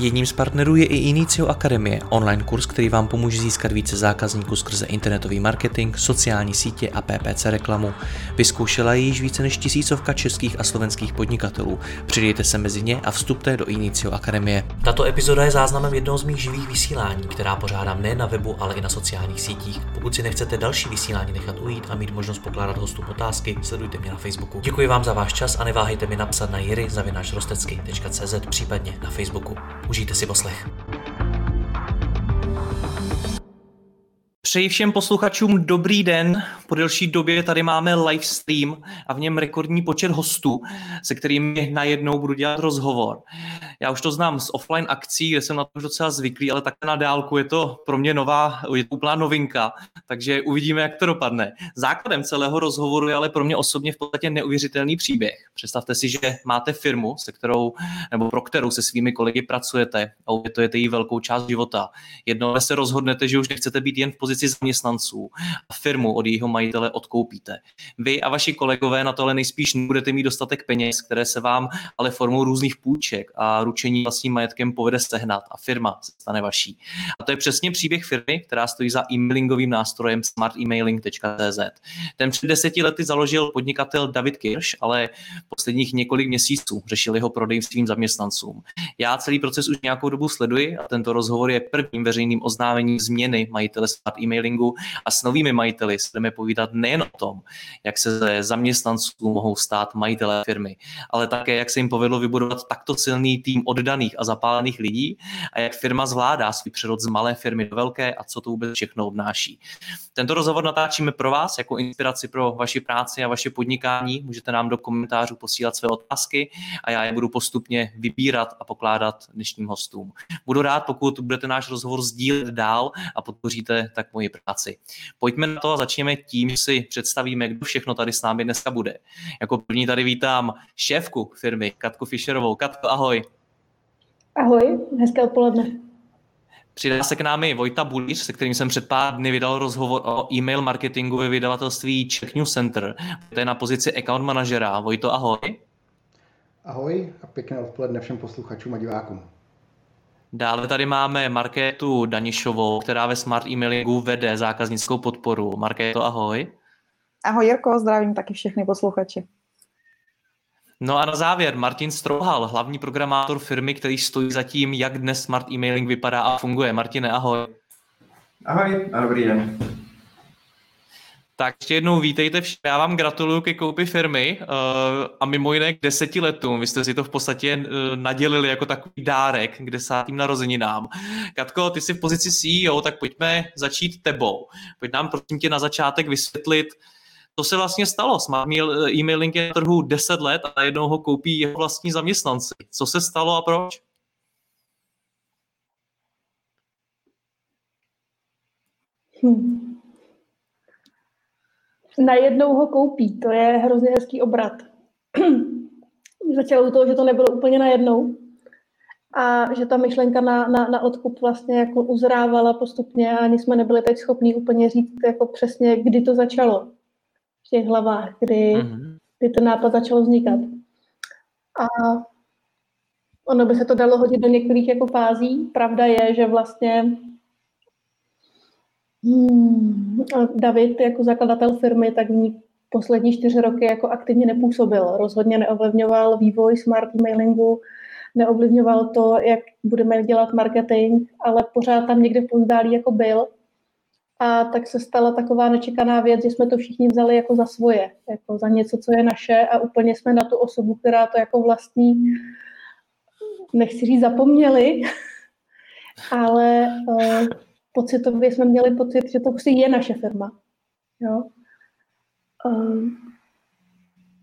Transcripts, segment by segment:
Jedním z partnerů je i Inicio Akademie, online kurz, který vám pomůže získat více zákazníků skrze internetový marketing, sociální sítě a PPC reklamu. Vyzkoušela ji již více než tisícovka českých a slovenských podnikatelů. Přidejte se mezi ně a vstupte do Inicio Akademie. Tato epizoda je záznamem jednoho z mých živých vysílání, která pořádám ne na webu, ale i na sociálních sítích. Pokud si nechcete další vysílání nechat ujít a mít možnost pokládat hostům otázky, sledujte mě na Facebooku. Děkuji vám za váš čas a neváhejte mi napsat na jiry.rostecky.cz případně na Facebooku. Užijte si poslech. Přeji všem posluchačům dobrý den. Po delší době tady máme live stream a v něm rekordní počet hostů, se kterými najednou budu dělat rozhovor. Já už to znám z offline akcí, kde jsem na to už docela zvyklý, ale také na dálku je to pro mě nová, je to úplná novinka, takže uvidíme, jak to dopadne. Základem celého rozhovoru je ale pro mě osobně v podstatě neuvěřitelný příběh. Představte si, že máte firmu, se kterou, nebo pro kterou se svými kolegy pracujete a je jí velkou část života. Jednou se rozhodnete, že už nechcete být jen v pozici zaměstnanců a firmu od jejího majitele odkoupíte. Vy a vaši kolegové na to ale nejspíš nebudete mít dostatek peněz, které se vám ale formou různých půjček a ručení vlastním majetkem povede sehnat a firma se stane vaší. A to je přesně příběh firmy, která stojí za e-mailingovým nástrojem smartemailing.cz. Ten před deseti lety založil podnikatel David Kirsch, ale posledních několik měsíců řešil jeho prodej svým zaměstnancům. Já celý proces už nějakou dobu sleduji a tento rozhovor je prvním veřejným oznámením změny majitele Smart emailingu a s novými majiteli se budeme povídat nejen o tom, jak se ze zaměstnanců mohou stát majitelé firmy, ale také, jak se jim povedlo vybudovat takto silný tým oddaných a zapálených lidí a jak firma zvládá svůj přerod z malé firmy do velké a co to vůbec všechno obnáší. Tento rozhovor natáčíme pro vás jako inspiraci pro vaši práci a vaše podnikání. Můžete nám do komentářů posílat své otázky a já je budu postupně vybírat a pokládat dnešním hostům. Budu rád, pokud budete náš rozhovor sdílet dál a podpoříte tak moji práci. Pojďme na to a začněme tím, že si představíme, kdo všechno tady s námi dneska bude. Jako první tady vítám šéfku firmy Katku Fischerovou. Katko, ahoj. Ahoj, hezké odpoledne. Přidá se k námi Vojta Bulíř, se kterým jsem před pár dny vydal rozhovor o e-mail marketingu ve vydavatelství Czech News Center. To je na pozici account manažera. Vojto, ahoj. Ahoj a pěkné odpoledne všem posluchačům a divákům. Dále tady máme Markétu Danišovou, která ve Smart Emailingu vede zákaznickou podporu. Markéto, ahoj. Ahoj Jirko, zdravím taky všechny posluchače. No a na závěr Martin Strouhal, hlavní programátor firmy, který stojí za tím, jak dnes Smart Emailing vypadá a funguje. Martine, ahoj. Ahoj a dobrý den. Tak ještě jednou vítejte všichni. Já vám gratuluju ke koupi firmy uh, a mimo jiné k deseti letům. Vy jste si to v podstatě uh, nadělili jako takový dárek k desátým narozeninám. Katko, ty jsi v pozici CEO, tak pojďme začít tebou. Pojď nám prosím tě na začátek vysvětlit, co se vlastně stalo. Smart eh, e-mailing je na trhu 10 let a jednou ho koupí jeho vlastní zaměstnanci. Co se stalo a proč? Hmm najednou ho koupí. To je hrozně hezký obrat. Začalo u toho, že to nebylo úplně najednou a že ta myšlenka na, na, na odkup vlastně jako uzrávala postupně a ani jsme nebyli teď schopni úplně říct jako přesně, kdy to začalo v těch hlavách, kdy, mm-hmm. kdy ten nápad začal vznikat. A ono by se to dalo hodit do některých jako fází. Pravda je, že vlastně Hmm, David jako zakladatel firmy, tak v ní poslední čtyři roky jako aktivně nepůsobil. Rozhodně neovlivňoval vývoj smart emailingu, neovlivňoval to, jak budeme dělat marketing, ale pořád tam někde v pozdálí jako byl. A tak se stala taková nečekaná věc, že jsme to všichni vzali jako za svoje, jako za něco, co je naše a úplně jsme na tu osobu, která to jako vlastní, nechci říct zapomněli, ale uh, pocitově jsme měli pocit, že to prostě je naše firma. Jo? Um,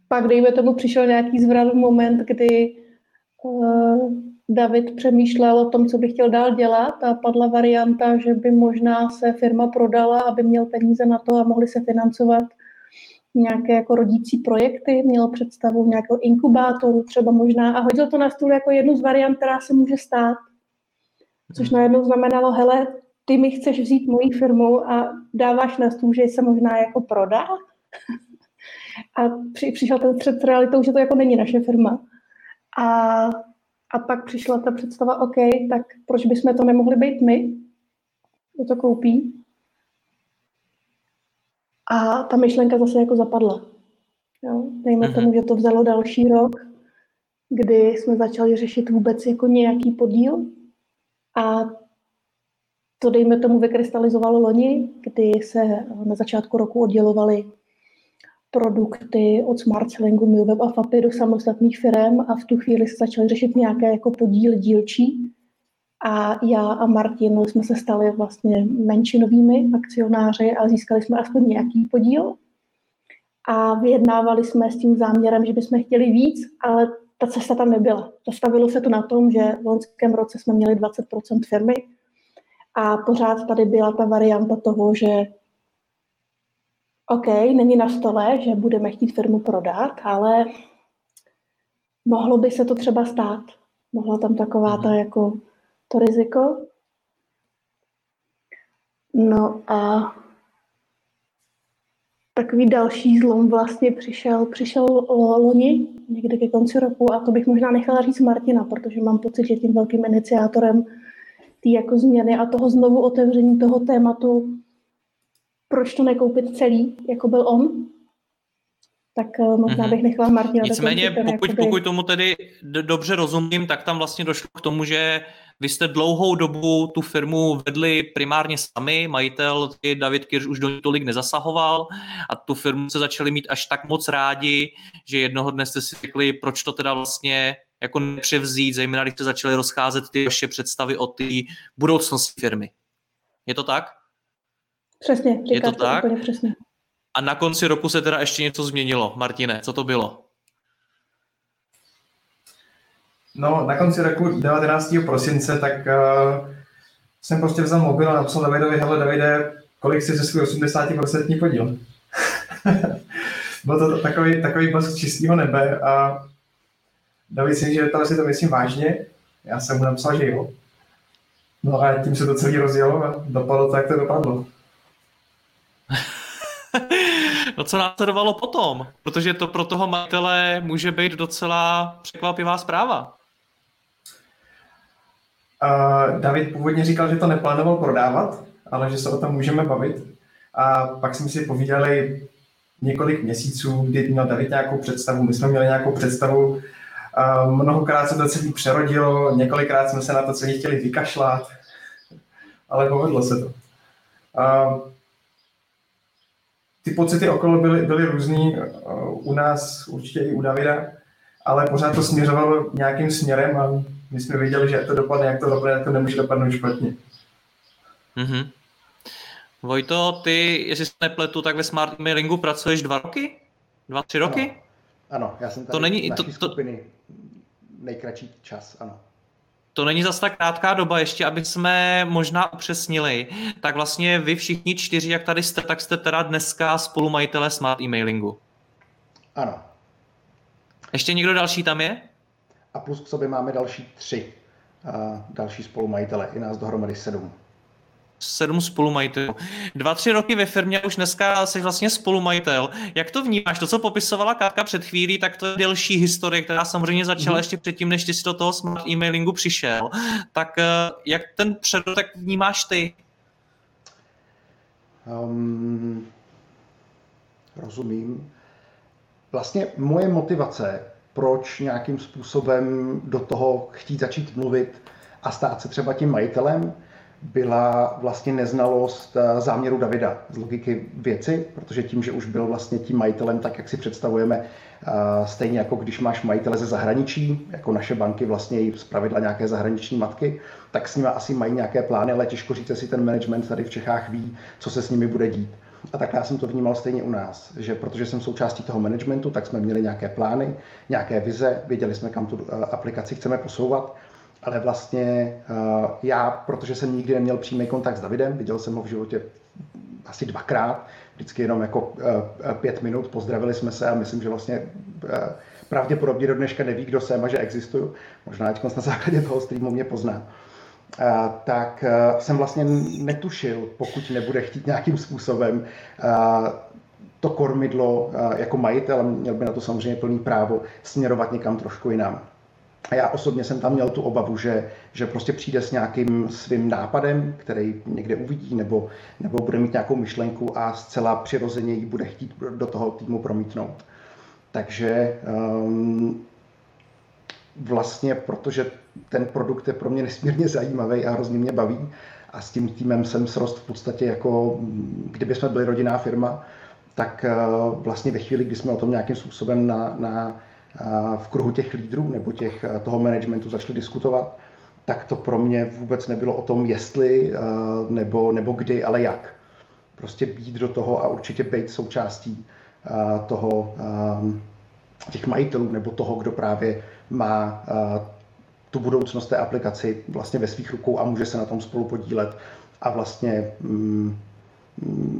pak, dejme tomu, přišel nějaký zvrat moment, kdy uh, David přemýšlel o tom, co by chtěl dál dělat a padla varianta, že by možná se firma prodala, aby měl peníze na to a mohli se financovat nějaké jako rodící projekty, měl představu nějakého inkubátoru třeba možná a hodil to na stůl jako jednu z variant, která se může stát. Což najednou znamenalo, hele, ty mi chceš vzít moji firmu a dáváš na stůl, že se možná jako prodá. A při, přišel ten střed s realitou, že to jako není naše firma. A, a pak přišla ta představa, OK, tak proč bychom to nemohli být my, kdo to koupí. A ta myšlenka zase jako zapadla. Jo? Dejme mm-hmm. tomu, že to vzalo další rok, kdy jsme začali řešit vůbec jako nějaký podíl a to dejme tomu vykrystalizovalo loni, kdy se na začátku roku oddělovaly produkty od Smart Sellingu, Milweb a Fapy do samostatných firm a v tu chvíli se začaly řešit nějaké jako podíl dílčí. A já a Martin jsme se stali vlastně menšinovými akcionáři a získali jsme aspoň nějaký podíl. A vyjednávali jsme s tím záměrem, že bychom chtěli víc, ale ta cesta tam nebyla. Zastavilo se to na tom, že v loňském roce jsme měli 20% firmy a pořád tady byla ta varianta toho, že OK, není na stole, že budeme chtít firmu prodat, ale mohlo by se to třeba stát. Mohla tam taková ta jako to riziko. No a takový další zlom vlastně přišel, přišel loni, někdy ke konci roku a to bych možná nechala říct Martina, protože mám pocit, že tím velkým iniciátorem té jako změny a toho znovu otevření toho tématu, proč to nekoupit celý, jako byl on, tak uh, možná mm-hmm. bych nechala Martina. Nicméně, pokud, jakoby... pokud tomu tedy dobře rozumím, tak tam vlastně došlo k tomu, že vy jste dlouhou dobu tu firmu vedli primárně sami, majitel David Kirš už do ní tolik nezasahoval a tu firmu se začali mít až tak moc rádi, že jednoho dne jste si řekli, proč to teda vlastně jako nepřevzít, zejména když jste začali rozcházet ty vaše představy o ty budoucnosti firmy. Je to tak? Přesně, je to, to tak? úplně přesně. A na konci roku se teda ještě něco změnilo. Martine, co to bylo? No, na konci roku 19. prosince, tak uh, jsem prostě vzal mobil a napsal Davidovi, hele Davide, kolik si ze svůj 80% podíl? Byl to takový, takový bosk čistého nebe a David si že to si to myslím vážně. Já jsem mu napsal, že jo. No a tím se to celý rozjelo a dopadlo tak, jak to dopadlo. no co následovalo potom? Protože to pro toho majitele může být docela překvapivá zpráva. Uh, David původně říkal, že to neplánoval prodávat, ale že se o tom můžeme bavit. A pak jsme si povídali několik měsíců, kdy měl David nějakou představu, my jsme měli nějakou představu. Mnohokrát se to celý přerodilo, několikrát jsme se na to celý chtěli vykašlat, ale povedlo se to. Ty pocity okolo byly, byly různý, u nás určitě i u Davida, ale pořád to směřovalo nějakým směrem a my jsme věděli, že jak to dopadne, jak to dopadne, jak to nemůže dopadnout špatně. Mm-hmm. Vojto, ty, jestli se nepletu, tak ve Smart Mailingu pracuješ dva roky? Dva, tři roky? Ano, ano já jsem tady to není, to, to, skupiny nejkratší čas, ano. To není zas tak krátká doba, ještě aby jsme možná upřesnili. Tak vlastně vy všichni čtyři, jak tady jste, tak jste teda dneska spolumajitele Smart Emailingu. Ano. Ještě někdo další tam je? a plus k sobě máme další tři a další spolumajitele, i nás dohromady sedm. Sedm spolumajitelů. Dva, tři roky ve firmě, už dneska jsi vlastně spolumajitel. Jak to vnímáš? To, co popisovala Kátka před chvílí, tak to je delší historie, která samozřejmě začala mm. ještě předtím, než ty si do toho smart emailingu přišel. Tak eh, jak ten předotek vnímáš ty? Um, rozumím. Vlastně moje motivace proč nějakým způsobem do toho chtít začít mluvit a stát se třeba tím majitelem, byla vlastně neznalost eh, záměru Davida z logiky věci, protože tím, že už byl vlastně tím majitelem, tak jak si představujeme, eh, stejně jako když máš majitele ze zahraničí, jako naše banky vlastně i zpravidla nějaké zahraniční matky, tak s nimi asi mají nějaké plány, ale těžko říct, si ten management tady v Čechách ví, co se s nimi bude dít. A tak já jsem to vnímal stejně u nás, že protože jsem součástí toho managementu, tak jsme měli nějaké plány, nějaké vize, věděli jsme, kam tu eh, aplikaci chceme posouvat, ale vlastně eh, já, protože jsem nikdy neměl přímý kontakt s Davidem, viděl jsem ho v životě asi dvakrát, vždycky jenom jako pět minut, pozdravili jsme se a myslím, že vlastně pravděpodobně do dneška neví, kdo jsem a že existuju. Možná teď na základě toho streamu mě pozná. Tak jsem vlastně netušil, pokud nebude chtít nějakým způsobem to kormidlo jako majitel, měl by na to samozřejmě plný právo, směrovat někam trošku jinam. A já osobně jsem tam měl tu obavu, že, že prostě přijde s nějakým svým nápadem, který někde uvidí, nebo, nebo bude mít nějakou myšlenku a zcela přirozeně ji bude chtít do toho týmu promítnout. Takže um, vlastně, protože ten produkt je pro mě nesmírně zajímavý a hrozně mě baví a s tím týmem jsem srost v podstatě jako, kdyby jsme byli rodinná firma, tak uh, vlastně ve chvíli, kdy jsme o tom nějakým způsobem na, na v kruhu těch lídrů nebo těch, toho managementu začali diskutovat, tak to pro mě vůbec nebylo o tom, jestli nebo, nebo kdy, ale jak. Prostě být do toho a určitě být součástí toho, těch majitelů nebo toho, kdo právě má tu budoucnost té aplikaci vlastně ve svých rukou a může se na tom spolu podílet a vlastně mm,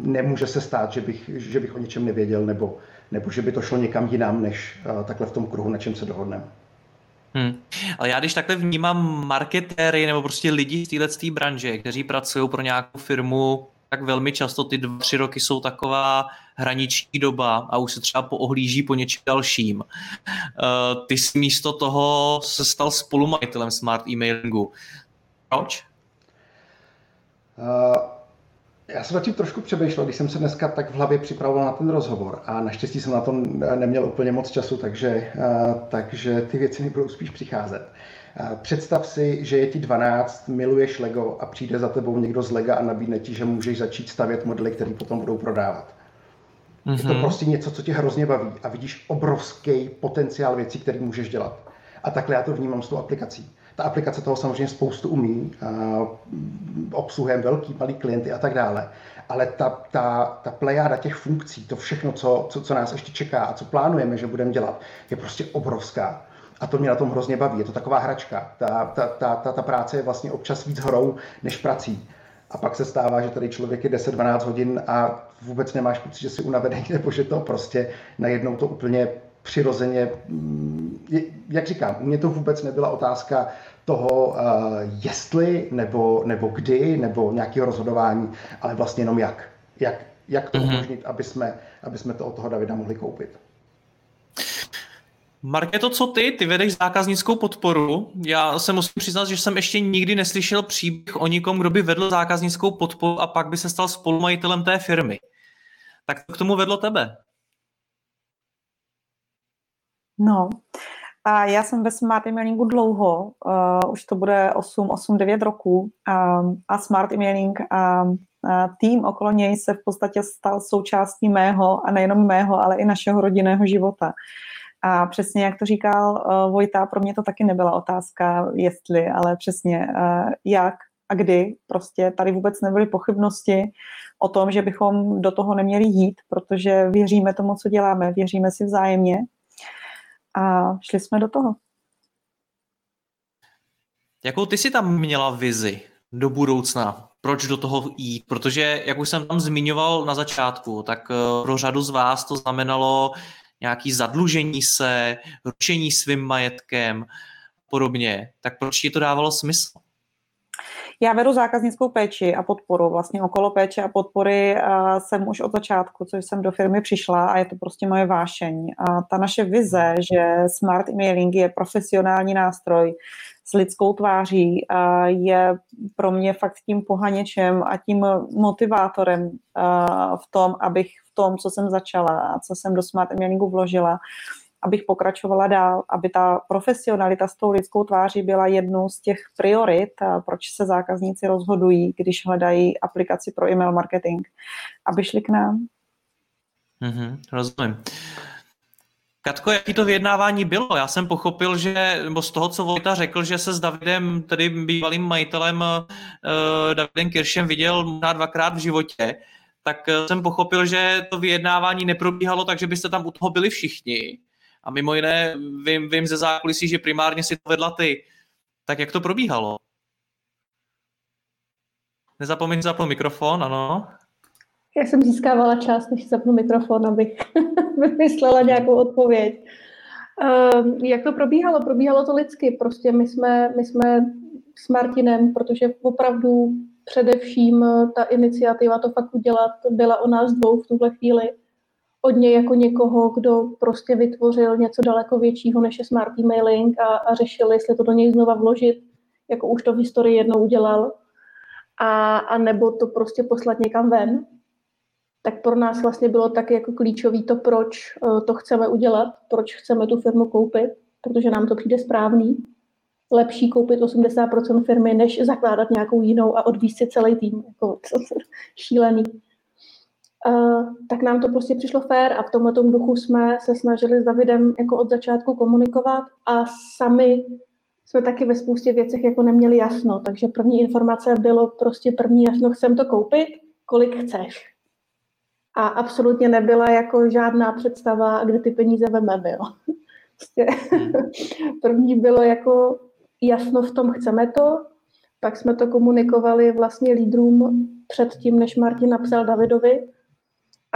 nemůže se stát, že bych, že bych o něčem nevěděl nebo, nebo že by to šlo někam jinam, než uh, takhle v tom kruhu, na čem se dohodneme. Hmm. Ale já když takhle vnímám marketéry nebo prostě lidi z této branže, kteří pracují pro nějakou firmu, tak velmi často ty dva, tři roky jsou taková hraniční doba a už se třeba poohlíží po něčem dalším. Uh, ty jsi místo toho se stal spolumajitelem Smart e-mailingu. Proč? Uh, já jsem zatím trošku přemýšlel, když jsem se dneska tak v hlavě připravoval na ten rozhovor a naštěstí jsem na to neměl úplně moc času, takže, takže ty věci mi budou spíš přicházet. Představ si, že je ti 12, miluješ Lego a přijde za tebou někdo z Lega a nabídne ti, že můžeš začít stavět modely, které potom budou prodávat. Mm-hmm. Je to mhm. prostě něco, co tě hrozně baví a vidíš obrovský potenciál věcí, které můžeš dělat. A takhle já to vnímám s tou aplikací. Ta aplikace toho samozřejmě spoustu umí, obsluhujeme velký, malý klienty a tak dále, ale ta, ta, ta plejáda těch funkcí, to všechno, co, co, co nás ještě čeká a co plánujeme, že budeme dělat, je prostě obrovská. A to mě na tom hrozně baví. Je to taková hračka. Ta, ta, ta, ta, ta práce je vlastně občas víc horou než prací. A pak se stává, že tady člověk je 10-12 hodin a vůbec nemáš pocit, že jsi unavený, nebo že to prostě najednou to úplně přirozeně, mm, jak říkám, u mě to vůbec nebyla otázka toho, eh, jestli, nebo, nebo kdy, nebo nějakého rozhodování, ale vlastně jenom jak. Jak, jak to mhm. umožnit, aby jsme, aby jsme to od toho Davida mohli koupit. Marketo, co ty? Ty vedeš zákaznickou podporu. Já se musím přiznat, že jsem ještě nikdy neslyšel příběh o nikom, kdo by vedl zákaznickou podporu a pak by se stal spolumajitelem té firmy. Tak to k tomu vedlo tebe? No, a já jsem ve Smart Emailingu dlouho, uh, už to bude 8, 8, 9 roků um, a Smart Emailing a, a tým okolo něj se v podstatě stal součástí mého a nejenom mého, ale i našeho rodinného života. A přesně jak to říkal uh, Vojta, pro mě to taky nebyla otázka jestli, ale přesně uh, jak a kdy. Prostě tady vůbec nebyly pochybnosti o tom, že bychom do toho neměli jít, protože věříme tomu, co děláme, věříme si vzájemně a šli jsme do toho. Jakou ty si tam měla vizi do budoucna? Proč do toho jít? Protože, jak už jsem tam zmiňoval na začátku, tak eh, pro řadu z vás to znamenalo nějaký zadlužení se, ručení svým majetkem, podobně. Tak proč ti to dávalo smysl? Já vedu zákaznickou péči a podporu. Vlastně okolo péče a podpory jsem už od začátku, co jsem do firmy přišla a je to prostě moje vášeň. A ta naše vize, že smart emailing je profesionální nástroj s lidskou tváří, je pro mě fakt tím pohaněčem a tím motivátorem v tom, abych v tom, co jsem začala a co jsem do smart emailingu vložila, abych pokračovala dál, aby ta profesionalita s tou lidskou tváří byla jednou z těch priorit, proč se zákazníci rozhodují, když hledají aplikaci pro email marketing, aby šli k nám. Mm-hmm, rozumím. Katko, jaký to vyjednávání bylo? Já jsem pochopil, že, nebo z toho, co Vojta řekl, že se s Davidem, tedy bývalým majitelem uh, Davidem Kiršem viděl možná dvakrát v životě, tak uh, jsem pochopil, že to vyjednávání neprobíhalo tak, že byste tam u toho byli všichni, a mimo jiné vím, vím ze zákulisí, že primárně si to vedla ty. Tak jak to probíhalo? Nezapomeň zapnout mikrofon, ano. Já jsem získávala čas, než zapnu mikrofon, abych vymyslela nějakou odpověď. Uh, jak to probíhalo? Probíhalo to lidsky. Prostě my jsme, my jsme s Martinem, protože opravdu především ta iniciativa to fakt udělat byla o nás dvou v tuhle chvíli. Od něj jako někoho, kdo prostě vytvořil něco daleko většího než je smart emailing a, a řešil, jestli to do něj znova vložit, jako už to v historii jednou udělal, a, a nebo to prostě poslat někam ven tak pro nás vlastně bylo tak jako klíčový to, proč eh, to chceme udělat, proč chceme tu firmu koupit, protože nám to přijde správný. Lepší koupit 80% firmy, než zakládat nějakou jinou a odvíst si celý tým. Jako, šílený. Tak nám to prostě přišlo fér a v tomhle duchu jsme se snažili s Davidem jako od začátku komunikovat a sami jsme taky ve spoustě věcech jako neměli jasno, takže první informace bylo prostě první jasno, chcem to koupit, kolik chceš a absolutně nebyla jako žádná představa, kde ty peníze vememe. Jo. Prostě hmm. První bylo jako jasno v tom, chceme to, pak jsme to komunikovali vlastně lídrům předtím, než Martin napsal Davidovi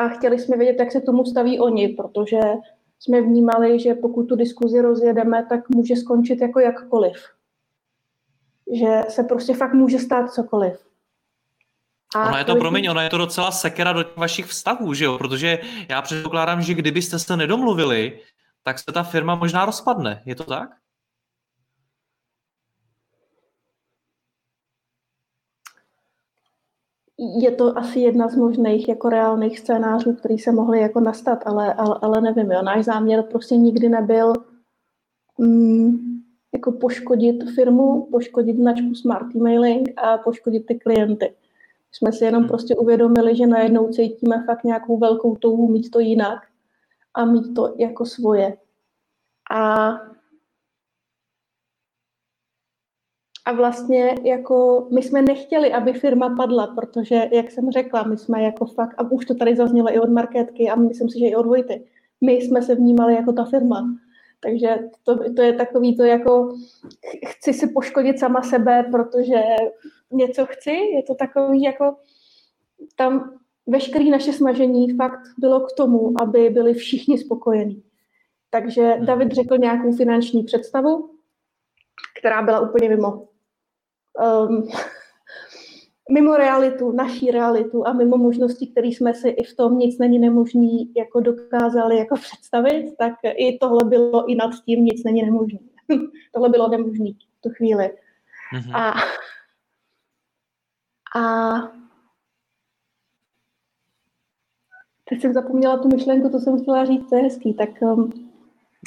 a chtěli jsme vědět, jak se tomu staví oni, protože jsme vnímali, že pokud tu diskuzi rozjedeme, tak může skončit jako jakkoliv. Že se prostě fakt může stát cokoliv. A ono je to, promiň, ono je to docela sekera do těch vašich vztahů, že jo? Protože já předpokládám, že kdybyste se nedomluvili, tak se ta firma možná rozpadne. Je to tak? Je to asi jedna z možných jako reálných scénářů, který se mohly jako nastat, ale, ale, ale nevím. Jo. Náš záměr prostě nikdy nebyl mm, jako poškodit firmu, poškodit značku Smart Emailing a poškodit ty klienty jsme si jenom hmm. prostě uvědomili, že najednou cítíme fakt nějakou velkou touhu mít to jinak a mít to jako svoje. A, a vlastně jako my jsme nechtěli, aby firma padla, protože, jak jsem řekla, my jsme jako fakt, a už to tady zaznělo i od Marketky a myslím si, že i od Vojty, my jsme se vnímali jako ta firma. Takže to, to je takový to jako chci si poškodit sama sebe, protože něco chci, je to takový jako tam veškeré naše snažení fakt bylo k tomu, aby byli všichni spokojení. Takže hmm. David řekl nějakou finanční představu, která byla úplně mimo. Um, mimo realitu, naší realitu a mimo možnosti, které jsme si i v tom nic není nemožný jako dokázali jako představit, tak i tohle bylo i nad tím nic není nemožný. tohle bylo nemožný v tu chvíli. Mm-hmm. A a teď jsem zapomněla tu myšlenku, to jsem chtěla říct, to je hezký, tak... Um...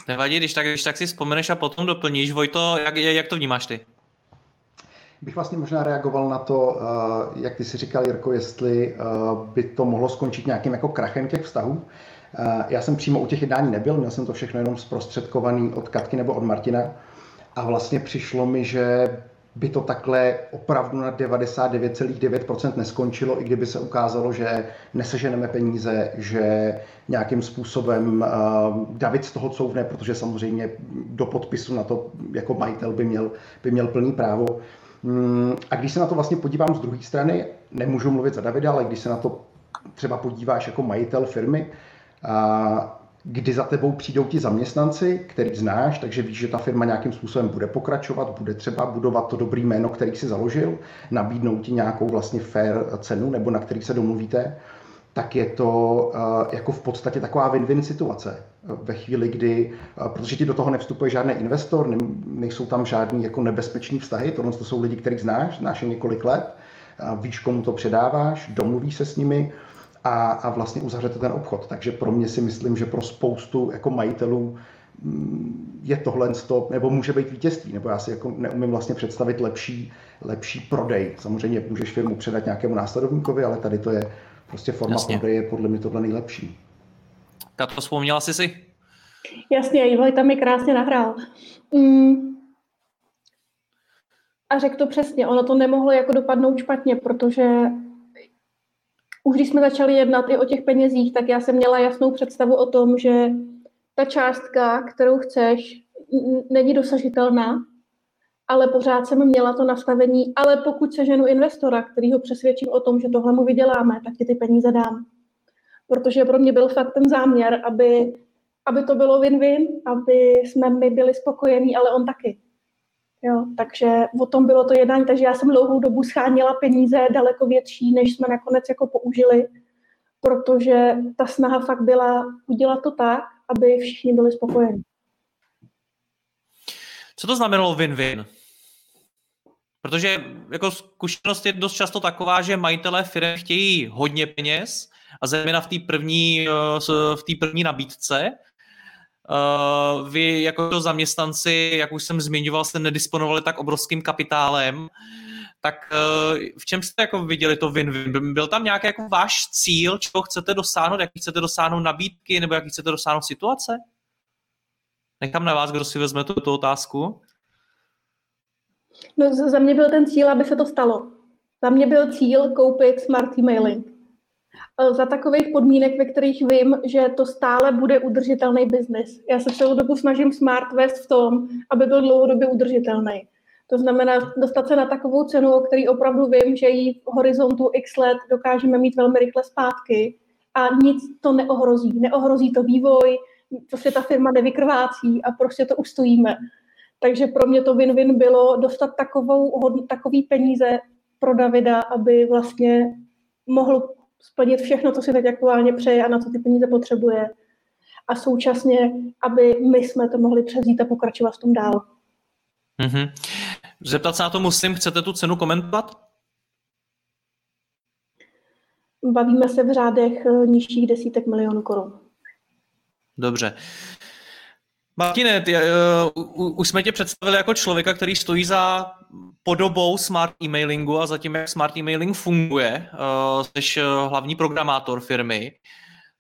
Nevadí, když tak, když tak si vzpomeneš a potom doplníš. Vojto, jak, jak to vnímáš ty? Bych vlastně možná reagoval na to, uh, jak ty si říkal, Jirko, jestli uh, by to mohlo skončit nějakým jako krachem těch vztahů. Uh, já jsem přímo u těch jednání nebyl, měl jsem to všechno jenom zprostředkovaný od Katky nebo od Martina. A vlastně přišlo mi, že by to takhle opravdu na 99,9% neskončilo, i kdyby se ukázalo, že neseženeme peníze, že nějakým způsobem uh, David z toho couvne, protože samozřejmě do podpisu na to jako majitel by měl, by měl plný právo. Um, a když se na to vlastně podívám z druhé strany, nemůžu mluvit za Davida, ale když se na to třeba podíváš jako majitel firmy, kdy za tebou přijdou ti zaměstnanci, který znáš, takže víš, že ta firma nějakým způsobem bude pokračovat, bude třeba budovat to dobrý jméno, který si založil, nabídnout ti nějakou vlastně fair cenu, nebo na který se domluvíte, tak je to jako v podstatě taková win-win situace. Ve chvíli, kdy, protože ti do toho nevstupuje žádný investor, ne, nejsou tam žádný jako nebezpečný vztahy, tohle to jsou lidi, kterých znáš, znáš je několik let, víš, komu to předáváš, domluvíš se s nimi, a, a vlastně uzavřete ten obchod. Takže pro mě si myslím, že pro spoustu jako majitelů mm, je tohle, nebo může být vítězství, nebo já si jako neumím vlastně představit lepší, lepší prodej. Samozřejmě můžeš firmu předat nějakému následovníkovi, ale tady to je prostě forma Jasně. prodeje podle mě tohle nejlepší. To vzpomněla jsi si? Jasně, Ivo tam mi krásně nahrál. Mm. A řekl to přesně, ono to nemohlo jako dopadnout špatně, protože už když jsme začali jednat i o těch penězích, tak já jsem měla jasnou představu o tom, že ta částka, kterou chceš, není dosažitelná ale pořád jsem měla to nastavení, ale pokud se ženu investora, který ho přesvědčím o tom, že tohle mu vyděláme, tak ti ty peníze dám. Protože pro mě byl fakt ten záměr, aby, aby to bylo win-win, aby jsme my byli spokojení, ale on taky. Jo, takže o tom bylo to jednání, takže já jsem dlouhou dobu scháněla peníze daleko větší, než jsme nakonec jako použili, protože ta snaha fakt byla udělat to tak, aby všichni byli spokojeni. Co to znamenalo win-win? Protože jako zkušenost je dost často taková, že majitelé firmy chtějí hodně peněz a zejména v té první, eh, v té první nabídce. Eh, vy jako zaměstnanci, jak už jsem zmiňoval, jste nedisponovali tak obrovským kapitálem, tak eh, v čem jste jako viděli to win-win? Byl tam nějaký jako váš cíl, čeho chcete dosáhnout, jaký chcete dosáhnout nabídky, nebo jaký chcete dosáhnout situace? Nechám na vás, kdo si vezme tu, tu otázku. No, za mě byl ten cíl, aby se to stalo. Za mě byl cíl koupit smart emailing. E, za takových podmínek, ve kterých vím, že to stále bude udržitelný biznis. Já se celou dobu snažím smart vést v tom, aby byl dlouhodobě udržitelný. To znamená dostat se na takovou cenu, o který opravdu vím, že ji v horizontu x let dokážeme mít velmi rychle zpátky a nic to neohrozí. Neohrozí to vývoj, prostě ta firma nevykrvácí a prostě to ustojíme. Takže pro mě to win-win bylo dostat takovou, takový peníze pro Davida, aby vlastně mohl splnit všechno, co si teď aktuálně přeje a na co ty peníze potřebuje. A současně, aby my jsme to mohli přezít a pokračovat v tom dál. Mm-hmm. Zeptat se na to musím, chcete tu cenu komentovat? Bavíme se v řádech eh, nižších desítek milionů korun. Dobře. Martine, ty, uh, už jsme tě představili jako člověka, který stojí za podobou smart emailingu a za tím, jak smart emailing funguje. Uh, jsi uh, hlavní programátor firmy.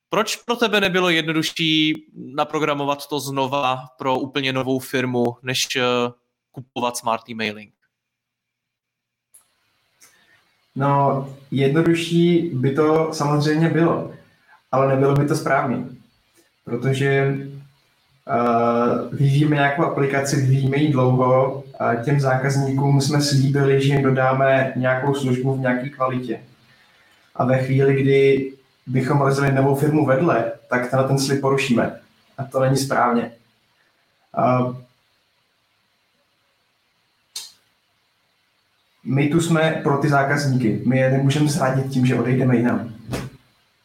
Proč pro tebe nebylo jednodušší naprogramovat to znova pro úplně novou firmu, než uh, kupovat smart emailing? No, jednodušší by to samozřejmě bylo, ale nebylo by to správně protože vyvíjíme nějakou aplikaci, vyvíjíme ji dlouho, a těm zákazníkům jsme slíbili, že jim dodáme nějakou službu v nějaké kvalitě. A ve chvíli, kdy bychom rozjeli novou firmu vedle, tak na ten slib porušíme. A to není správně. Uh, my tu jsme pro ty zákazníky. My je nemůžeme zradit tím, že odejdeme jinam.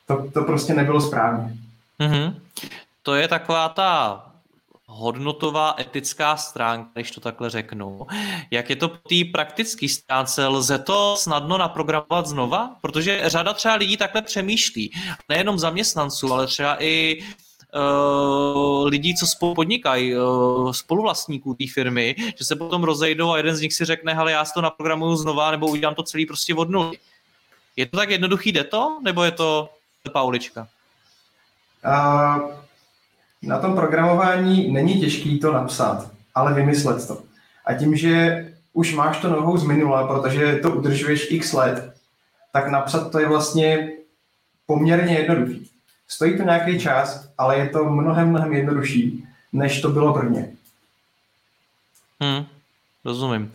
To, to prostě nebylo správně. Mm-hmm. To je taková ta hodnotová etická stránka, když to takhle řeknu. Jak je to po té praktické stránce? Lze to snadno naprogramovat znova? Protože řada třeba lidí takhle přemýšlí. Nejenom zaměstnanců, ale třeba i uh, lidí, co spolu podnikají, uh, spoluvlastníků té firmy, že se potom rozejdou a jeden z nich si řekne, hele, já si to naprogramuju znova, nebo udělám to celý prostě od nuly. Je to tak jednoduchý, jde to? Nebo je to Paulička? Uh, na tom programování není těžký to napsat, ale vymyslet to. A tím, že už máš to nohou z minula, protože to udržuješ x let, tak napsat to je vlastně poměrně jednoduchý. Stojí to nějaký čas, ale je to mnohem, mnohem jednodušší, než to bylo prvně. Hmm, rozumím.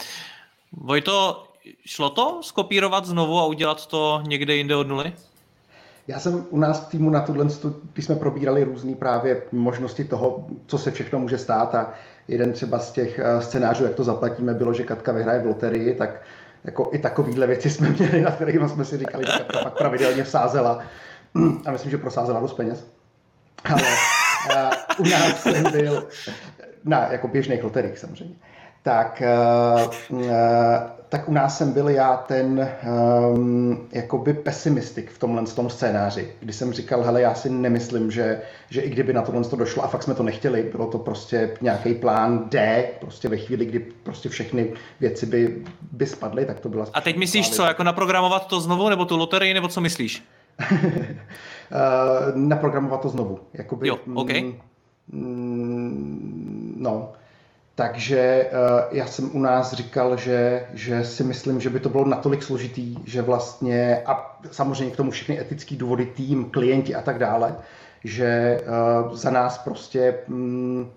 Vojto, šlo to skopírovat znovu a udělat to někde jinde od nuly? Já jsem u nás v týmu na tohle, když jsme probírali různé právě možnosti toho, co se všechno může stát a jeden třeba z těch eh, scénářů, jak to zaplatíme, bylo, že Katka vyhraje v loterii, tak jako i takovýhle věci jsme měli, na kterých jsme si říkali, že Katka pak pravidelně vsázela a myslím, že prosázela dost peněz. Ale uh, u nás jsem byl na jako běžných loteriích samozřejmě. Tak uh, uh, tak u nás jsem byl já ten um, jakoby pesimistik v tomhle tom scénáři, kdy jsem říkal, hele, já si nemyslím, že, že i kdyby na tohle to došlo a fakt jsme to nechtěli, bylo to prostě nějaký plán D, prostě ve chvíli, kdy prostě všechny věci by, by spadly, tak to byla... A teď myslíš co, jako naprogramovat to znovu, nebo tu loterii, nebo co myslíš? uh, naprogramovat to znovu. Jakoby, jo, OK. Mm, no, takže uh, já jsem u nás říkal, že, že si myslím, že by to bylo natolik složitý, že vlastně, a samozřejmě k tomu všechny etické důvody, tým, klienti a tak dále, že uh, za nás prostě um,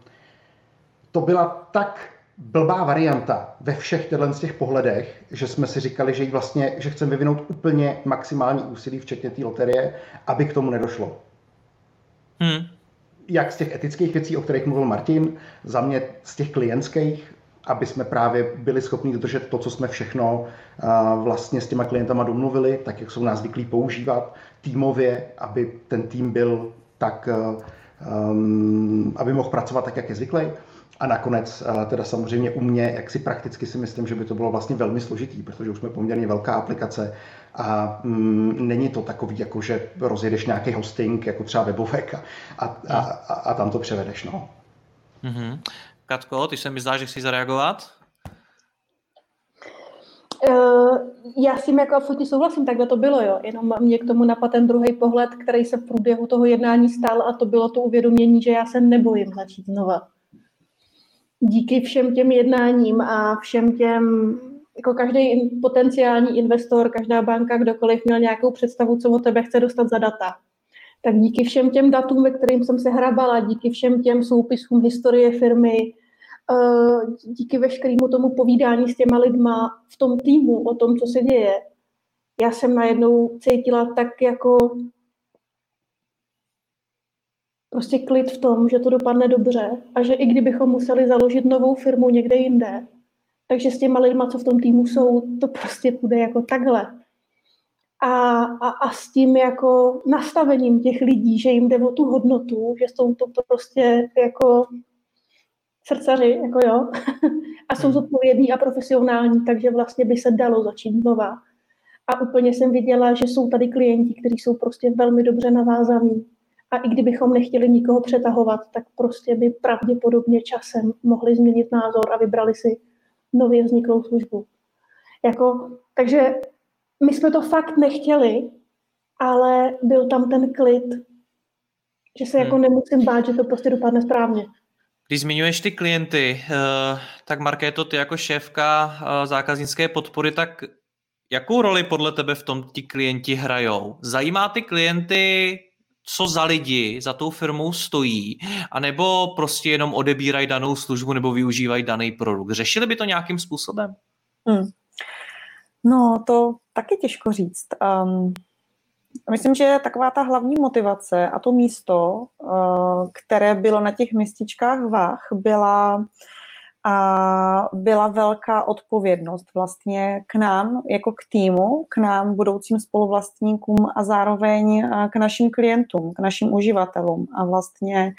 to byla tak blbá varianta ve všech těchto z těch pohledech, že jsme si říkali, že, vlastně, že chceme vyvinout úplně maximální úsilí, včetně té loterie, aby k tomu nedošlo. Hmm. Jak z těch etických věcí, o kterých mluvil Martin, za mě z těch klientských, aby jsme právě byli schopni dodržet to, co jsme všechno vlastně s těma klientama domluvili, tak jak jsou nás zvyklí používat, týmově, aby ten tým byl tak, um, aby mohl pracovat tak, jak je zvyklý. A nakonec teda samozřejmě u mě, jak si prakticky si myslím, že by to bylo vlastně velmi složitý, protože už jsme poměrně velká aplikace a mm, není to takový, jako že rozjedeš nějaký hosting, jako třeba webovek a, a, a, a tam to převedeš. No. Mm-hmm. Katko, ty se mi zdá, že chci zareagovat. Uh, já s tím jako absolutně souhlasím, takhle to bylo, jo. Jenom mě k tomu napadl ten druhý pohled, který se v průběhu toho jednání stál a to bylo to uvědomění, že já se nebojím začít znova. Díky všem těm jednáním a všem těm, jako každý potenciální investor, každá banka, kdokoliv měl nějakou představu, co o tebe chce dostat za data. Tak díky všem těm datům, ve kterým jsem se hrabala, díky všem těm soupisům historie firmy, Eh, díky veškerému tomu povídání s těma lidma v tom týmu o tom, co se děje, já jsem najednou cítila tak jako prostě klid v tom, že to dopadne dobře a že i kdybychom museli založit novou firmu někde jinde, takže s těma lidma, co v tom týmu jsou, to prostě půjde jako takhle. A, a, a s tím jako nastavením těch lidí, že jim jde o tu hodnotu, že jsou to, to prostě jako srdcaři, jako jo, a jsou hmm. zodpovědní a profesionální, takže vlastně by se dalo začít znova. A úplně jsem viděla, že jsou tady klienti, kteří jsou prostě velmi dobře navázaní. A i kdybychom nechtěli nikoho přetahovat, tak prostě by pravděpodobně časem mohli změnit názor a vybrali si nově vzniklou službu. Jako, takže my jsme to fakt nechtěli, ale byl tam ten klid, že se jako hmm. nemusím bát, že to prostě dopadne správně. Když zmiňuješ ty klienty, eh, tak Markéto, ty jako šéfka eh, zákaznické podpory, tak jakou roli podle tebe v tom ti klienti hrajou? Zajímá ty klienty, co za lidi za tou firmou stojí, anebo prostě jenom odebírají danou službu nebo využívají daný produkt? Řešili by to nějakým způsobem? Hmm. No, to taky těžko říct. Um, Myslím, že taková ta hlavní motivace a to místo, eh, které bylo na těch městičkách vah, byla, byla velká odpovědnost vlastně k nám, jako k týmu, k nám, budoucím spoluvlastníkům a zároveň k našim klientům, k našim uživatelům. A vlastně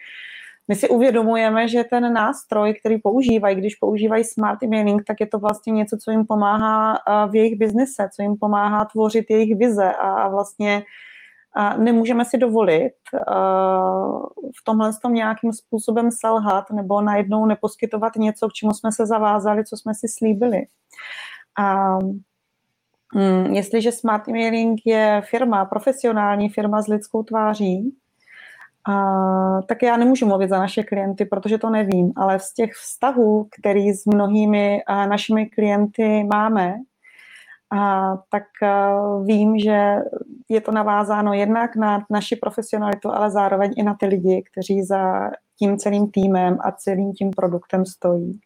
my si uvědomujeme, že ten nástroj, který používají, když používají smart emailing, tak je to vlastně něco, co jim pomáhá v jejich biznise, co jim pomáhá tvořit jejich vize a vlastně nemůžeme si dovolit v tomhle tom nějakým způsobem selhat nebo najednou neposkytovat něco, k čemu jsme se zavázali, co jsme si slíbili. A mm, jestliže Smart Emailing je firma, profesionální firma s lidskou tváří, a, tak já nemůžu mluvit za naše klienty, protože to nevím, ale z těch vztahů, který s mnohými a, našimi klienty máme, a, tak a, vím, že je to navázáno jednak na naši profesionalitu, ale zároveň i na ty lidi, kteří za tím celým týmem a celým tím produktem stojí.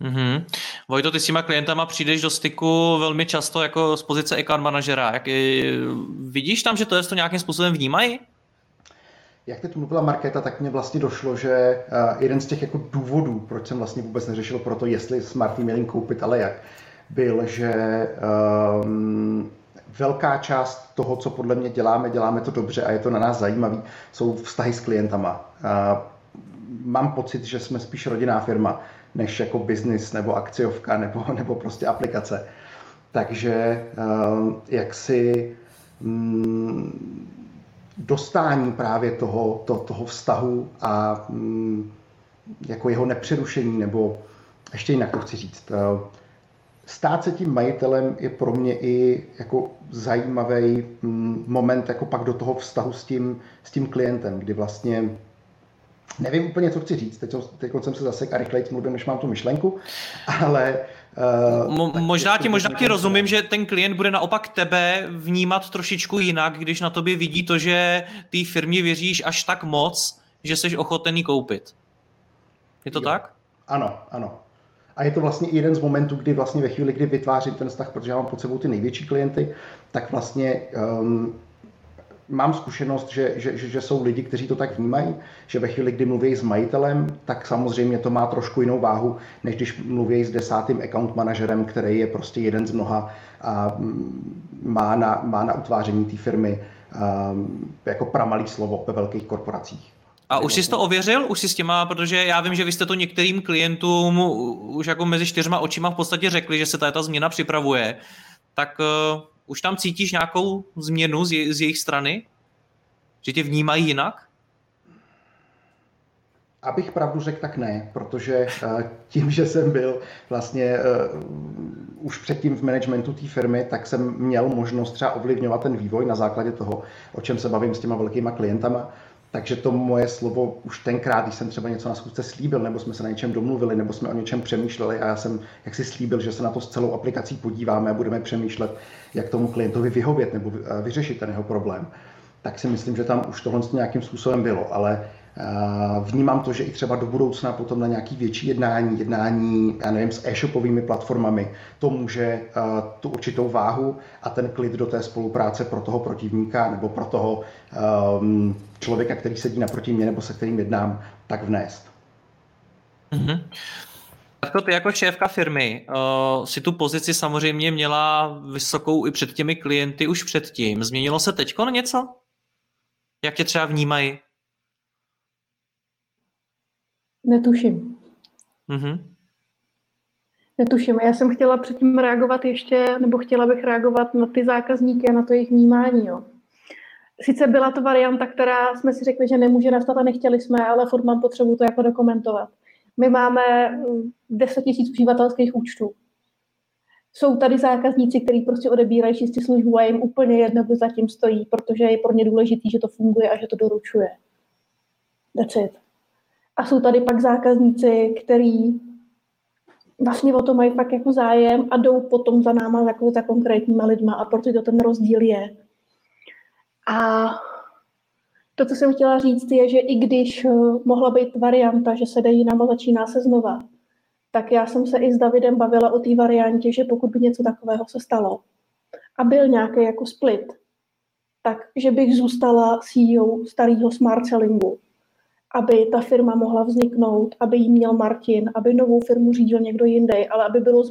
Mm-hmm. Vojto, ty s těma klientama přijdeš do styku velmi často jako z pozice account manažera. Jak, vidíš tam, že to je to nějakým způsobem vnímají? Jak teď mluvila Markéta, tak mě vlastně došlo, že eh, jeden z těch jako důvodů, proč jsem vlastně vůbec neřešil pro to, jestli smart emailing koupit, ale jak, byl, že um, velká část toho, co podle mě děláme, děláme to dobře a je to na nás zajímavý, jsou vztahy s klientama. Uh, mám pocit, že jsme spíš rodinná firma, než jako business nebo akciovka nebo, nebo prostě aplikace. Takže jak si um, dostání právě toho, to, toho vztahu a mm, jako jeho nepřerušení, nebo ještě jinak to chci říct. Stát se tím majitelem je pro mě i jako zajímavý mm, moment jako pak do toho vztahu s tím, s tím klientem, kdy vlastně nevím úplně, co chci říct, teď, teď jsem se zase a rychleji mluvím, než mám tu myšlenku, ale Uh, Mo- možná ti, možná ti rozumím, že ten klient bude naopak tebe vnímat trošičku jinak, když na tobě vidí to, že té firmě věříš až tak moc, že jsi ochotený koupit. Je to jo. tak? Ano, ano. A je to vlastně jeden z momentů, kdy vlastně ve chvíli, kdy vytvářím ten vztah, protože já mám pod sebou ty největší klienty, tak vlastně um, mám zkušenost, že, že, že, že jsou lidi, kteří to tak vnímají, že ve chvíli, kdy mluví s majitelem, tak samozřejmě to má trošku jinou váhu, než když mluví s desátým account manažerem, který je prostě jeden z mnoha a mm, má na, má na utváření té firmy um, jako pramalý slovo ve velkých korporacích. A už jsi to ověřil? Už jsi s těma, protože já vím, že vy jste to některým klientům už jako mezi čtyřma očima v podstatě řekli, že se ta, změna připravuje. Tak uh, už tam cítíš nějakou změnu z, je, z jejich strany? Že tě vnímají jinak? Abych pravdu řekl, tak ne, protože uh, tím, že jsem byl vlastně uh, už předtím v managementu té firmy, tak jsem měl možnost třeba ovlivňovat ten vývoj na základě toho, o čem se bavím s těma velkýma klientama. Takže to moje slovo už tenkrát, když jsem třeba něco na schůzce slíbil, nebo jsme se na něčem domluvili, nebo jsme o něčem přemýšleli a já jsem jak si slíbil, že se na to s celou aplikací podíváme a budeme přemýšlet, jak tomu klientovi vyhovět nebo vyřešit ten jeho problém, tak si myslím, že tam už tohle nějakým způsobem bylo, ale Vnímám to, že i třeba do budoucna potom na nějaký větší jednání, jednání, já nevím, s e-shopovými platformami, to může tu určitou váhu a ten klid do té spolupráce pro toho protivníka nebo pro toho um, člověka, který sedí naproti mě nebo se kterým jednám, tak vnést. Mm-hmm. Tak ty jako šéfka firmy uh, si tu pozici samozřejmě měla vysokou i před těmi klienty už předtím. Změnilo se teď něco? Jak tě třeba vnímají? Netuším. Mm-hmm. Netuším. Já jsem chtěla předtím reagovat ještě, nebo chtěla bych reagovat na ty zákazníky a na to jejich vnímání. Jo. Sice byla to varianta, která jsme si řekli, že nemůže nastat a nechtěli jsme, ale furt mám potřebu to jako dokumentovat. My máme 10 000 uživatelských účtů. Jsou tady zákazníci, kteří prostě odebírají čistě službu a jim úplně jedno, kdo zatím stojí, protože je pro ně důležitý, že to funguje a že to doručuje. That's it. A jsou tady pak zákazníci, který vlastně o to mají fakt jako zájem a jdou potom za náma jako za konkrétníma lidma a proto to ten rozdíl je. A to, co jsem chtěla říct, je, že i když eh, mohla být varianta, že se jde jinam a začíná se znova, tak já jsem se i s Davidem bavila o té variantě, že pokud by něco takového se stalo a byl nějaký jako split, tak že bych zůstala CEO starého smart sellingu aby ta firma mohla vzniknout, aby jí měl Martin, aby novou firmu řídil někdo jiný, ale aby bylo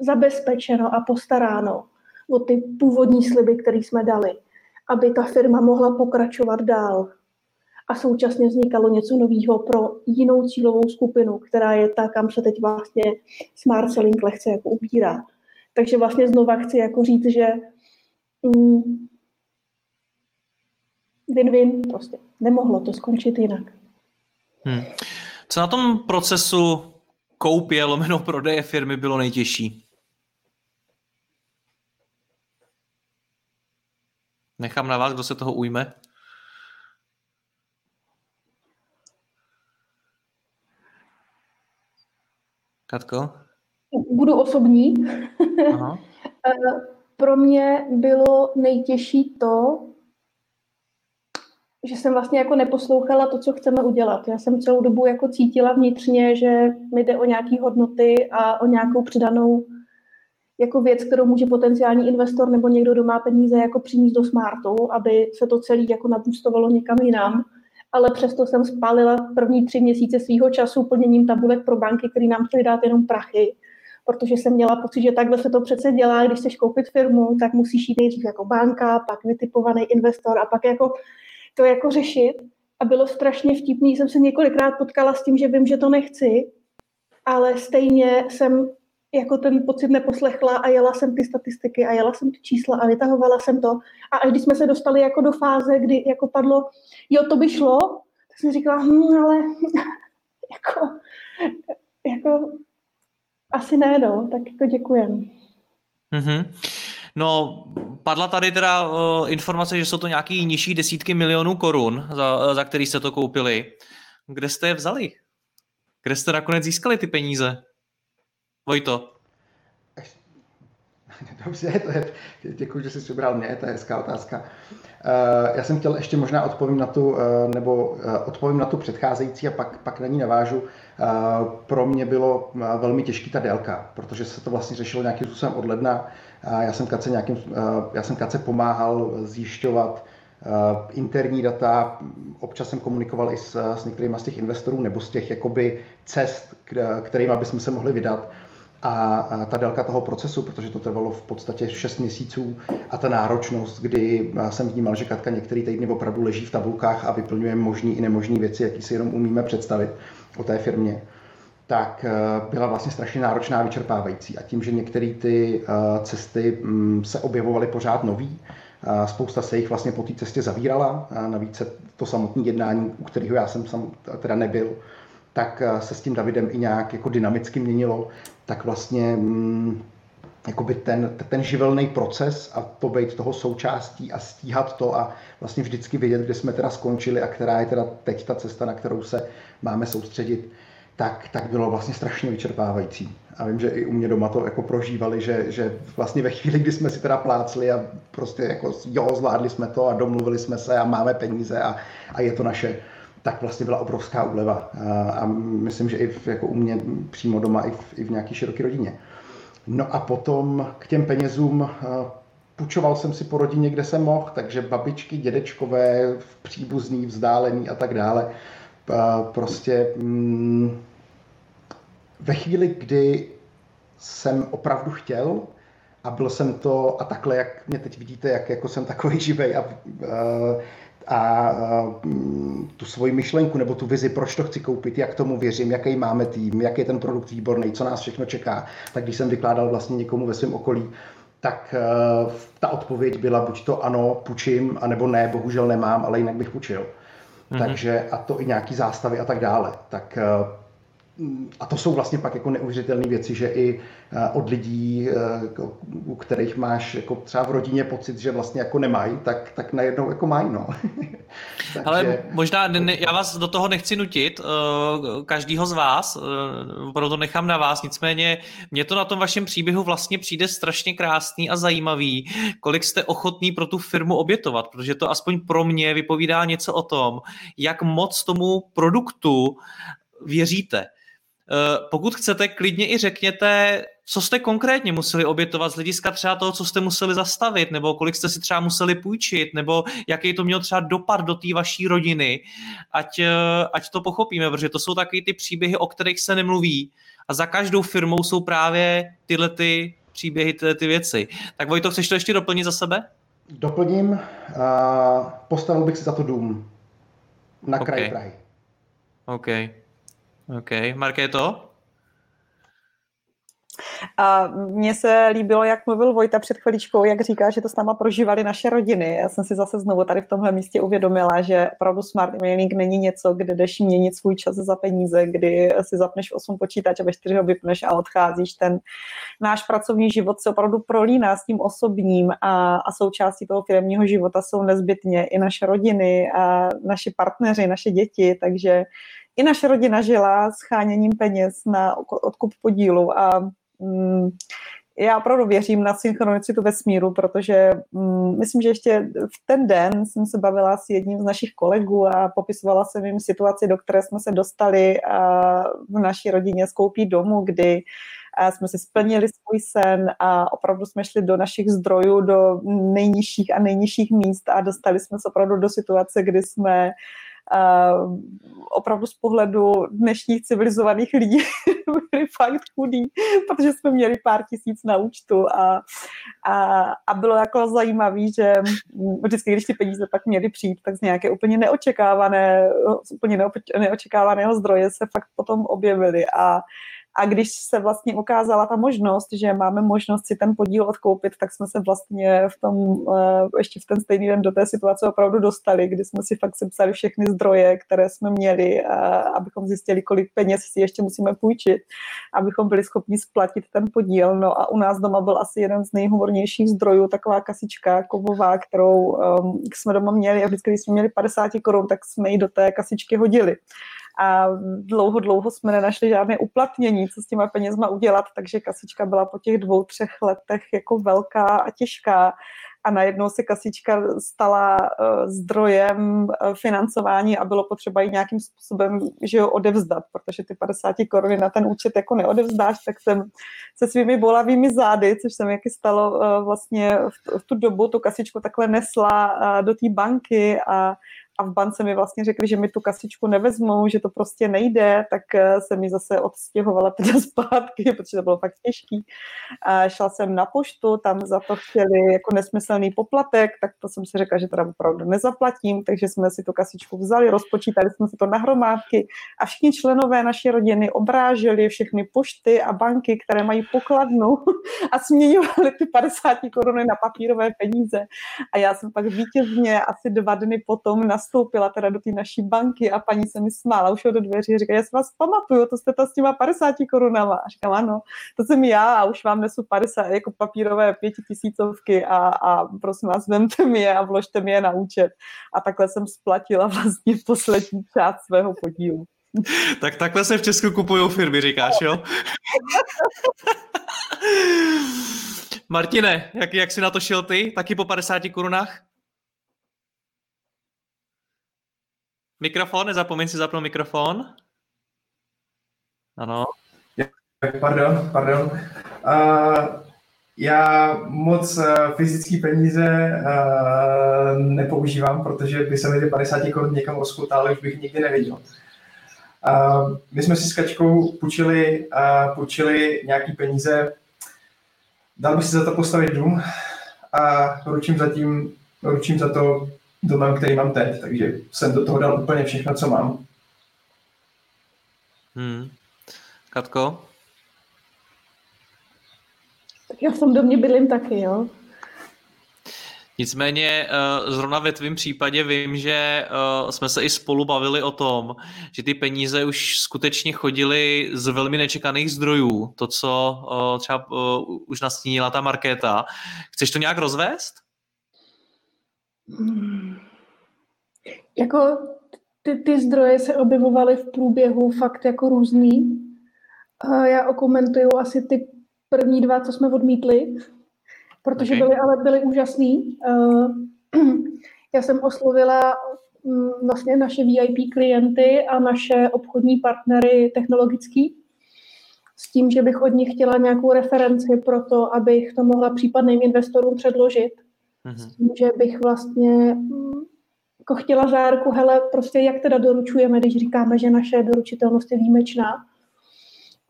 zabezpečeno a postaráno o ty původní sliby, které jsme dali, aby ta firma mohla pokračovat dál a současně vznikalo něco nového pro jinou cílovou skupinu, která je ta, kam se teď vlastně smart selling lehce jako ubírá. Takže vlastně znova chci jako říct, že mm, win-win prostě. Nemohlo to skončit jinak. Hmm. Co na tom procesu koupě lomeno prodeje firmy bylo nejtěžší? Nechám na vás, kdo se toho ujme. Katko? Budu osobní. Aha. Eh, pro mě bylo nejtěžší to, že jsem vlastně jako neposlouchala to, co chceme udělat. Já jsem celou dobu jako cítila vnitřně, že mi jde o nějaké hodnoty a o nějakou přidanou jako věc, kterou může potenciální investor nebo někdo, kdo má peníze, jako přinést do smartu, aby se to celé jako nabůstovalo někam jinam. Ale přesto jsem spálila první tři měsíce svého času plněním tabulek pro banky, které nám chtěly dát jenom prachy, protože jsem měla pocit, že takhle se to přece dělá, když chceš koupit firmu, tak musíš jít nejdřív jako banka, pak vytipovaný investor a pak jako to jako řešit a bylo strašně vtipný. Jsem se několikrát potkala s tím, že vím, že to nechci, ale stejně jsem jako ten pocit neposlechla a jela jsem ty statistiky a jela jsem ty čísla a vytahovala jsem to. A až když jsme se dostali jako do fáze, kdy jako padlo, jo, to by šlo, tak jsem říkala, hm, ale jako, jako asi ne, no, tak jako děkujem. Mm-hmm. No, padla tady teda uh, informace, že jsou to nějaký nižší desítky milionů korun, za, za který jste to koupili. Kde jste je vzali? Kde jste nakonec získali ty peníze? Vojto. Dobře, to je, děkuji, že jsi vybral mě, to je hezká otázka. Eh, já jsem chtěl ještě možná odpovím na tu, eh, nebo eh, odpovím na tu předcházející a pak, pak na ní navážu. Pro mě bylo velmi těžký ta délka, protože se to vlastně řešilo nějakým způsobem od ledna. Já jsem Kace, nějakým, já jsem Kace pomáhal zjišťovat interní data, občas jsem komunikoval i s, s některými z těch investorů nebo z těch jakoby cest, kterými bychom se mohli vydat. A ta délka toho procesu, protože to trvalo v podstatě 6 měsíců a ta náročnost, kdy jsem vnímal, že Katka některý týdny opravdu leží v tabulkách a vyplňuje možný i nemožný věci, jaký si jenom umíme představit o té firmě, tak e, byla vlastně strašně náročná a vyčerpávající. A tím, že některé ty e, cesty mm, se objevovaly pořád nový, spousta se jich vlastně po té cestě zavírala, a navíc to samotné jednání, u kterého já jsem sam teda nebyl, tak se s tím Davidem i nějak jako dynamicky měnilo tak vlastně mm, jakoby ten, ten živelný proces a to být toho součástí a stíhat to a vlastně vždycky vědět, kde jsme teda skončili a která je teda teď ta cesta, na kterou se máme soustředit, tak, tak bylo vlastně strašně vyčerpávající. A vím, že i u mě doma to jako prožívali, že, že vlastně ve chvíli, kdy jsme si teda plácli a prostě jako jo, zvládli jsme to a domluvili jsme se a máme peníze a, a je to naše, tak vlastně byla obrovská úleva. A myslím, že i v, jako u mě přímo doma, i v, i v nějaké široké rodině. No a potom k těm penězům půjčoval jsem si po rodině, kde jsem mohl, takže babičky, dědečkové, příbuzný, vzdálený a tak dále. Prostě mm, ve chvíli, kdy jsem opravdu chtěl a byl jsem to, a takhle, jak mě teď vidíte, jak jako jsem takový živej a, a a tu svoji myšlenku nebo tu vizi, proč to chci koupit, jak tomu věřím, jaký máme tým, jaký je ten produkt výborný, co nás všechno čeká, tak když jsem vykládal vlastně někomu ve svém okolí, tak uh, ta odpověď byla buď to ano, půjčím, anebo ne, bohužel nemám, ale jinak bych půjčil. Mm-hmm. Takže a to i nějaký zástavy a tak dále. Tak uh, a to jsou vlastně pak jako neuvěřitelné věci, že i eh, od lidí, eh, u kterých máš jako třeba v rodině pocit, že vlastně jako nemají, tak, tak najednou jako mají, no. Takže... Ale možná, ne, já vás do toho nechci nutit, uh, každýho z vás, proto nechám na vás, nicméně mě to na tom vašem příběhu vlastně přijde strašně krásný a zajímavý, kolik jste ochotný pro tu firmu obětovat, protože to aspoň pro mě vypovídá něco o tom, jak moc tomu produktu věříte Eh, pokud chcete, klidně i řekněte, co jste konkrétně museli obětovat z hlediska třeba toho, co jste museli zastavit, nebo kolik jste si třeba museli půjčit, nebo jaký to mělo třeba dopad do té vaší rodiny, ať, eh, ať to pochopíme, protože to jsou taky ty příběhy, o kterých se nemluví. A za každou firmou jsou právě tyhle ty příběhy, tyhle ty věci. Tak Vojto, chceš to ještě doplnit za sebe? Doplním. Uh, postavil bych si za to dům na okay. kraji Prahy. OK. OK. Markéto? A mně se líbilo, jak mluvil Vojta před chviličkou, jak říká, že to s náma prožívali naše rodiny. Já jsem si zase znovu tady v tomhle místě uvědomila, že opravdu smart mailing není něco, kde jdeš měnit svůj čas za peníze, kdy si zapneš 8 počítač a ve 4 ho vypneš a odcházíš. Ten náš pracovní život se opravdu prolíná s tím osobním a, a součástí toho firmního života jsou nezbytně i naše rodiny, a naši partneři, naše děti, takže i naše rodina žila s cháněním peněz na odkup podílu a mm, já opravdu věřím na synchronicitu vesmíru, protože mm, myslím, že ještě v ten den jsem se bavila s jedním z našich kolegů a popisovala jsem jim situaci, do které jsme se dostali a v naší rodině skoupí domu, kdy a jsme si splnili svůj sen a opravdu jsme šli do našich zdrojů, do nejnižších a nejnižších míst a dostali jsme se opravdu do situace, kdy jsme uh, opravdu z pohledu dnešních civilizovaných lidí byli fakt chudí, protože jsme měli pár tisíc na účtu a, a, a bylo jako zajímavé, že vždycky, když ty peníze pak měly přijít, tak z nějaké úplně neočekávané, úplně neočekávaného zdroje se fakt potom objevily a a když se vlastně ukázala ta možnost, že máme možnost si ten podíl odkoupit, tak jsme se vlastně v tom, eh, ještě v ten stejný den do té situace opravdu dostali, kdy jsme si fakt sepsali všechny zdroje, které jsme měli, abychom zjistili, kolik peněz si ještě musíme půjčit, abychom byli schopni splatit ten podíl. No a u nás doma byl asi jeden z nejhumornějších zdrojů, taková kasička kovová, kterou um, jsme doma měli a vždycky, když jsme měli 50 korun, tak jsme ji do té kasičky hodili a dlouho, dlouho jsme nenašli žádné uplatnění, co s těma penězma udělat, takže kasička byla po těch dvou, třech letech jako velká a těžká. A najednou se kasička stala uh, zdrojem uh, financování a bylo potřeba ji nějakým způsobem že jo, odevzdat, protože ty 50 koruny na ten účet jako neodevzdáš, tak jsem se svými bolavými zády, což se mi jaký stalo uh, vlastně v, tu dobu, tu kasičku takhle nesla do té banky a a v bance mi vlastně řekli, že mi tu kasičku nevezmou, že to prostě nejde, tak eh, se mi zase odstěhovala teda zpátky, protože to bylo fakt těžký. A šla jsem na poštu, tam za to chtěli jako nesmyslný poplatek, tak to jsem si řekla, že teda opravdu nezaplatím, takže jsme si tu kasičku vzali, rozpočítali jsme si to na hromádky a všichni členové naší rodiny obráželi všechny pošty a banky, které mají pokladnu a směňovali ty 50 koruny na papírové peníze. A já jsem pak vítězně asi dva dny potom na nastoupila teda do té naší banky a paní se mi smála, už do dveří a říká, já si vás pamatuju, to jste ta s těma 50 korunama. A říkám, ano, to jsem já a už vám nesu 50, jako papírové pětitisícovky a, a prosím vás, vemte mi je a vložte mi je na účet. A takhle jsem splatila vlastně poslední část svého podílu. Tak takhle se v Česku kupují firmy, říkáš, jo? Martine, jak, jak jsi na to šel ty? Taky po 50 korunách? Mikrofon, nezapomeň si zapnout mikrofon. Ano. Pardon, pardon. Uh, já moc uh, fyzické peníze uh, nepoužívám, protože by se mi ty 50 korun někam rozkutály, už bych nikdy neviděl. Uh, my jsme si s Kačkou půjčili, uh, půjčili nějaký peníze, dal bych si za to postavit dům a ručím za, tím, ručím za to domem, který mám teď, takže jsem do toho dal úplně všechno, co mám. Hmm. Katko? Tak já v tom domě bydlím taky, jo. Nicméně eh, zrovna ve tvém případě vím, že eh, jsme se i spolu bavili o tom, že ty peníze už skutečně chodily z velmi nečekaných zdrojů. To, co eh, třeba už nastínila ta Markéta. Chceš to nějak rozvést? Hmm. Jako ty, ty zdroje se objevovaly v průběhu fakt jako různý. Já okomentuju asi ty první dva, co jsme odmítli, protože okay. byly ale byly úžasný. Já jsem oslovila mm, vlastně naše VIP klienty a naše obchodní partnery technologický s tím, že bych od nich chtěla nějakou referenci pro to, abych to mohla případným investorům předložit Mm-hmm. Že bych vlastně mm, jako chtěla záruku, hele, prostě jak teda doručujeme, když říkáme, že naše doručitelnost je výjimečná.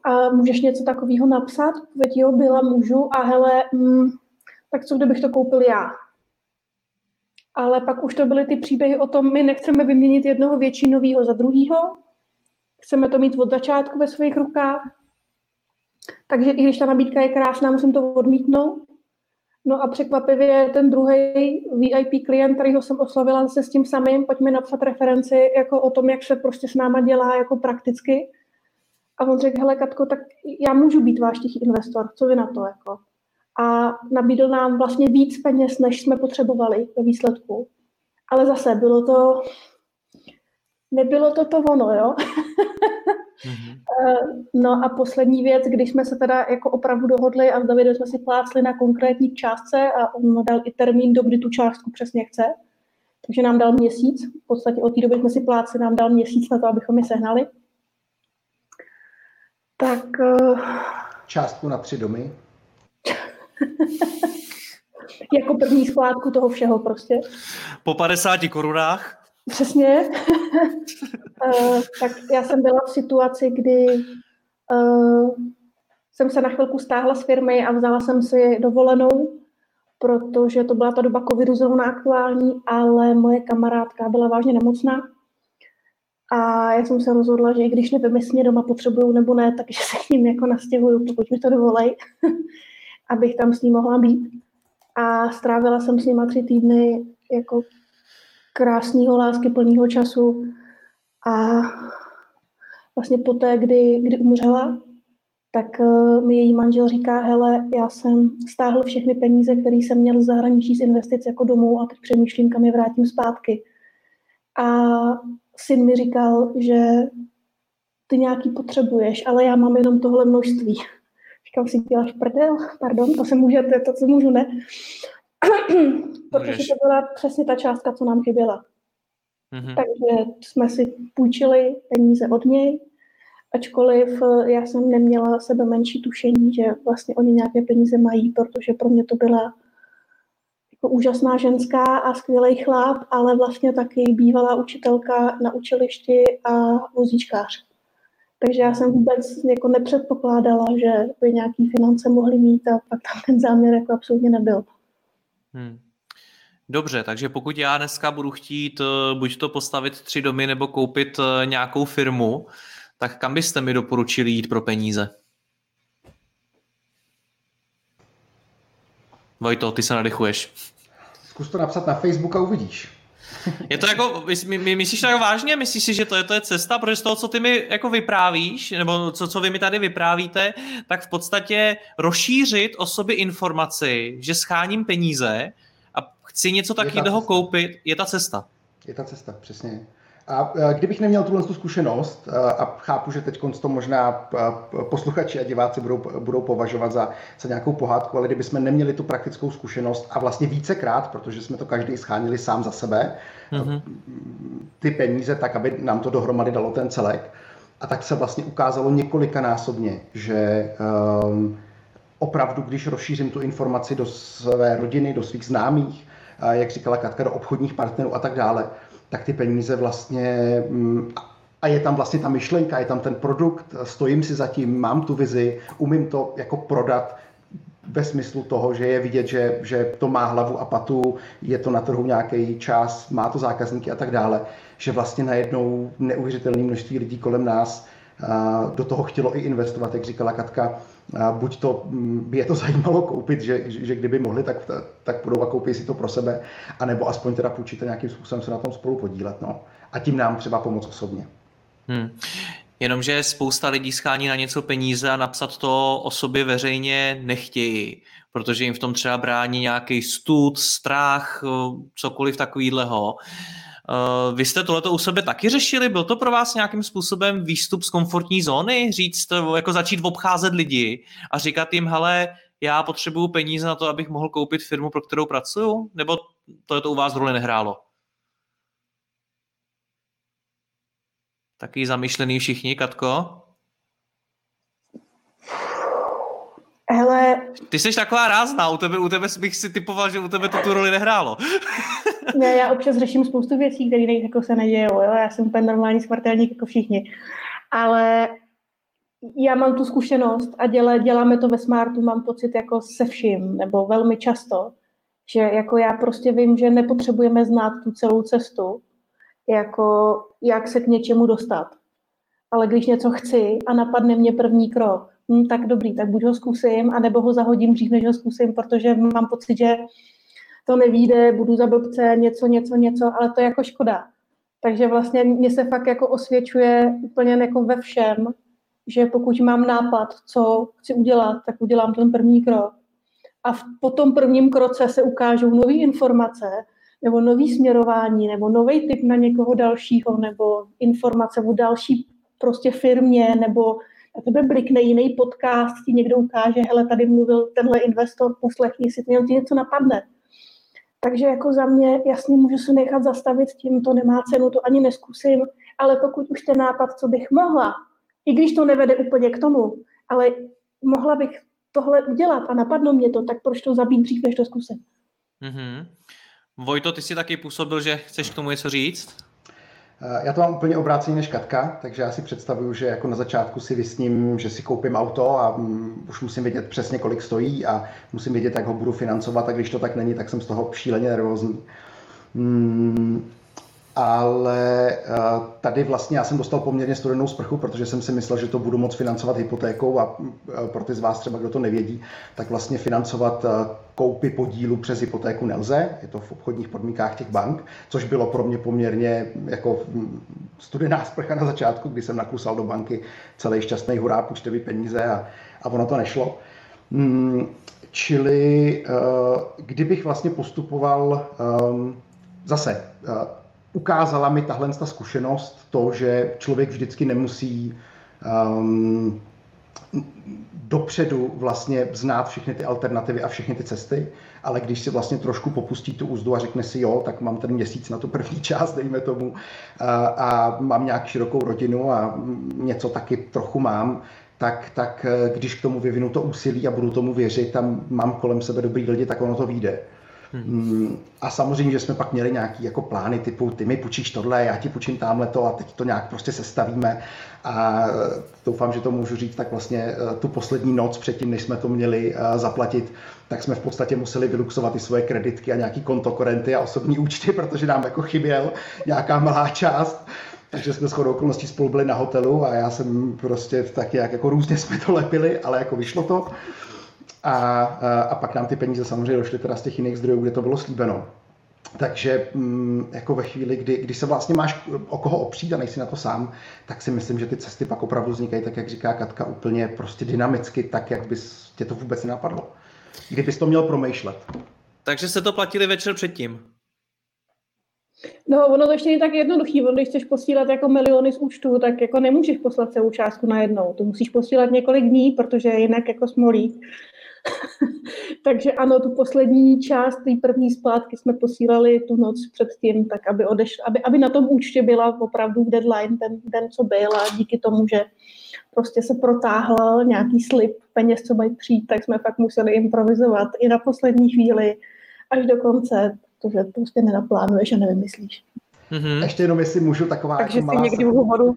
A můžeš něco takového napsat? Veď jo, byla, můžu. A hele, mm, tak co kdybych to koupil já? Ale pak už to byly ty příběhy o tom, my nechceme vyměnit jednoho většinového za druhýho, chceme to mít od začátku ve svých rukách. Takže i když ta nabídka je krásná, musím to odmítnout. No a překvapivě ten druhý VIP klient, kterýho jsem oslovila se s tím samým, pojďme napsat referenci jako o tom, jak se prostě s náma dělá jako prakticky. A on řekl, hele Katko, tak já můžu být váš tichý investor, co vy na to? Jako? A nabídl nám vlastně víc peněz, než jsme potřebovali ve výsledku. Ale zase bylo to, nebylo to to ono, jo. Mm-hmm. No a poslední věc, když jsme se teda jako opravdu dohodli a s Davidem jsme si plácli na konkrétní částce a on dal i termín, do kdy tu částku přesně chce, takže nám dal měsíc, v podstatě od té doby jsme si plácli, nám dal měsíc na to, abychom je sehnali. Tak... Uh... Částku na tři domy. jako první skládku toho všeho prostě. Po 50 korunách? Přesně. uh, tak já jsem byla v situaci, kdy uh, jsem se na chvilku stáhla z firmy a vzala jsem si dovolenou, protože to byla ta doba covidu zrovna aktuální, ale moje kamarádka byla vážně nemocná. A já jsem se rozhodla, že i když nevím, jestli doma potřebují nebo ne, takže se k ním jako nastěhuju, pokud mi to dovolej, abych tam s ní mohla být. A strávila jsem s nima tři týdny jako krásného lásky plného času a vlastně poté, kdy, kdy umřela, tak uh, mi její manžel říká, hele, já jsem stáhl všechny peníze, které jsem měl z zahraničí z investic jako domů a teď přemýšlím, kam je vrátím zpátky. A syn mi říkal, že ty nějaký potřebuješ, ale já mám jenom tohle množství. Říkám si, děláš prdel, pardon, to se může, to, to co můžu, ne? Protože to byla přesně ta částka, co nám chyběla. Mm-hmm. Takže jsme si půjčili peníze od něj, ačkoliv eh, já jsem neměla sebe menší tušení, že vlastně oni nějaké peníze mají, protože pro mě to byla jako úžasná ženská a skvělý chlap, ale vlastně taky bývalá učitelka na učilišti a vozíčkář. Takže já jsem vůbec jako nepředpokládala, že by nějaký finance mohli mít a pak tam ten záměr jako absolutně nebyl. Hmm. Dobře, takže pokud já dneska budu chtít eh, buď to postavit tři domy nebo koupit eh, nějakou firmu, tak kam byste mi doporučili jít pro peníze? Vojto, ty se nadechuješ. Zkus to napsat na Facebook a uvidíš. Je to jako, my, my, myslíš to jako vážně? Myslíš si, že to je, to je cesta? Protože z toho, co ty mi jako vyprávíš, nebo co, co vy mi tady vyprávíte, tak v podstatě rozšířit o sobě informaci, že scháním peníze a chci něco takového koupit, je ta cesta. Je ta cesta, přesně. A kdybych neměl tuhle tu zkušenost, a chápu, že teď to možná posluchači a diváci budou, budou považovat za, za nějakou pohádku, ale kdybychom neměli tu praktickou zkušenost a vlastně vícekrát, protože jsme to každý schánili sám za sebe, mm-hmm. ty peníze tak, aby nám to dohromady dalo ten celek, a tak se vlastně ukázalo několikanásobně, že um, opravdu, když rozšířím tu informaci do své rodiny, do svých známých, jak říkala Katka, do obchodních partnerů a tak dále, tak ty peníze vlastně mm, a je tam vlastně ta myšlenka, je tam ten produkt, stojím si za tím, mám tu vizi, umím to jako prodat ve smyslu toho, že je vidět, že, že to má hlavu a patu, je to na trhu nějaký čas, má to zákazníky a tak dále, že vlastně najednou neuvěřitelné množství lidí kolem nás do toho chtělo i investovat, jak říkala Katka, buď to mm, by je to zajímalo koupit, že, že kdyby mohli, tak, tak budou a koupí si to pro sebe, anebo aspoň teda půjčit nějakým způsobem se na tom spolu podílet. No. A tím nám třeba pomoct osobně. Hmm. Jenomže spousta lidí schání na něco peníze a napsat to o sobě veřejně nechtějí, protože jim v tom třeba brání nějaký stud, strach, cokoliv takového. Uh, vy jste tohleto u sebe taky řešili? Byl to pro vás nějakým způsobem výstup z komfortní zóny? Říct, jako začít obcházet lidi a říkat jim, hele, já potřebuju peníze na to, abych mohl koupit firmu, pro kterou pracuju? Nebo to to u vás roli nehrálo? Taky zamýšlený všichni, Katko? Hele... Ty jsi taková rázná, u tebe, u tebe bych si typoval, že u tebe to tu roli nehrálo. ne, já občas řeším spoustu věcí, které jako se nedějou. Jo? Já jsem úplně normální smrtelník jako všichni. Ale já mám tu zkušenost a děle, děláme to ve Smartu, mám pocit jako se vším, nebo velmi často, že jako já prostě vím, že nepotřebujeme znát tu celou cestu, jako jak se k něčemu dostat. Ale když něco chci a napadne mě první krok, hm, tak dobrý, tak buď ho zkusím, anebo ho zahodím dřív, než ho zkusím, protože mám pocit, že to nevíde, budu za blbce, něco, něco, něco, ale to je jako škoda. Takže vlastně mě se fakt jako osvědčuje úplně jako ve všem, že pokud mám nápad, co chci udělat, tak udělám ten první krok. A v, po tom prvním kroce se ukážou nové informace, nebo nový směrování, nebo nový typ na někoho dalšího, nebo informace o další prostě firmě, nebo tebe blikne jiný podcast, ti někdo ukáže, hele, tady mluvil tenhle investor, poslechni si, ti něco napadne. Takže jako za mě jasně můžu se nechat zastavit tím, to nemá cenu, to ani neskusím, ale pokud už ten nápad, co bych mohla, i když to nevede úplně k tomu, ale mohla bych tohle udělat a napadlo mě to, tak proč to zabít dřív, než to zkusím. Mm-hmm. Vojto, ty jsi taky působil, že chceš k tomu něco říct? Eh, já to mám úplně obráceně než Katka, takže já si představuju, že jako na začátku si vysním, že si koupím auto a mm, už musím vědět přesně, kolik stojí a musím vědět, jak ho budu financovat a když to tak není, tak jsem z toho šíleně nervózní. Mm, ale eh, tady vlastně já jsem dostal poměrně studenou sprchu, protože jsem si myslel, že to budu moct financovat hypotékou a eh, pro ty z vás třeba, kdo to nevědí, tak vlastně financovat eh, koupy podílu přes hypotéku nelze, je to v obchodních podmínkách těch bank, což bylo pro mě poměrně jako hm, studená sprcha na začátku, kdy jsem nakusal do banky celý šťastný hurá, půjčte peníze a, a ono to nešlo. Hmm, čili kdybych vlastně postupoval ehm, zase ukázala mi tahle ta zkušenost to, že člověk vždycky nemusí um, dopředu vlastně znát všechny ty alternativy a všechny ty cesty, ale když si vlastně trošku popustí tu úzdu a řekne si jo, tak mám ten měsíc na tu první část, dejme tomu, a, a mám nějak širokou rodinu a něco taky trochu mám, tak, tak když k tomu vyvinu to úsilí a budu tomu věřit a mám kolem sebe dobrý lidi, tak ono to vyjde. Hmm. A samozřejmě, že jsme pak měli nějaký jako plány typu, ty mi půjčíš tohle, já ti půjčím tamhle to a teď to nějak prostě sestavíme. A doufám, že to můžu říct, tak vlastně eh, tu poslední noc předtím, než jsme to měli eh, zaplatit, tak jsme v podstatě museli vyluxovat i svoje kreditky a nějaký kontokorenty a osobní účty, protože nám jako chyběl nějaká malá část. Takže jsme shodou okolností spolu byli na hotelu a já jsem prostě tak jak jako různě jsme to lepili, ale jako vyšlo to. A, a pak nám ty peníze samozřejmě došly teda z těch jiných zdrojů, kde to bylo slíbeno. Takže mm, jako ve chvíli, kdy, kdy se vlastně máš o koho opřít a nejsi na to sám, tak si myslím, že ty cesty pak opravdu vznikají tak, jak říká Katka, úplně prostě dynamicky, tak, jak bys tě to vůbec nenapadlo. Kdybys to měl promýšlet. Takže se to platili večer předtím. No, ono to ještě není tak jednoduchý. On, když chceš posílat jako miliony z účtu, tak jako nemůžeš poslat celou částku najednou. To musíš posílat několik dní, protože jinak jako smolík. Takže ano, tu poslední část té první splátky jsme posílali tu noc předtím, tak aby, odeš, aby, aby na tom účtě byla opravdu deadline ten den, co byl a díky tomu, že prostě se protáhl nějaký slib peněz, co mají přijít, tak jsme fakt museli improvizovat i na poslední chvíli až do konce, protože prostě nenaplánuješ a nevymyslíš. Mm-hmm. Ještě jenom, jestli můžu, taková Takže jako malá... někdy v humoru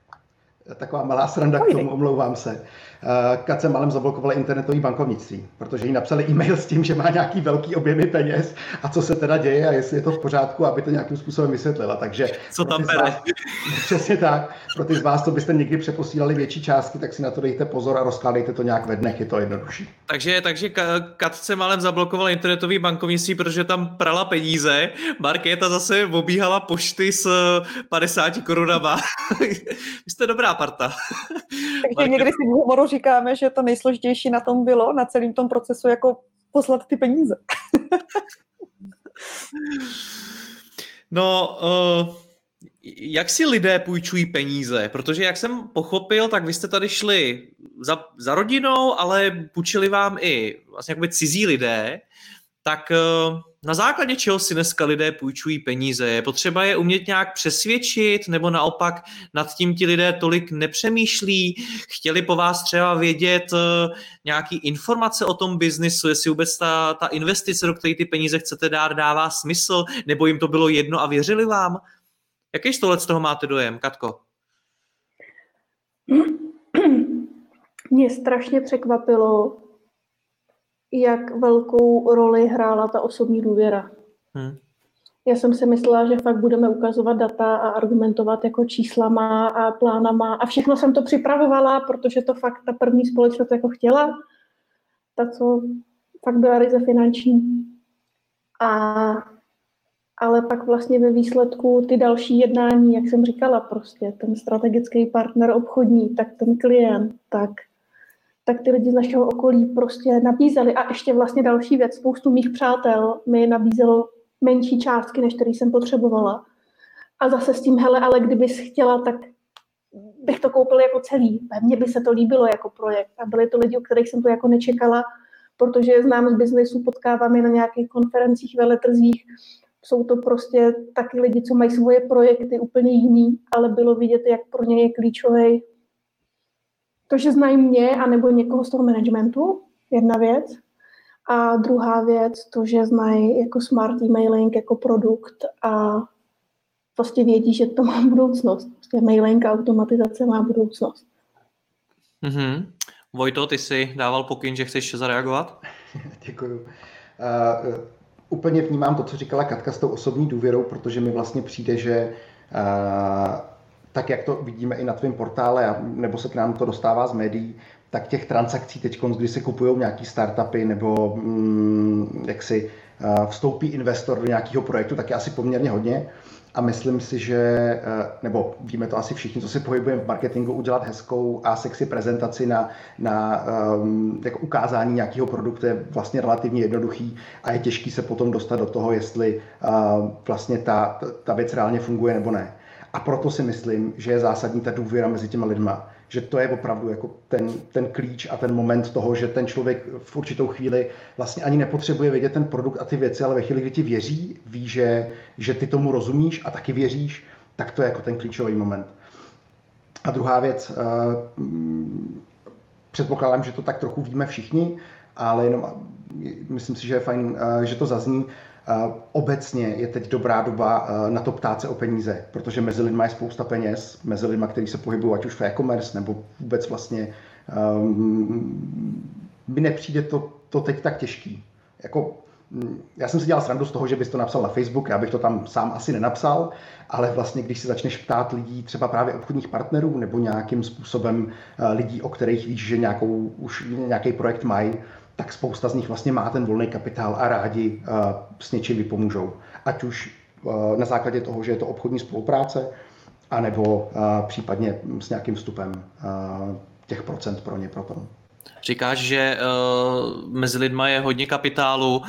taková malá sranda k tomu, omlouvám se. Eh, Kace malem zablokovala internetový bankovnictví, protože jí napsali e-mail s tím, že má nějaký velký objemy peněz a co se teda děje a jestli je to v pořádku, aby to nějakým způsobem vysvětlila. Takže co tam bere? Přesně tak. Pro ty z vás, co byste někdy přeposílali větší částky, tak si na to dejte pozor a rozkládejte to nějak ve dnech, je to jednodušší. Takže, takže Katce malem zablokovala internetový bankovnictví, protože tam prala peníze. Markéta zase obíhala pošty s 50 korunama. Vy jste dobrá parta. Takže někdy si v humoru říkáme, že to nejsložitější na tom bylo, na celém tom procesu, jako poslat ty peníze. no, uh, jak si lidé půjčují peníze? Protože jak jsem pochopil, tak vy jste tady šli za, za rodinou, ale půjčili vám i vlastně jakoby cizí lidé. Tak uh, na základě čeho si dneska lidé půjčují peníze? Je potřeba je umět nějak přesvědčit, nebo naopak nad tím ti lidé tolik nepřemýšlí? Chtěli po vás třeba vědět uh, nějaký informace o tom biznisu, jestli vůbec ta, ta investice, do které ty peníze chcete dát, dává smysl, nebo jim to bylo jedno a věřili vám? Jaký z tohle z toho máte dojem, Katko? Mě strašně překvapilo, jak velkou roli hrála ta osobní důvěra. Hmm. Já jsem si myslela, že fakt budeme ukazovat data a argumentovat jako číslama a plánama a všechno jsem to připravovala, protože to fakt ta první společnost jako chtěla, ta, co fakt byla ryze finanční. A, ale pak vlastně ve výsledku ty další jednání, jak jsem říkala, prostě ten strategický partner obchodní, tak ten klient, tak tak ty lidi z našeho okolí prostě nabízeli. A ještě vlastně další věc, spoustu mých přátel mi nabízelo menší částky, než který jsem potřebovala. A zase s tím, hele, ale kdybys chtěla, tak bych to koupil jako celý. Mně by se to líbilo jako projekt. A byly to lidi, o kterých jsem to jako nečekala, protože je znám z biznesu, potkávám je na nějakých konferencích, veletrzích. Jsou to prostě taky lidi, co mají svoje projekty úplně jiný, ale bylo vidět, jak pro ně je klíčový to, že znají mě anebo někoho z toho managementu, jedna věc. A druhá věc, to, že znají jako smart emailing jako produkt a prostě vědí, že to má budoucnost. Prostě mailing a automatizace má budoucnost. Mm-hmm. Vojto, ty jsi dával pokyn, že chceš zareagovat? Děkuju. Uh, úplně vnímám to, co říkala Katka s tou osobní důvěrou, protože mi vlastně přijde, že uh, tak jak to vidíme i na tvém portále, nebo se k nám to dostává z médií, tak těch transakcí teď, když se kupují nějaký startupy nebo mm, jak si vstoupí investor do nějakého projektu, tak je asi poměrně hodně. A myslím si, že, e, nebo víme to asi všichni, co si pohybujeme v marketingu, udělat hezkou a sexy prezentaci na, na um, jako ukázání nějakého produktu je vlastně relativně jednoduchý a je těžký se potom dostat do toho, jestli uh, vlastně ta, ta věc reálně funguje nebo ne. A proto si myslím, že je zásadní ta důvěra mezi těma lidma, že to je opravdu jako ten, ten klíč a ten moment toho, že ten člověk v určitou chvíli vlastně ani nepotřebuje vědět ten produkt a ty věci, ale ve chvíli, kdy ti věří, ví, že, že ty tomu rozumíš a taky věříš, tak to je jako ten klíčový moment. A druhá věc, uh, předpokládám, že to tak trochu víme všichni, ale jenom myslím si, že je fajn, uh, že to zazní. Uh, obecně je teď dobrá doba uh, na to ptát se o peníze, protože mezi lidmi je spousta peněz, mezi lidmi, kteří se pohybují ať už v e-commerce nebo vůbec vlastně um, mi nepřijde to, to teď tak těžký. Jako já jsem si dělal srandu z toho, že bys to napsal na Facebook, já bych to tam sám asi nenapsal, ale vlastně když si začneš ptát lidí, třeba právě obchodních partnerů nebo nějakým způsobem eh, lidí, o kterých víš, že nějakou, už nějaký projekt mají, tak spousta z nich vlastně má ten volný kapitál a rádi uh, s něčím vypomůžou. Ať už uh, na základě toho, že je to obchodní spolupráce, anebo uh, případně s nějakým vstupem těch procent pro ně potom. Říkáš, že uh, mezi lidma je hodně kapitálu.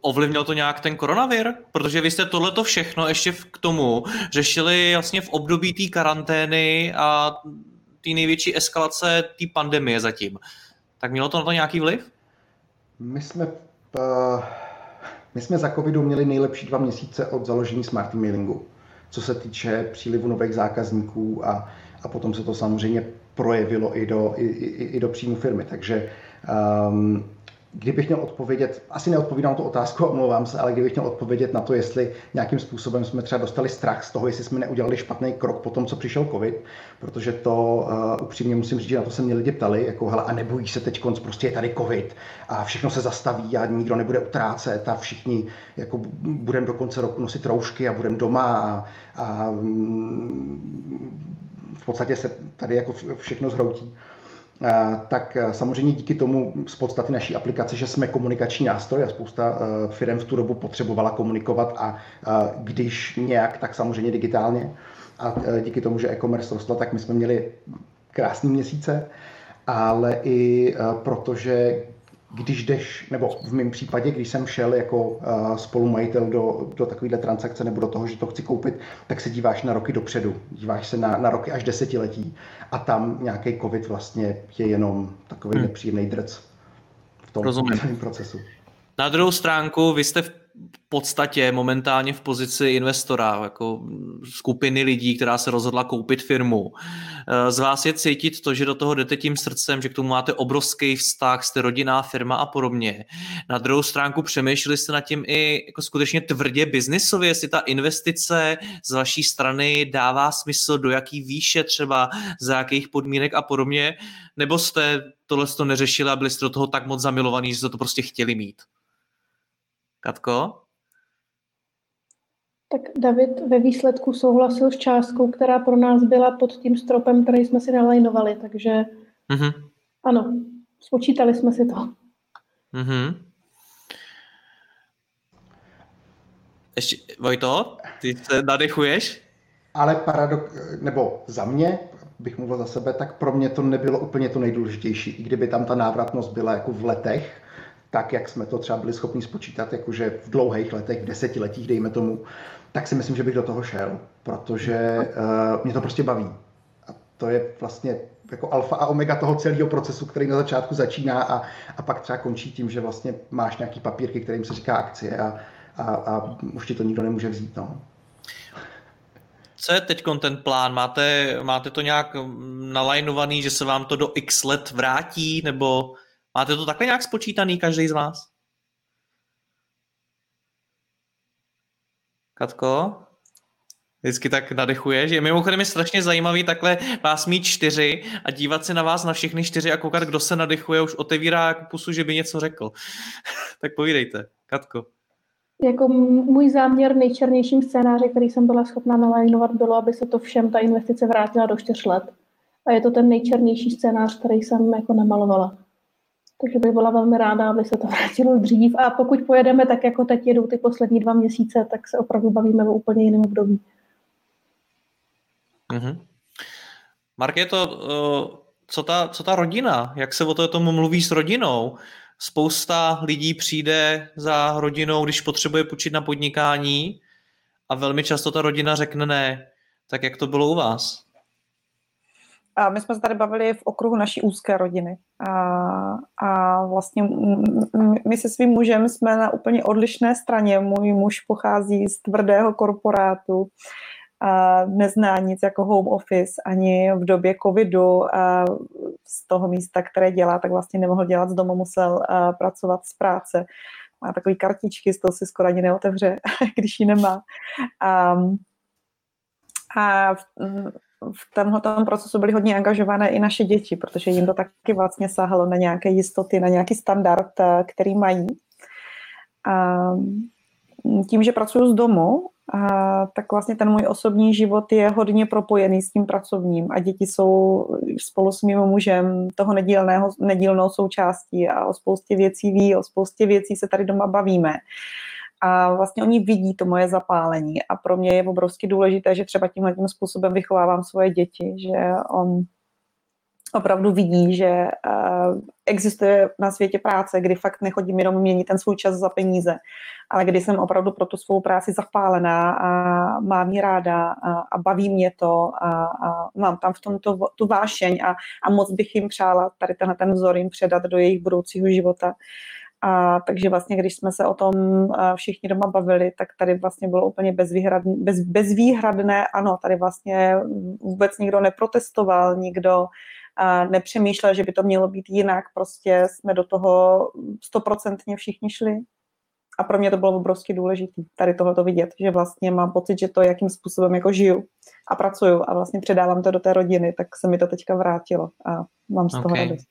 Ovlivnil to nějak ten koronavir? Protože vy jste tohleto všechno ještě k tomu řešili vlastně v období té karantény a té největší eskalace té pandemie zatím. Tak mělo to na to nějaký vliv? My jsme, uh, my jsme za covidu měli nejlepší dva měsíce od založení smart mailingu, co se týče přílivu nových zákazníků a, a potom se to samozřejmě projevilo i do, i, i, i do příjmu firmy. Takže um, kdybych měl odpovědět, asi neodpovídám tu otázku, omlouvám se, ale kdybych měl odpovědět na to, jestli nějakým způsobem jsme třeba dostali strach z toho, jestli jsme neudělali špatný krok po tom, co přišel COVID, protože to uh, upřímně musím říct, že na to se mě lidi ptali, jako hele, a nebojí se teď konc, prostě je tady COVID a všechno se zastaví a nikdo nebude utrácet a všichni jako budeme do konce roku nosit roušky a budeme doma a, a v podstatě se tady jako všechno zhroutí, tak samozřejmě díky tomu z podstaty naší aplikace, že jsme komunikační nástroj a spousta firm v tu dobu potřebovala komunikovat a když nějak, tak samozřejmě digitálně. A díky tomu, že e-commerce rostl, tak my jsme měli krásný měsíce, ale i protože když jdeš, nebo v mém případě, když jsem šel jako uh, spolumajitel do, do takovéhle transakce nebo do toho, že to chci koupit, tak se díváš na roky dopředu. Díváš se na, na roky až desetiletí a tam nějaký covid vlastně je jenom takový hmm. nepříjemný drc v tom Rozumím. procesu. Na druhou stránku, vy jste v podstatě momentálně v pozici investora, jako skupiny lidí, která se rozhodla koupit firmu. Z vás je cítit to, že do toho jdete tím srdcem, že k tomu máte obrovský vztah, jste rodinná firma a podobně. Na druhou stránku přemýšleli jste nad tím i jako skutečně tvrdě biznisově, jestli ta investice z vaší strany dává smysl, do jaký výše třeba, za jakých podmínek a podobně, nebo jste tohle to neřešili a byli jste do toho tak moc zamilovaní, že jste to prostě chtěli mít? Katko? Tak David ve výsledku souhlasil s částkou, která pro nás byla pod tím stropem, který jsme si nalajnovali, takže mm-hmm. ano, spočítali jsme si to. Mm-hmm. Ještě, Vojto, ty se nadechuješ? Ale paradok, nebo za mě, bych mluvil za sebe, tak pro mě to nebylo úplně to nejdůležitější. I kdyby tam ta návratnost byla jako v letech, tak, jak jsme to třeba byli schopni spočítat, jakože v dlouhých letech, v desetiletích, dejme tomu, tak si myslím, že bych do toho šel, protože uh, mě to prostě baví. A to je vlastně jako alfa a omega toho celého procesu, který na začátku začíná a, a pak třeba končí tím, že vlastně máš nějaký papírky, kterým se říká akcie a, a, a už ti to nikdo nemůže vzít. No. Co je teď ten plán? Máte, máte to nějak nalajnovaný, že se vám to do x let vrátí, nebo Máte to takhle nějak spočítaný každý z vás? Katko? Vždycky tak nadechuješ. Je mimochodem je strašně zajímavý takhle vás mít čtyři a dívat se na vás na všechny čtyři a koukat, kdo se nadechuje, už otevírá jako pusu, že by něco řekl. tak povídejte, Katko. Jako můj záměr nejčernějším scénáři, který jsem byla schopná nalajnovat, bylo, aby se to všem ta investice vrátila do čtyř let. A je to ten nejčernější scénář, který jsem jako namalovala. Takže bych byla velmi ráda, aby se to vrátilo dřív. A pokud pojedeme tak, jako teď jedou ty poslední dva měsíce, tak se opravdu bavíme o úplně jiném období. Mm-hmm. Mark, je to, uh, co ta, co ta rodina? Jak se o to tomu mluví s rodinou? Spousta lidí přijde za rodinou, když potřebuje půjčit na podnikání a velmi často ta rodina řekne ne. Tak jak to bylo u vás? A my jsme se tady bavili v okruhu naší úzké rodiny. A, a vlastně my se svým mužem jsme na úplně odlišné straně. Můj muž pochází z tvrdého korporátu, a nezná nic jako home office, ani v době covidu a z toho místa, které dělá, tak vlastně nemohl dělat z domu, musel pracovat z práce. Má takový kartičky, z toho si skoro ani neotevře, když ji nemá. A, a v tomhle procesu byly hodně angažované i naše děti, protože jim to taky vlastně sáhalo na nějaké jistoty, na nějaký standard, eh, který mají. A tím, že pracuji z domu, a tak vlastně ten můj osobní život je hodně propojený s tím pracovním a děti jsou spolu s mým mužem toho nedílného, nedílnou součástí a o spoustě věcí ví, o spoustě věcí se tady doma bavíme a vlastně oni vidí to moje zapálení a pro mě je obrovsky důležité, že třeba tímhle tím způsobem vychovávám svoje děti, že on opravdu vidí, že uh, existuje na světě práce, kdy fakt nechodím jenom měnit ten svůj čas za peníze, ale kdy jsem opravdu pro tu svou práci zapálená a mám ji ráda a, a baví mě to a, a mám tam v tom to, tu vášeň a, a moc bych jim přála tady tenhle ten vzor jim předat do jejich budoucího života. Uh, a takže vlastně, když jsme se o tom všichni doma bavili, tak tady vlastně bylo úplně bezvýhradné, bez, bezvýhradné, ano, tady vlastně vůbec nikdo neprotestoval, nikdo nepřemýšlel, že by to mělo být jinak, prostě jsme do toho stoprocentně všichni šli. A pro mě to bylo obrovsky důležité tady tohle vidět, že vlastně mám pocit, že to, jakým způsobem jako žiju a pracuju a vlastně předávám to do té rodiny, tak se mi to teďka vrátilo a mám z toho okay. radost.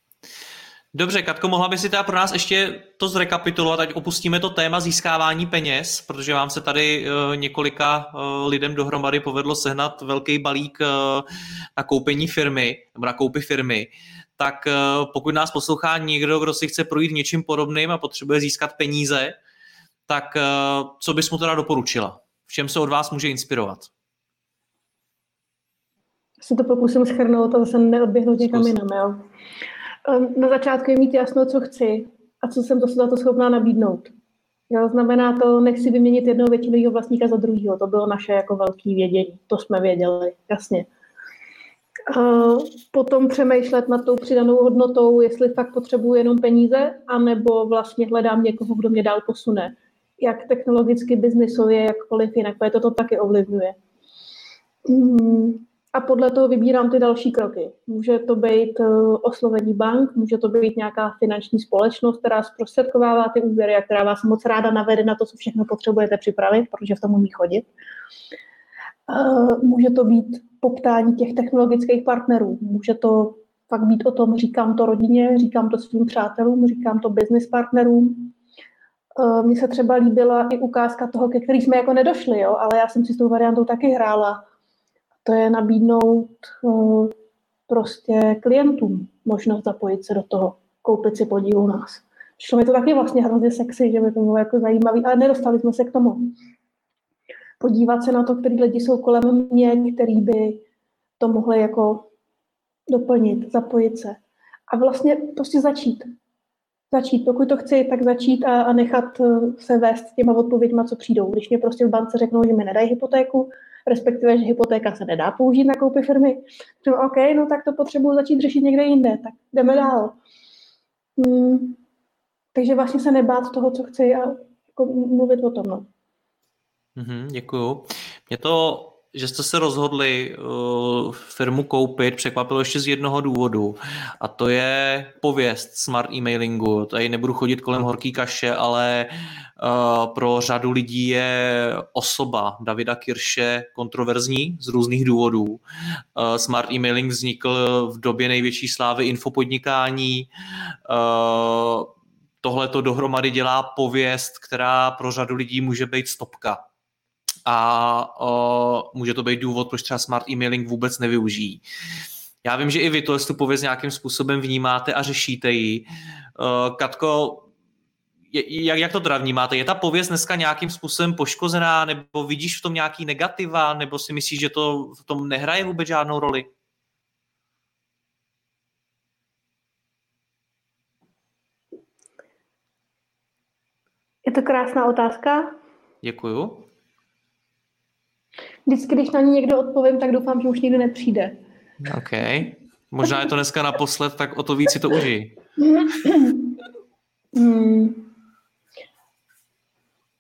Dobře, Katko, mohla by si teda pro nás ještě to zrekapitulovat, ať opustíme to téma získávání peněz, protože vám se tady uh, několika uh, lidem dohromady povedlo sehnat velký balík uh, na koupení firmy, nebo na koupy firmy. Tak pokud nás poslouchá někdo, kdo si chce projít něčím podobným a potřebuje získat peníze, tak co bys mu teda doporučila? V čem se od vás může inspirovat? Se to pokusím schrnout a zase neodběhnout někam jinam, jo. Ehm, na začátku je mít jasno, co chci a co jsem to za to schopná nabídnout. Jo, znamená to, nechci vyměnit jednoho většinového vlastníka za druhého. To bylo naše jako velké vědění. To jsme věděli, jasně. A potom přemýšlet nad tou přidanou hodnotou, jestli fakt potřebuji jenom peníze, anebo vlastně hledám někoho, kdo mě dál posune. Jak technologicky, biznisově, jakkoliv jinak, to to taky ovlivňuje. Hmm a podle toho vybírám ty další kroky. Může to být eh, oslovení bank, může to být nějaká finanční společnost, která zprostředkovává ty úvěry a která vás moc ráda navede na to, co všechno potřebujete připravit, protože v tom umí chodit. Eh, může to být poptání těch technologických partnerů. Může to fakt být o tom, říkám to rodině, říkám to svým přátelům, říkám to business partnerům. Eh, mně se třeba líbila i ukázka toho, ke který jsme jako nedošli, jo? ale já jsem si s tou variantou taky hrála to je nabídnout uh, prostě klientům možnost zapojit se do toho, koupit si podíl u nás. Šlo mi to taky vlastně hrozně sexy, že by to bylo jako zajímavý, ale nedostali jsme se k tomu. Podívat se na to, který lidi jsou kolem mě, který by to mohli jako doplnit, zapojit se. A vlastně prostě začít. Začít, pokud to chci, tak začít a, a nechat eh, se vést těma odpověďma, co přijdou. Když mě prostě v bance řeknou, že mi nedají hypotéku, respektive, že hypotéka se nedá použít na koupy firmy. Řeknu, OK, no tak to potřebuji začít řešit někde jinde, tak jdeme dál. Hmm. Takže vlastně se nebát toho, co chci a jako mluvit o tom. No. Mm-hmm, děkuju. Mě to že jste se rozhodli uh, firmu koupit, překvapilo ještě z jednoho důvodu a to je pověst smart emailingu. Tady nebudu chodit kolem horký kaše, ale uh, pro řadu lidí je osoba Davida Kirše kontroverzní z různých důvodů. Uh, smart emailing vznikl v době největší slávy infopodnikání. Uh, Tohle to dohromady dělá pověst, která pro řadu lidí může být stopka a uh, může to být důvod, proč třeba smart emailing vůbec nevyužijí. Já vím, že i vy to tu pověst nějakým způsobem vnímáte a řešíte ji. Katko, jak, jak to teda vnímáte? Je ta pověst dneska nějakým způsobem poškozená, nebo vidíš v tom nějaký negativa, nebo si myslíš, že to v tom nehraje vůbec žádnou roli? Je to krásná otázka. Děkuju. Vždycky, když na ní někdo odpovím, tak doufám, že už nikdy nepřijde. OK. Možná je to dneska naposled, tak o to víc si to užij. Hmm.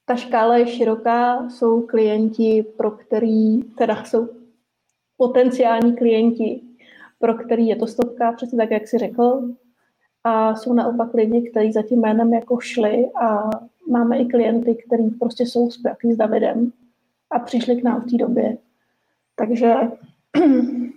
Ta škála je široká, jsou klienti, pro který, teda jsou potenciální klienti, pro který je to stopka, přesně tak, jak jsi řekl. A jsou naopak lidi, kteří za tím jménem jako šli a máme i klienty, kteří prostě jsou spjatí s Davidem a přišli k nám v té době. Takže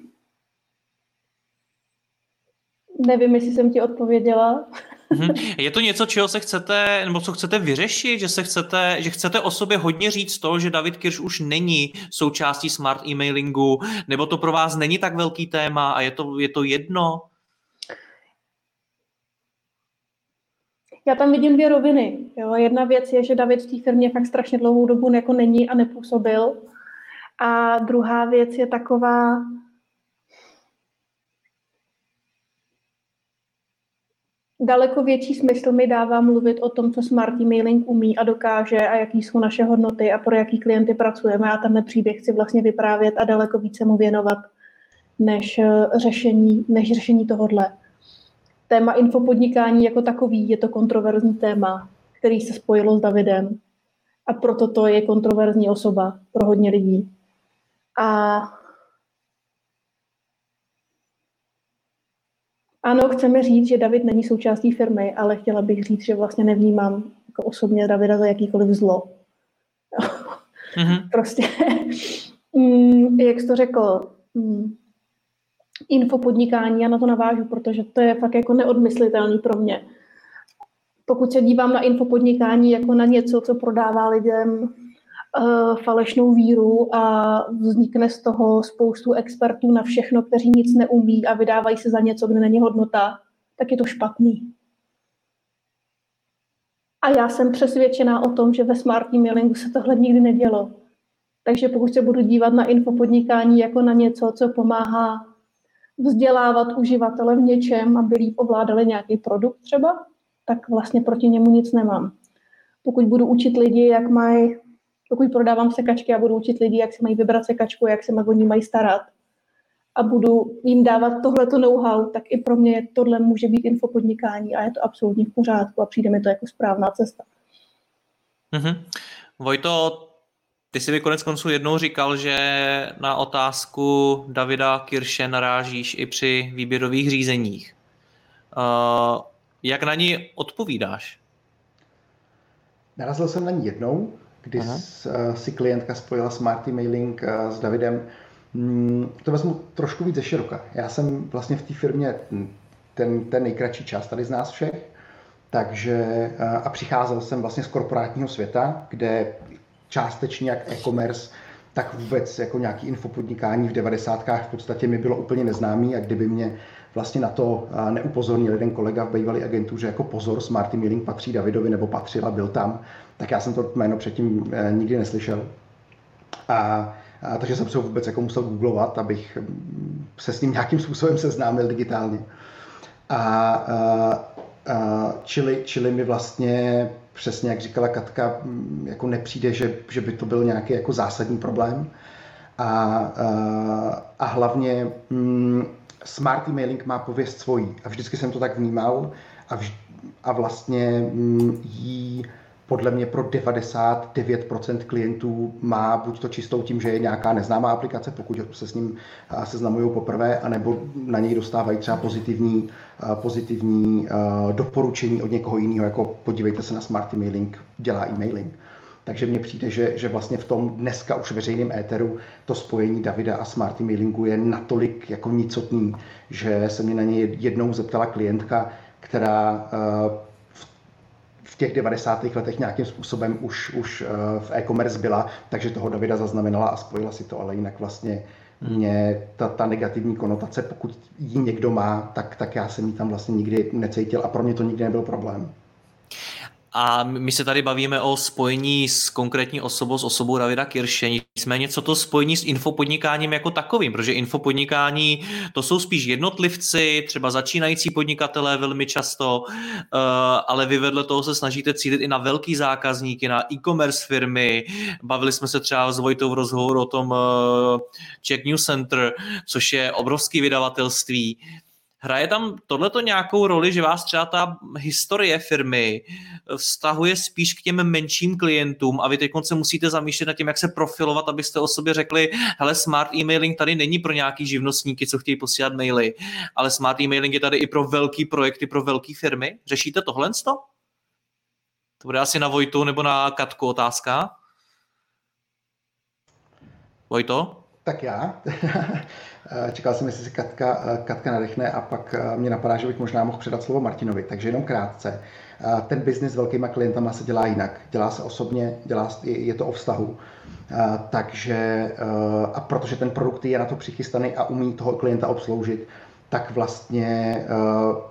nevím, jestli jsem ti odpověděla. Mhm. Je to něco, čeho se chcete, nebo co chcete vyřešit, že se chcete, že chcete o sobě hodně říct to, že David Kirš už není součástí smart emailingu, nebo to pro vás není tak velký téma a je to, je to jedno? Já tam vidím dvě roviny. Jo. Jedna věc je, že David v té firmě fakt strašně dlouhou dobu jako není a nepůsobil. A druhá věc je taková, daleko větší smysl mi dává mluvit o tom, co Smart Emailing umí a dokáže a jaký jsou naše hodnoty a pro jaký klienty pracujeme. Já ten příběh chci vlastně vyprávět a daleko více mu věnovat, než eh, řešení, než řešení tohodle. Téma infopodnikání jako takový je to kontroverzní téma, který se spojilo s Davidem a proto to je kontroverzní osoba pro hodně lidí. A Ano, chceme říct, že David není součástí firmy, ale chtěla bych říct, že vlastně nevnímám jako osobně Davida za jakýkoliv zlo. Mm-hmm. prostě, mm, jak jsi to řekl, mm, infopodnikání, já na to navážu, protože to je fakt jako neodmyslitelný pro mě. Pokud se dívám na infopodnikání jako na něco, co prodává lidem uh, falešnou víru a vznikne z toho spoustu expertů na všechno, kteří nic neumí a vydávají se za něco, kde není hodnota, tak je to špatný. A já jsem přesvědčená o tom, že ve smart emailingu se tohle nikdy nedělo. Takže pokud se budu dívat na infopodnikání jako na něco, co pomáhá vzdělávat uživatele v něčem, aby líp ovládali nějaký produkt třeba, tak vlastně proti němu nic nemám. Pokud budu učit lidi, jak mají pokud prodávám sekačky a budu učit lidi, jak si mají vybrat sekačku, jak se o ní mají starat a budu jim dávat tohleto know-how, tak i pro mě tohle může být infopodnikání a je to absolutně v pořádku a přijde mi to jako správná cesta. Mm-hmm. Vojto, ty jsi mi konec konců jednou říkal, že na otázku Davida Kirše narážíš i při výběrových řízeních. Uh, jak na ní odpovídáš? Narazil jsem na ní jednou kdy Aha. Eh, si klientka spojila smart emailing eh, s Davidem. Mm, to vezmu trošku víc ze široka. Já jsem vlastně v té firmě ten, ten nejkratší čas tady z nás všech, takže a přicházel jsem vlastně z korporátního světa, kde částečně jak e-commerce, tak vůbec jako nějaký infopodnikání v 90. v podstatě mi bylo úplně neznámý a kdyby mě vlastně na to neupozornil jeden kolega v bývalé agentuře jako pozor, Smart Emailing patří Davidovi nebo patřil a byl tam, tak já jsem to jméno předtím eh, nikdy neslyšel. A, a takže jsem se vůbec jako musel googlovat, abych se s ním nějakým způsobem seznámil digitálně. A, a, a čili, čili mi vlastně přesně jak říkala Katka, mm, jako nepřijde, že, že by to byl nějaký jako zásadní problém. A, a, a hlavně mm, smart emailing má pověst svojí. A vždycky jsem to tak vnímal a, vž, a vlastně mm, jí podle mě pro 99% klientů má buď to čistou tím, že je nějaká neznámá aplikace, pokud se s ním seznamují poprvé, anebo na něj dostávají třeba pozitivní, pozitivní doporučení od někoho jiného, jako podívejte se na smart emailing, dělá e-mailing. Takže mně přijde, že, že vlastně v tom dneska už veřejném éteru to spojení Davida a smart emailingu je natolik jako nicotný, že se mě na něj jednou zeptala klientka, která těch 90. letech nějakým způsobem už, už eh, v e-commerce byla, takže toho Davida zaznamenala a spojila si to, ale jinak vlastně mě ta, ta negativní konotace, pokud ji někdo má, tak, tak já jsem ji tam vlastně nikdy necítil a pro mě to nikdy nebyl problém. A my se tady bavíme o spojení s konkrétní osobou, s osobou Davida Kirše. Nicméně, co to spojení s infopodnikáním jako takovým? Protože infopodnikání to jsou spíš jednotlivci, třeba začínající podnikatelé velmi často, eh, ale vy vedle toho se snažíte cílit i na velký zákazníky, na e-commerce firmy. Bavili jsme se třeba s Vojtou v rozhovoru o tom eh, Czech News Center, což je obrovský vydavatelství. Hraje tam tohleto nějakou roli, že vás třeba ta historie firmy vztahuje spíš k těm menším klientům a vy teď se musíte zamýšlet nad tím, jak se profilovat, abyste o sobě řekli, hele, smart emailing tady není pro nějaký živnostníky, co chtějí posílat maily, ale smart emailing je tady i pro velký projekty, pro velké firmy. Řešíte tohle? To bude asi na Vojtu nebo na Katku otázka. Vojto? Tak já. Eh, čekal jsem, jestli si Katka, eh, Katka nadechne a pak eh, mě napadá, že bych možná mohl předat slovo Martinovi. Takže jenom krátce. Ten biznis s velkýma klientama se dělá jinak. Dělá se osobně, dělá, je to o vztahu. Takže, a protože ten produkt je na to přichystaný a umí toho klienta obsloužit, tak vlastně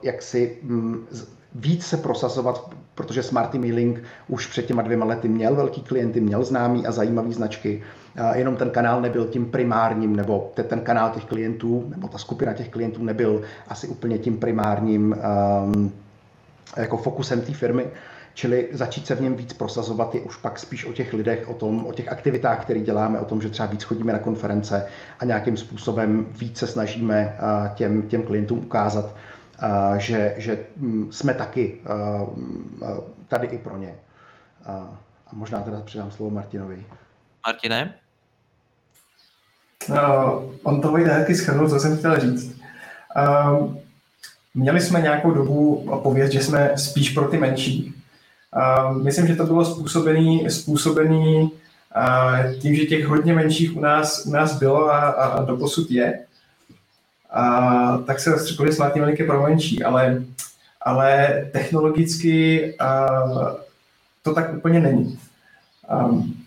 jak si mm, víc se prosazovat, protože Smart Mailing už před těma dvěma lety měl velký klienty, měl známý a zajímavý značky, jenom ten kanál nebyl tím primárním, nebo ten kanál těch klientů, nebo ta skupina těch klientů nebyl asi úplně tím primárním um, jako fokusem té firmy. Čili začít se v něm víc prosazovat je už pak spíš o těch lidech, o, tom, o těch aktivitách, které děláme, o tom, že třeba víc chodíme na konference a nějakým způsobem víc se snažíme těm, těm klientům ukázat, že, že mm, jsme taky tady i pro ně. A možná teda předám slovo Martinovi. Martine? No, on to vyjde hezky schrnul, co jsem chtěl říct. Um, měli jsme nějakou dobu pověst, že jsme spíš pro ty menší. Um, myslím, že to bylo způsobený, způsobený uh, tím, že těch hodně menších u nás, u nás bylo a, a, a doposud je. A, tak se rozstřepili smartní veliké pro menší, ale, ale technologicky uh, to tak úplně není. Um,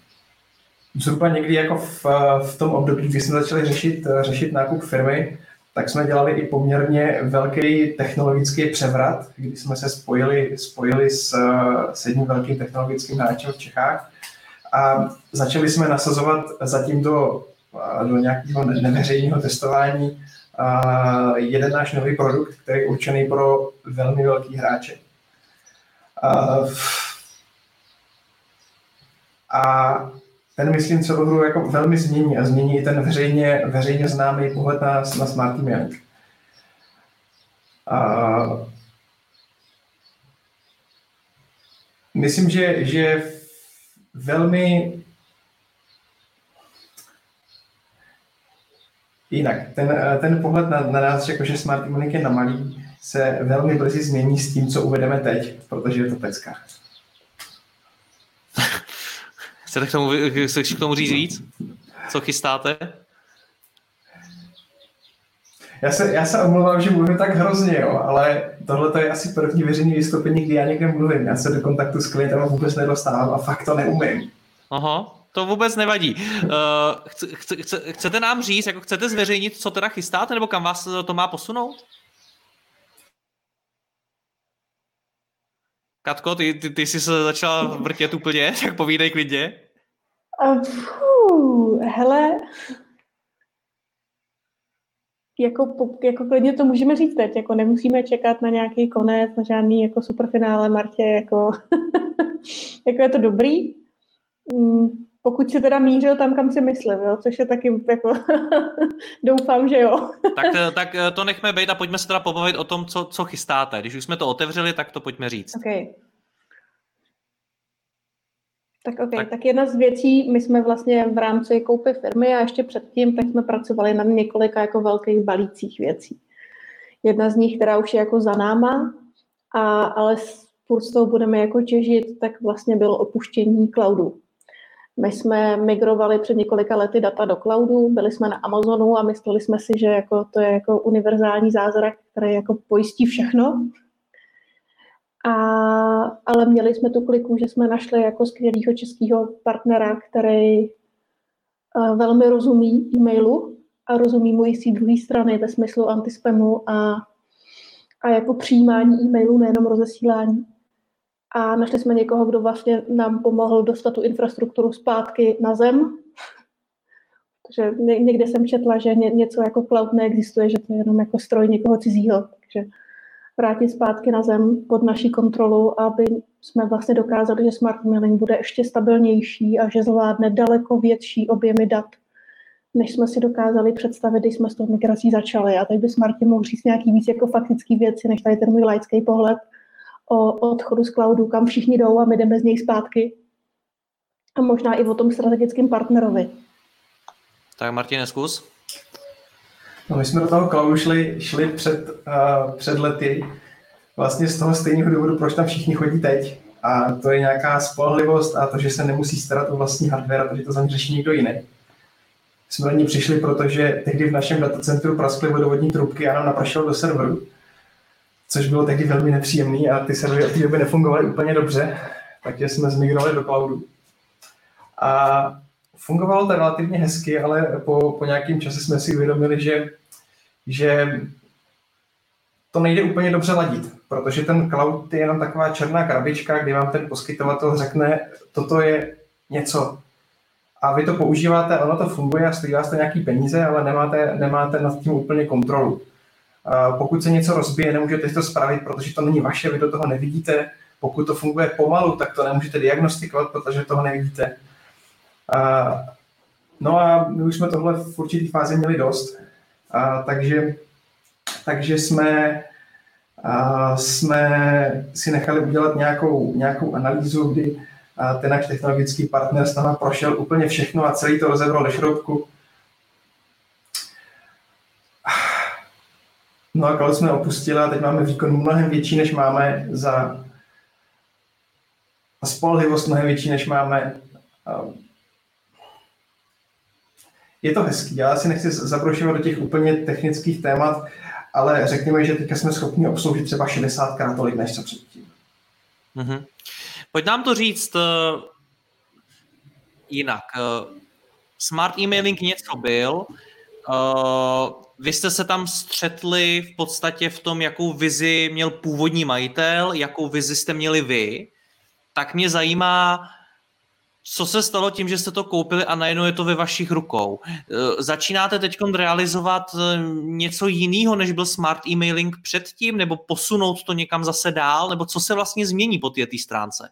zhruba někdy jako v, v tom období, kdy jsme začali řešit, řešit nákup firmy, tak jsme dělali i poměrně velký technologický převrat, kdy jsme se spojili, spojili s, s jedním velkým technologickým hráčem v Čechách a začali jsme nasazovat zatím do, do nějakého neveřejného testování jeden náš nový produkt, který je určený pro velmi velký hráče. A ten, myslím, celou hru jako velmi změní a změní i ten veřejně, veřejně známý pohled na, na smart. A myslím, že, že velmi jinak. Ten, ten pohled na, na nás, jakože smart email je na malý, se velmi brzy změní s tím, co uvedeme teď, protože je to peckář. Chcete k tomu, k tomu říct víc? Co chystáte? Já se, já se omlouvám, že mluvím tak hrozně, jo, ale tohle je asi první veřejné vystoupení, kdy já někde mluvím. Já se do kontaktu s klientem vůbec nedostávám a fakt to neumím. Aha, to vůbec nevadí. Uh, chce, chce, chcete nám říct, jako chcete zveřejnit, co teda chystáte, nebo kam vás to má posunout? Katko, ty, ty, ty jsi se začala vrtět úplně, tak povídej klidně. Uh, hele, jako, jako klidně to můžeme říct teď, jako nemusíme čekat na nějaký konec, na žádný jako superfinále Martě, jako, jako je to dobrý. Mm, pokud si teda mířil tam, kam si myslel, jo? což je taky jako, doufám, že jo. tak, tak to nechme být a pojďme se teda pobavit o tom, co, co chystáte. Když už jsme to otevřeli, tak to pojďme říct. Okay. Tak OK, tak. tak jedna z věcí, my jsme vlastně v rámci koupy firmy a ještě předtím, tak jsme pracovali na několika jako velkých balících věcí. Jedna z nich, která už je jako za náma, a, ale furt z toho budeme jako těžit, tak vlastně bylo opuštění cloudu. My jsme migrovali před několika lety data do cloudu, byli jsme na Amazonu a mysleli jsme si, že jako to je jako univerzální zázrak, který jako pojistí všechno. A, ale měli jsme tu kliku, že jsme našli jako skvělého českého partnera, který uh, velmi rozumí e-mailu a rozumí mu i druhé strany ve smyslu antispamu a, a jako přijímání e-mailu, nejenom rozesílání. A našli jsme někoho, kdo vlastně nám pomohl dostat tu infrastrukturu zpátky na zem. Takže někde jsem četla, že něco jako cloud neexistuje, že to je jenom jako stroj někoho cizího. Takže vrátit zpátky na zem pod naší kontrolu, aby jsme vlastně dokázali, že smart mailing bude ještě stabilnější a že zvládne daleko větší objemy dat, než jsme si dokázali představit, když jsme s tou migrací začali. A teď by Smarty mohl říct nějaký víc jako faktický věci, než tady ten můj laický pohled o odchodu z cloudu, kam všichni jdou a my jdeme z něj zpátky. A možná i o tom strategickém partnerovi. Tak Martin, zkus. No, my jsme do toho cloudu šli, šli před, uh, před lety vlastně z toho stejného důvodu, proč tam všichni chodí teď. A to je nějaká spolehlivost a to, že se nemusí starat o vlastní hardware a to, že to za ně řeší někdo jiný. Jsme na ní přišli, protože tehdy v našem datacentru praskly vodovodní trubky a nám naprašilo do serveru, což bylo tehdy velmi nepříjemné a ty servery od té doby nefungovaly úplně dobře, takže jsme zmigrovali do cloudu. A fungovalo to relativně hezky, ale po, po nějakém čase jsme si uvědomili, že, že to nejde úplně dobře ladit, protože ten cloud je jenom taková černá krabička, kdy vám ten poskytovatel řekne, toto je něco. A vy to používáte, ono to funguje a stojí vás to nějaký peníze, ale nemáte, nemáte nad tím úplně kontrolu. Pokud se něco rozbije, nemůžete to spravit, protože to není vaše, vy do toho nevidíte. Pokud to funguje pomalu, tak to nemůžete diagnostikovat, protože toho nevidíte. No a my už jsme tohle v určitý fázi měli dost, takže takže jsme, jsme si nechali udělat nějakou, nějakou analýzu, kdy ten náš technologický partner s náma prošel úplně všechno a celý to rozebral do šroubku. No a kalau jsme opustili a teď máme výkon mnohem větší, než máme za a spolehlivost mnohem větší, než máme. Je to hezký, já si nechci zabrošovat do těch úplně technických témat, ale řekněme, že teďka jsme schopni obsloužit třeba 60 krát tolik, než co předtím. Mm-hmm. Pojď nám to říct uh, jinak. Uh, smart emailing něco byl, uh, vy jste se tam střetli v podstatě v tom, jakou vizi měl původní majitel, jakou vizi jste měli vy, tak mě zajímá, co se stalo tím, že jste to koupili a najednou je to ve vašich rukou? Eh, začínáte teď realizovat eh, něco jiného, než byl smart emailing předtím, nebo posunout to někam zase dál, nebo co se vlastně změní po té stránce?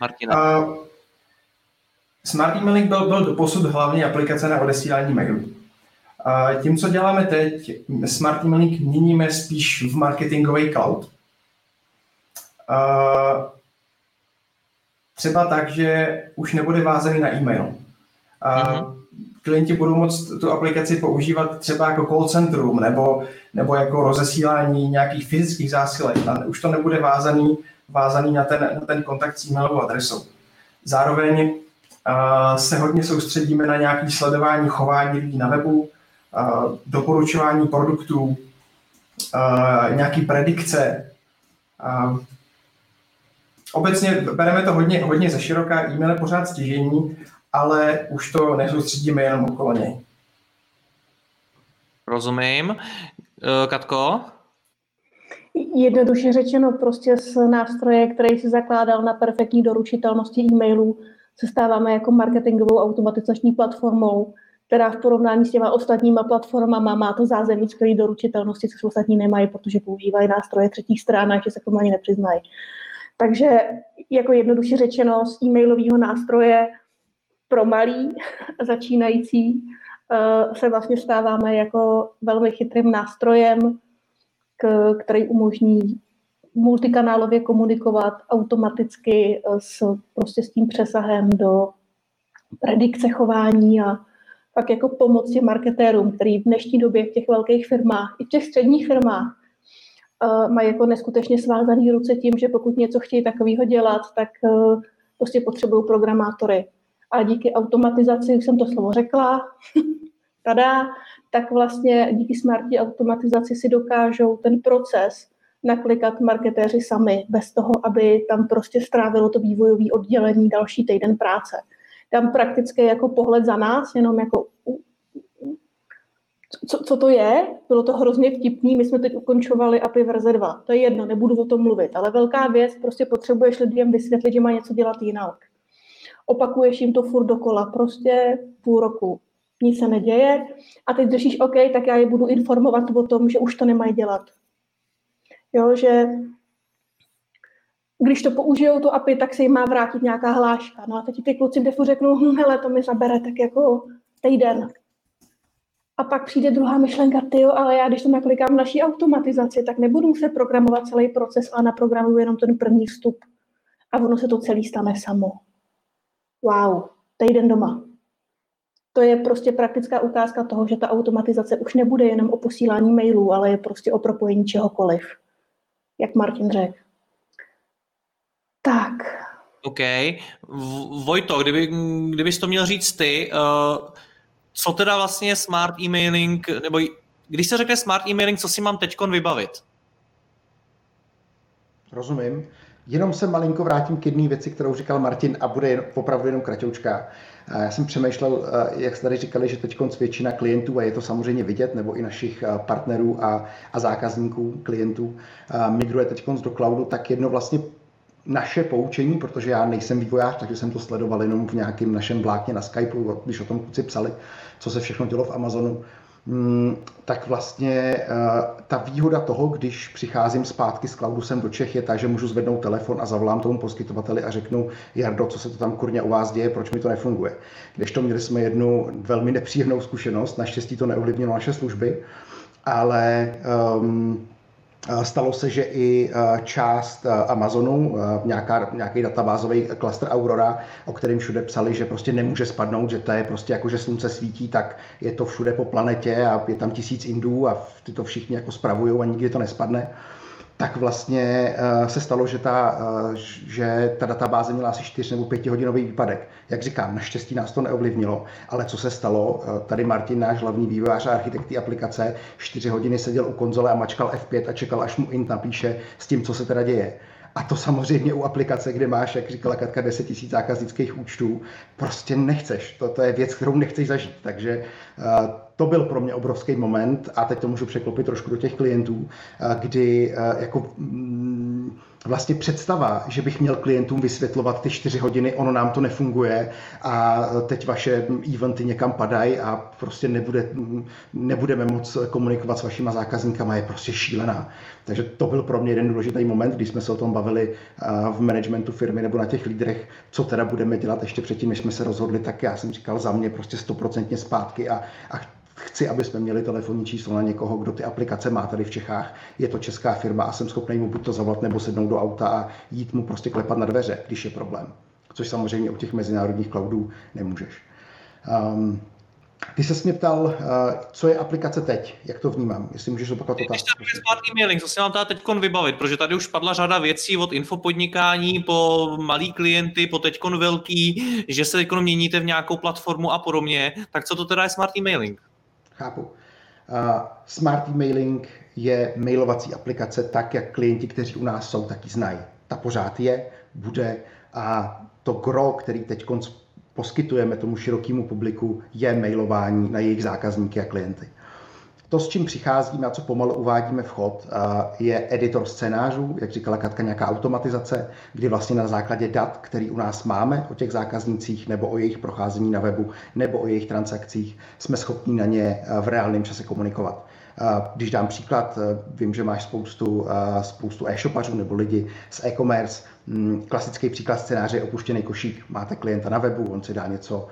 Martina. Uh, smart emailing byl, byl doposud hlavní aplikace na odesílání mailů. Uh, tím, co děláme teď, smart emailing měníme spíš v marketingový cloud. Uh, Třeba tak, že už nebude vázaný na e-mail. A mm-hmm. Klienti budou moct tu aplikaci používat třeba jako call centrum nebo, nebo jako rozesílání nějakých fyzických zásilek. A už to nebude vázaný, vázaný na, ten, na ten kontakt s e-mailovou adresou. Zároveň uh, se hodně soustředíme na nějaké sledování chování lidí na webu, doporučování produktů, uh, nějaký predikce. Uh, obecně bereme to hodně, hodně ze široká, e-mail je pořád stěžení, ale už to nesoustředíme jenom okolo něj. Rozumím. Eh, Katko? Jednoduše řečeno, prostě z nástroje, který si zakládal na perfektní doručitelnosti e-mailů, se stáváme jako marketingovou automatizační platformou, která v porovnání s těma ostatníma platformama má to zázemí skvělé doručitelnosti, což ostatní nemají, protože používají nástroje třetích stran a že se k tomu ani nepřiznají. Takže jako jednoduše řečeno z e-mailového nástroje pro malý začínající eh, se vlastně stáváme jako velmi chytrým nástrojem, který umožní multikanálově komunikovat automaticky eh, s, prostě s tím přesahem do predikce chování a pak jako pomoc těm marketérům, který v dnešní době v těch velkých firmách i v těch středních firmách uh, mají jako neskutečně svázané ruce tím, že pokud něco chtějí takového dělat, tak uh, prostě potřebují programátory. A díky automatizaci, už jsem to slovo řekla, tada, tak vlastně díky smartní automatizaci si dokážou ten proces naklikat marketéři sami, bez toho, aby tam prostě strávilo to vývojové oddělení další týden práce. Tam prakticky jako pohled za nás, jenom jako co, co to je? Bylo to hrozně vtipný, my jsme teď ukončovali API verze 2. To je jedno, nebudu o tom mluvit, ale velká věc, prostě potřebuješ lidem vysvětlit, že má něco dělat jinak. Opakuješ jim to furt dokola, prostě půl roku. Nic se neděje a teď řešíš, OK, tak já je budu informovat o tom, že už to nemají dělat. Jo, že když to použijou tu API, tak se jim má vrátit nějaká hláška. No a teď ty kluci v defu řeknou, hm, hele, to mi zabere tak jako týden. A pak přijde druhá myšlenka, ty jo, ale já když to naklikám v naší automatizaci, tak nebudu muset programovat celý proces, ale naprogramuju jenom ten první vstup. A ono se to celý stane samo. Wow, týden doma. To je prostě praktická ukázka toho, že ta automatizace už nebude jenom o posílání mailů, ale je prostě o propojení čehokoliv. Jak Martin řekl. Tak. OK. Vojto, kdyby, kdybys to měl říct ty, uh, co teda vlastně je smart emailing, nebo když se řekne smart emailing, co si mám teď vybavit? Rozumím. Jenom se malinko vrátím k jedné věci, kterou říkal Martin a bude jen, opravdu jenom kratoučká. Já jsem přemýšlel, eh, jak jste tady říkali, že teď většina klientů, a je to samozřejmě vidět, nebo i našich eh, partnerů a, a zákazníků, klientů, eh, migruje teď do cloudu, tak jedno vlastně naše poučení, protože já nejsem vývojář, takže jsem to sledoval jenom v nějakém našem vlákně na Skypeu, když o tom kluci psali, co se všechno dělo v Amazonu, mm, tak vlastně eh, ta výhoda toho, když přicházím zpátky z cloudu sem do Čech, je ta, že můžu zvednout telefon a zavolám tomu poskytovateli a řeknu, Jardo, co se to tam kurně u vás děje, proč mi to nefunguje. Když to měli jsme jednu velmi nepříjemnou zkušenost, naštěstí to neovlivnilo naše služby, ale um, Stalo se, že i část Amazonu, nějaká, nějaký databázový klaster Aurora, o kterém všude psali, že prostě nemůže spadnout, že to je prostě jako, že slunce svítí, tak je to všude po planetě a je tam tisíc Indů a ty to všichni jako spravují a nikdy to nespadne tak vlastně uh, se stalo, že ta, uh, že ta databáze měla asi 4 nebo 5 hodinový výpadek. Jak říkám, naštěstí nás to neovlivnilo, ale co se stalo, uh, tady Martin, náš hlavní vývojář a architekt aplikace, 4 hodiny seděl u konzole a mačkal F5 a čekal, až mu int napíše s tím, co se teda děje. A to samozřejmě u aplikace, kde máš, jak říkala Katka, 10 000 zákaznických účtů, prostě nechceš. To, to je věc, kterou nechceš zažít. Takže to byl pro mě obrovský moment a teď to můžu překlopit trošku do těch klientů, uh, kdy uh, jako mm, vlastně představa, že bych měl klientům vysvětlovat ty čtyři hodiny, ono nám to nefunguje a teď vaše eventy někam padají a prostě nebude, nebudeme moc komunikovat s vašima zákazníkama, je prostě šílená. Takže to byl pro mě jeden důležitý moment, když jsme se o tom bavili v managementu firmy nebo na těch lídrech, co teda budeme dělat ještě předtím, než jsme se rozhodli, tak já jsem říkal za mě prostě stoprocentně zpátky a, a chci, aby jsme měli telefonní číslo na někoho, kdo ty aplikace má tady v Čechách. Je to česká firma a jsem schopný mu buď to zavolat nebo sednout do auta a jít mu prostě klepat na dveře, když je problém. Což samozřejmě u těch mezinárodních cloudů nemůžeš. Um, ty se mě ptal, uh, co je aplikace teď, jak to vnímám, jestli můžeš opakovat otázku. Když smart emailing, co si mám tady teď vybavit, protože tady už padla řada věcí od infopodnikání po malý klienty, po teď velký, že se teď měníte v nějakou platformu a podobně, tak co to teda je smart emailing? Chápu. Uh, smart emailing je mailovací aplikace tak, jak klienti, kteří u nás jsou, taky znají. Ta pořád je, bude a to gro, který teď poskytujeme tomu širokému publiku, je mailování na jejich zákazníky a klienty. To, s čím přicházíme a co pomalu uvádíme v chod, je editor scénářů, jak říkala Katka, nějaká automatizace, kdy vlastně na základě dat, který u nás máme o těch zákaznících nebo o jejich procházení na webu nebo o jejich transakcích, jsme schopni na ně v reálném čase komunikovat. Když dám příklad, vím, že máš spoustu, spoustu e-shopařů nebo lidi z e-commerce. Mm, klasický příklad scénáře je opuštěný košík. Máte klienta na webu, on si dá něco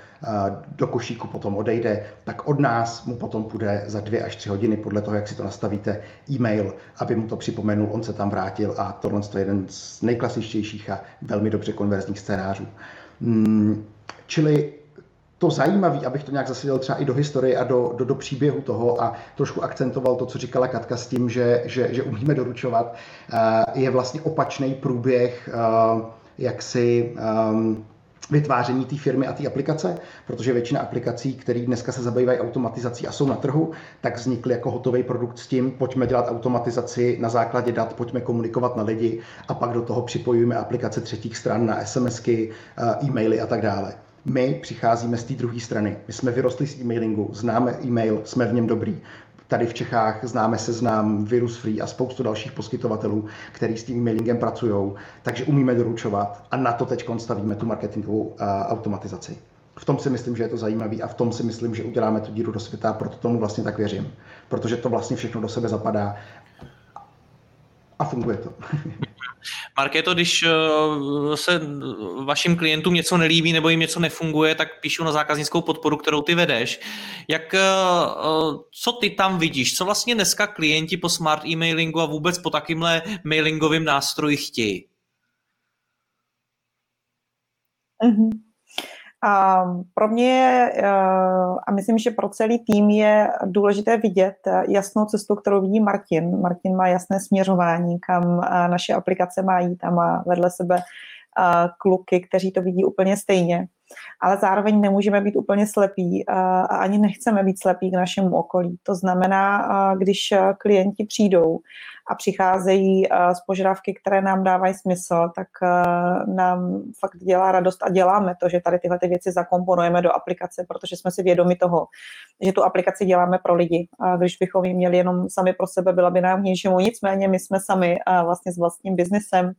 do košíku, potom odejde, tak od nás mu potom půjde za dvě až tři hodiny, podle toho, jak si to nastavíte, e-mail, aby mu to připomenul, on se tam vrátil a tohle je jeden z nejklasičtějších a velmi dobře konverzních scénářů. Mm, čili to zajímavé, abych to nějak zasadil třeba i do historie a do, do, do příběhu toho a trošku akcentoval to, co říkala Katka s tím, že, že, že umíme doručovat, eh, je vlastně opačný průběh eh, jaksi um, vytváření té firmy a té aplikace, protože většina aplikací, které dneska se zabývají automatizací a jsou na trhu, tak vznikly jako hotový produkt s tím, pojďme dělat automatizaci na základě dat, pojďme komunikovat na lidi a pak do toho připojujeme aplikace třetích stran na SMSky, eh, e-maily a tak dále. My přicházíme z té druhé strany. My jsme vyrostli z e-mailingu, známe e-mail, jsme v něm dobrý. Tady v Čechách známe seznam Virus Free a spoustu dalších poskytovatelů, který s tím mailingem pracují, takže umíme doručovat a na to teď stavíme tu marketingovou uh, automatizaci. V tom si myslím, že je to zajímavé a v tom si myslím, že uděláme tu díru do světa, proto tomu vlastně tak věřím. Protože to vlastně všechno do sebe zapadá a funguje to. Markéto, když eh, se vašim klientům něco nelíbí nebo jim něco nefunguje, tak píšu na zákaznickou podporu, kterou ty vedeš. Jak, eh, eh, co ty tam vidíš? Co vlastně dneska klienti po smart e-mailingu a vůbec po takýmhle mailingovým nástroji chtějí? Mm-hmm. A pro mě eh, a myslím, že pro celý tým je důležité vidět eh, jasnou cestu, kterou vidí Martin. Martin má jasné směřování, kam eh, naše aplikace má jít a má vedle sebe kluky, kteří to vidí úplně stejně. Ale zároveň nemůžeme být úplně slepí a ani nechceme být slepí k našemu okolí. To znamená, když klienti přijdou a přicházejí z požadavky, které nám dávají smysl, tak nám fakt dělá radost a děláme to, že tady tyhle ty věci zakomponujeme do aplikace, protože jsme si vědomi toho, že tu aplikaci děláme pro lidi. A když bychom ji měli jenom sami pro sebe, byla by nám ničemu. Nicméně my jsme sami vlastně s vlastním biznesem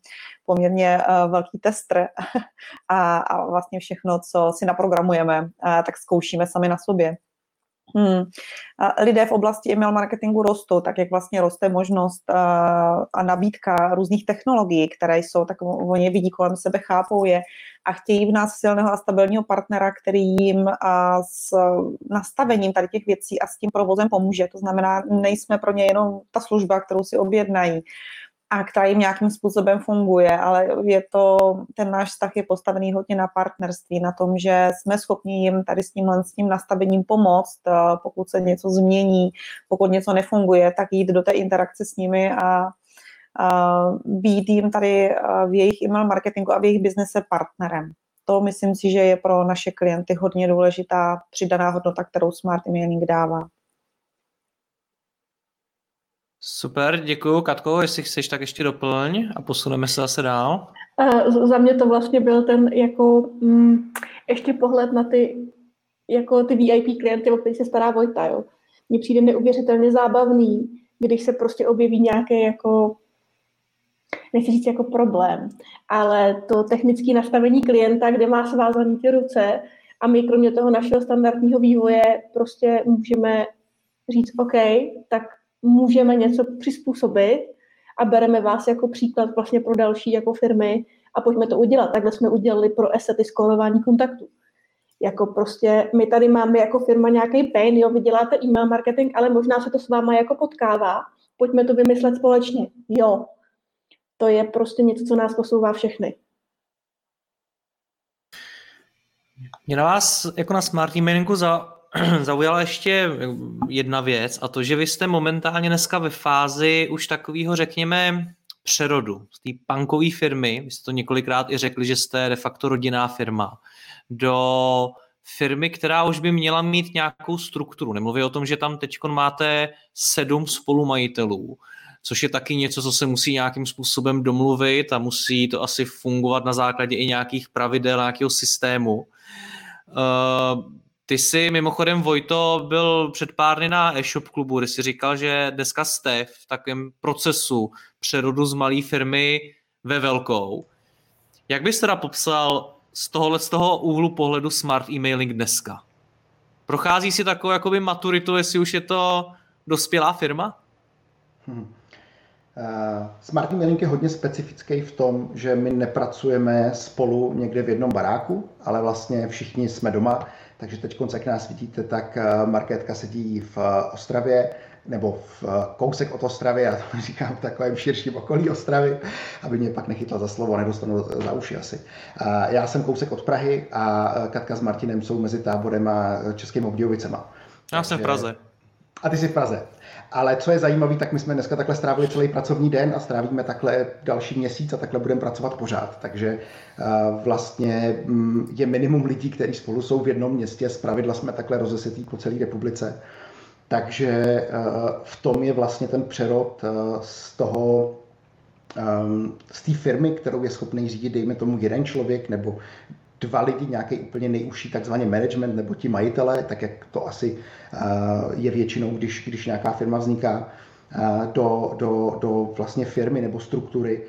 poměrně velký testr a, a vlastně všechno, co si naprogramujeme, tak zkoušíme sami na sobě. Hmm. Lidé v oblasti email marketingu rostou, tak jak vlastně roste možnost a nabídka různých technologií, které jsou, tak oni vidí kolem sebe, chápou je a chtějí v nás silného a stabilního partnera, který jim s nastavením tady těch věcí a s tím provozem pomůže. To znamená, nejsme pro ně jenom ta služba, kterou si objednají, a která jim nějakým způsobem funguje, ale je to, ten náš vztah je postavený hodně na partnerství, na tom, že jsme schopni jim tady s tímhle s tím nastavením pomoct, pokud se něco změní, pokud něco nefunguje, tak jít do té interakce s nimi a, a být jim tady v jejich email marketingu a v jejich biznese partnerem. To myslím si, že je pro naše klienty hodně důležitá přidaná hodnota, kterou Smart Emailing dává. Super, děkuji. Katko, jestli chceš, tak ještě doplň a posuneme se zase dál. Uh, za mě to vlastně byl ten jako mm, ještě pohled na ty jako ty VIP klienty, o který se stará Vojta, jo. Mně přijde neuvěřitelně zábavný, když se prostě objeví nějaké jako nechci říct jako problém, ale to technické nastavení klienta, kde má svázané ty ruce a my kromě toho našeho standardního vývoje prostě můžeme říct OK, tak můžeme něco přizpůsobit a bereme vás jako příklad vlastně pro další jako firmy a pojďme to udělat. Takhle jsme udělali pro esety skórování kontaktů. Jako prostě my tady máme jako firma nějaký pain, jo, vy děláte e-mail marketing, ale možná se to s váma jako potkává. Pojďme to vymyslet společně. Jo, to je prostě něco, co nás posouvá všechny. Mě na vás jako na Smart Emailingu za, zaujala ještě jedna věc a to, že vy jste momentálně dneska ve fázi už takového, řekněme, přerodu z té punkové firmy, vy jste to několikrát i řekli, že jste de facto rodinná firma, do firmy, která už by měla mít nějakou strukturu. Nemluví o tom, že tam teď máte sedm spolumajitelů, což je taky něco, co se musí nějakým způsobem domluvit a musí to asi fungovat na základě i nějakých pravidel, nějakého systému. Uh, ty jsi mimochodem, Vojto, byl před pár dny na e-shop klubu, kde jsi říkal, že dneska jste v takovém procesu přerodu z malé firmy ve velkou. Jak bys teda popsal z tohohle z toho úhlu pohledu smart emailing dneska? Prochází si takovou jakoby maturitu, jestli už je to dospělá firma? Hmm. Smart emailing je hodně specifický v tom, že my nepracujeme spolu někde v jednom baráku, ale vlastně všichni jsme doma takže teď, jak nás vidíte, tak eh, marketka sedí v eh, Ostravě, nebo v eh, kousek od Ostravy, já to říkám v takovém širším okolí Ostravy, aby mě pak nechytla za slovo, nedostanu za uši asi. Já jsem kousek od Prahy a Katka s Martinem jsou mezi táborem a Českými Budějovicema. Já jsem v Praze. A ty jsi v Praze. Ale co je zajímavé, tak my jsme dneska takhle strávili celý pracovní den a strávíme takhle další měsíc a takhle budeme pracovat pořád. Takže eh, vlastně mm, je minimum lidí, kteří spolu jsou v jednom městě. Z pravidla jsme takhle rozesetí po celé republice. Takže eh, v tom je vlastně ten přerod eh, z toho z té firmy, kterou je schopný řídit, dejme tomu jeden člověk, nebo dva lidi, nějaký úplně nejužší takzvaný management nebo ti majitele, tak jak to asi je většinou, když, když nějaká firma vzniká, do, do, do vlastně firmy nebo struktury,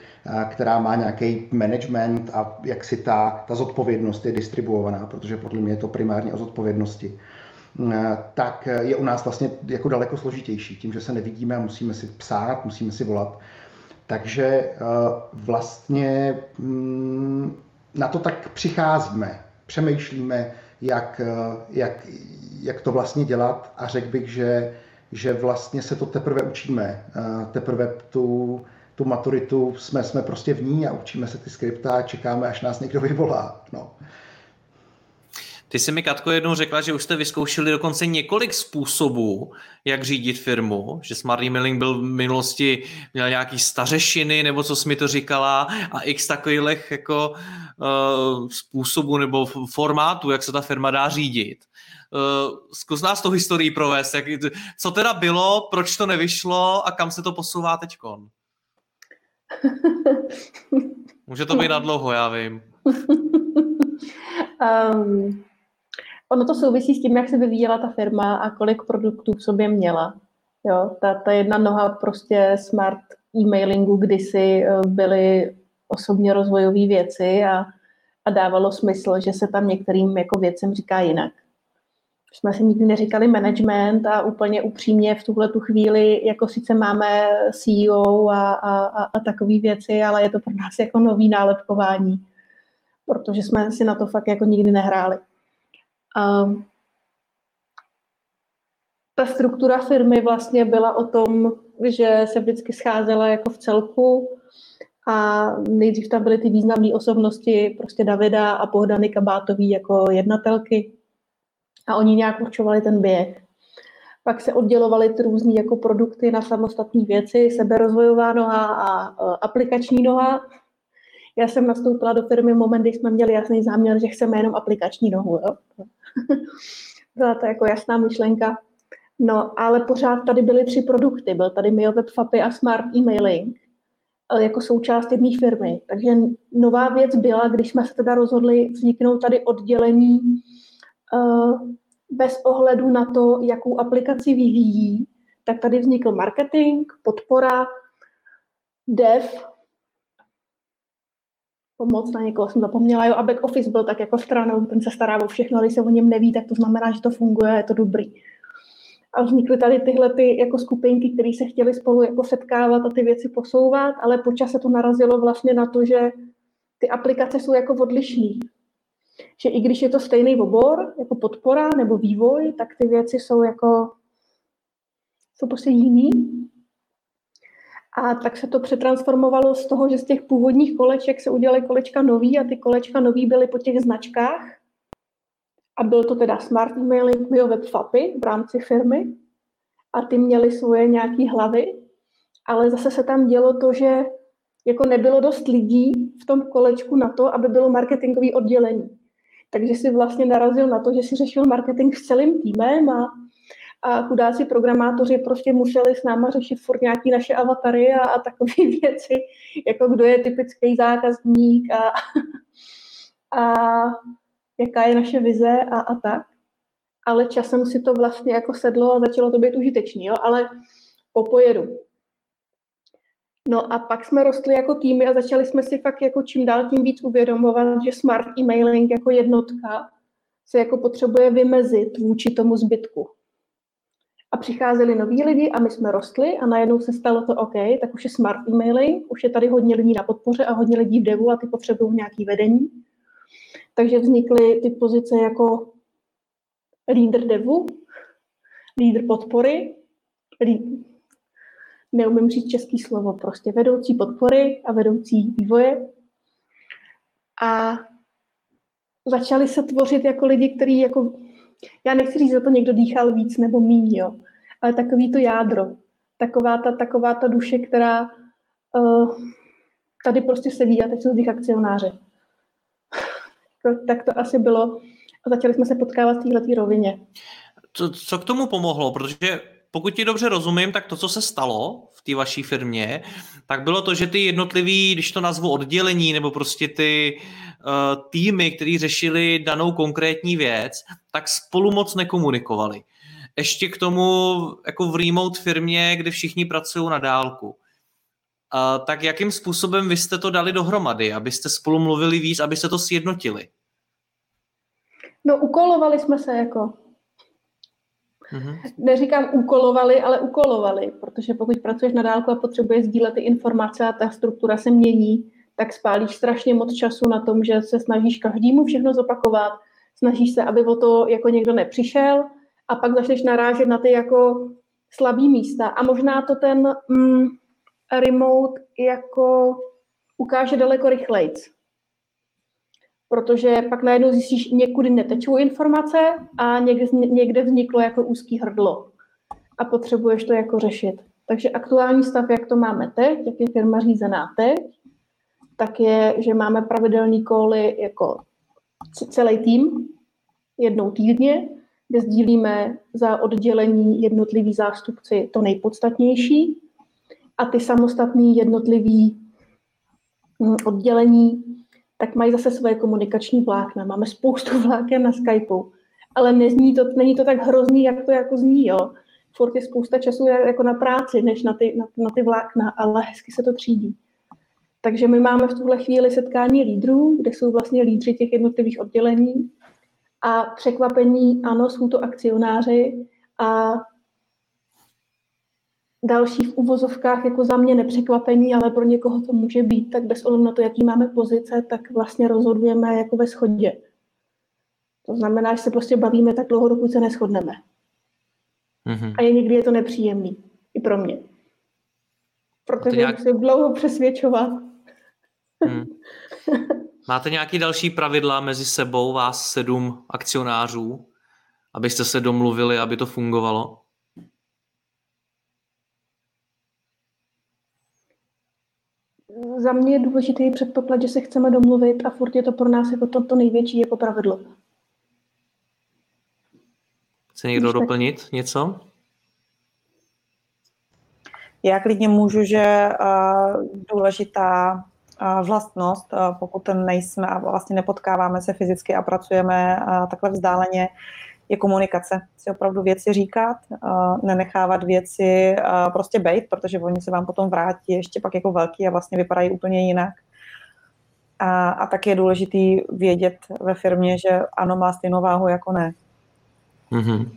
která má nějaký management a jak si ta, ta zodpovědnost je distribuovaná, protože podle mě je to primárně o zodpovědnosti tak je u nás vlastně jako daleko složitější, tím, že se nevidíme a musíme si psát, musíme si volat. Takže vlastně mm, na to tak přicházíme, přemýšlíme, jak, jak, jak to vlastně dělat a řekl bych, že že vlastně se to teprve učíme. Teprve tu, tu maturitu jsme, jsme prostě v ní a učíme se ty skripta a čekáme, až nás někdo vyvolá. No. Ty jsi mi, Katko, jednou řekla, že už jste vyzkoušeli dokonce několik způsobů, jak řídit firmu, že Smart Emailing byl v minulosti, měl nějaký stařešiny, nebo co jsi mi to říkala, a x takových jako uh, způsobů nebo formátů, jak se ta firma dá řídit. Uh, zkus nás to historii provést. Jak, co teda bylo, proč to nevyšlo a kam se to posouvá teďkon? Může to být na dlouho, já vím. um, ono to souvisí s tím, jak se vyvíjela ta firma a kolik produktů v sobě měla. Jo, ta, ta jedna noha prostě smart e-mailingu kdysi eh, byly osobně rozvojové věci a, a dávalo smysl, že se tam některým jako věcem říká jinak jsme si nikdy neříkali management a úplně upřímně v tuhle tu chvíli, jako sice máme CEO a, a, a, a takové věci, ale je to pro nás jako nový nálepkování, protože jsme si na to fakt jako nikdy nehráli. A ta struktura firmy vlastně byla o tom, že se vždycky scházela jako v celku a nejdřív tam byly ty významné osobnosti, prostě Davida a Bohdany Kabátový jako jednatelky, a oni nějak určovali ten běh. Pak se oddělovaly ty různé jako produkty na samostatné věci, seberozvojová noha a uh, aplikační noha. Já jsem nastoupila do firmy moment, kdy jsme měli jasný záměr, že chceme jenom aplikační nohu. Jo? Byla to jako jasná myšlenka. No, ale pořád tady byly tři produkty. Byl tady MioWeb Fapy a Smart Emailing jako součást jedné firmy. Takže nová věc byla, když jsme se teda rozhodli vzniknout tady oddělení uh, bez ohledu na to, jakou aplikaci vyvíjí, tak tady vznikl marketing, podpora, dev, pomoc na někoho jsem zapomněla, jo, a back office byl tak jako stranou, ten se stará o všechno, když se o něm neví, tak to znamená, že to funguje, je to dobrý. A vznikly tady tyhle ty jako skupinky, které se chtěly spolu jako setkávat a ty věci posouvat, ale počas se to narazilo vlastně na to, že ty aplikace jsou jako odlišný že i když je to stejný obor, jako podpora nebo vývoj, tak ty věci jsou jako, jsou prostě jiný. A tak se to přetransformovalo z toho, že z těch původních koleček se udělaly kolečka nový a ty kolečka nový byly po těch značkách. A byl to teda Smart Emailing, Web Fapy v rámci firmy. A ty měly svoje nějaké hlavy. Ale zase se tam dělo to, že jako nebylo dost lidí v tom kolečku na to, aby bylo marketingové oddělení. Takže si vlastně narazil na to, že si řešil marketing s celým týmem a, a chudáci programátoři prostě museli s náma řešit furt nějaký naše avatary a, a takové věci, jako kdo je typický zákazník a, a jaká je naše vize a, a tak. Ale časem si to vlastně jako sedlo a začalo to být užitečný, jo? ale po pojedu. No a pak jsme rostli jako týmy a začali jsme si fakt jako čím dál tím víc uvědomovat, že smart emailing jako jednotka se jako potřebuje vymezit vůči tomu zbytku. Přicházeli noví lidi a my jsme rostli a najednou se stalo to OK, tak už je smart emailing, už je tady hodně lidí na podpoře a hodně lidí v devu a ty potřebují nějaký vedení. Takže vznikly ty pozice jako leader devu, leader podpory, neumím říct český slovo, prostě vedoucí podpory a vedoucí vývoje. A začali se tvořit jako lidi, kteří jako, já nechci říct, že to někdo dýchal víc nebo míň, jo, ale takový to jádro, taková ta, taková ta duše, která uh, tady prostě sedí a teď jsou z nich akcionáře. tak to asi bylo a začali jsme se potkávat v této rovině. Co, co k tomu pomohlo? Protože pokud ti dobře rozumím, tak to, co se stalo v té vaší firmě, tak bylo to, že ty jednotlivý, když to nazvu oddělení, nebo prostě ty uh, týmy, které řešili danou konkrétní věc, tak spolu moc nekomunikovali. Ještě k tomu jako v remote firmě, kde všichni pracují na dálku. Uh, tak jakým způsobem vy jste to dali dohromady, abyste spolu mluvili víc, abyste to sjednotili? No, ukolovali jsme se jako. Mm-hmm. Neříkám úkolovali, ale ukolovali, protože pokud pracuješ na dálku a potřebuješ sdílet ty informace a ta struktura se mění, tak spálíš strašně moc času na tom, že se snažíš každému všechno zopakovat, snažíš se, aby o to jako někdo nepřišel a pak začneš narážet na ty jako slabý místa. A možná to ten mm, remote jako ukáže daleko rychleji protože pak najednou zjistíš, někudy netečou informace a někde, někde vzniklo jako úzký hrdlo a potřebuješ to jako řešit. Takže aktuální stav, jak to máme teď, jak je firma řízená teď, tak je, že máme pravidelný koly jako celý tým, jednou týdně, kde sdílíme za oddělení jednotlivý zástupci to nejpodstatnější a ty samostatný jednotlivý hm, oddělení tak mají zase svoje komunikační vlákna. Máme spoustu vláken na Skypeu, ale nezní to, není to tak hrozný, jak to jako zní, jo. Furt je spousta času jako na práci, než na ty, na, na ty vlákna, ale hezky se to třídí. Takže my máme v tuhle chvíli setkání lídrů, kde jsou vlastně lídři těch jednotlivých oddělení a překvapení, ano, jsou to akcionáři a další v uvozovkách jako za mě nepřekvapení, ale pro někoho to může být, tak bez ohledu na to, jaký máme pozice, tak vlastně rozhodujeme jako ve schodě. To znamená, že se prostě bavíme tak dlouho, dokud se neschodneme. Mm-hmm. A je někdy je to nepříjemný. I pro mě. Protože nějak... musím dlouho přesvědčovat. Hmm. Máte nějaké další pravidla mezi sebou, vás sedm akcionářů, abyste se domluvili, aby to fungovalo? Za mě je důležitý předpoklad, že se chceme domluvit a furt je to pro nás jako to, to největší jako pravidlo. Chce někdo Když doplnit tak... něco? Já klidně můžu, že uh, důležitá uh, vlastnost, uh, pokud nejsme a vlastně nepotkáváme se fyzicky a pracujeme uh, takhle vzdáleně, je komunikace. Si opravdu věci říkat, nenechávat věci prostě bejt, protože oni se vám potom vrátí ještě pak jako velký a vlastně vypadají úplně jinak. A, a tak je důležitý vědět ve firmě, že ano, má stejnou váhu jako ne. Mm-hmm.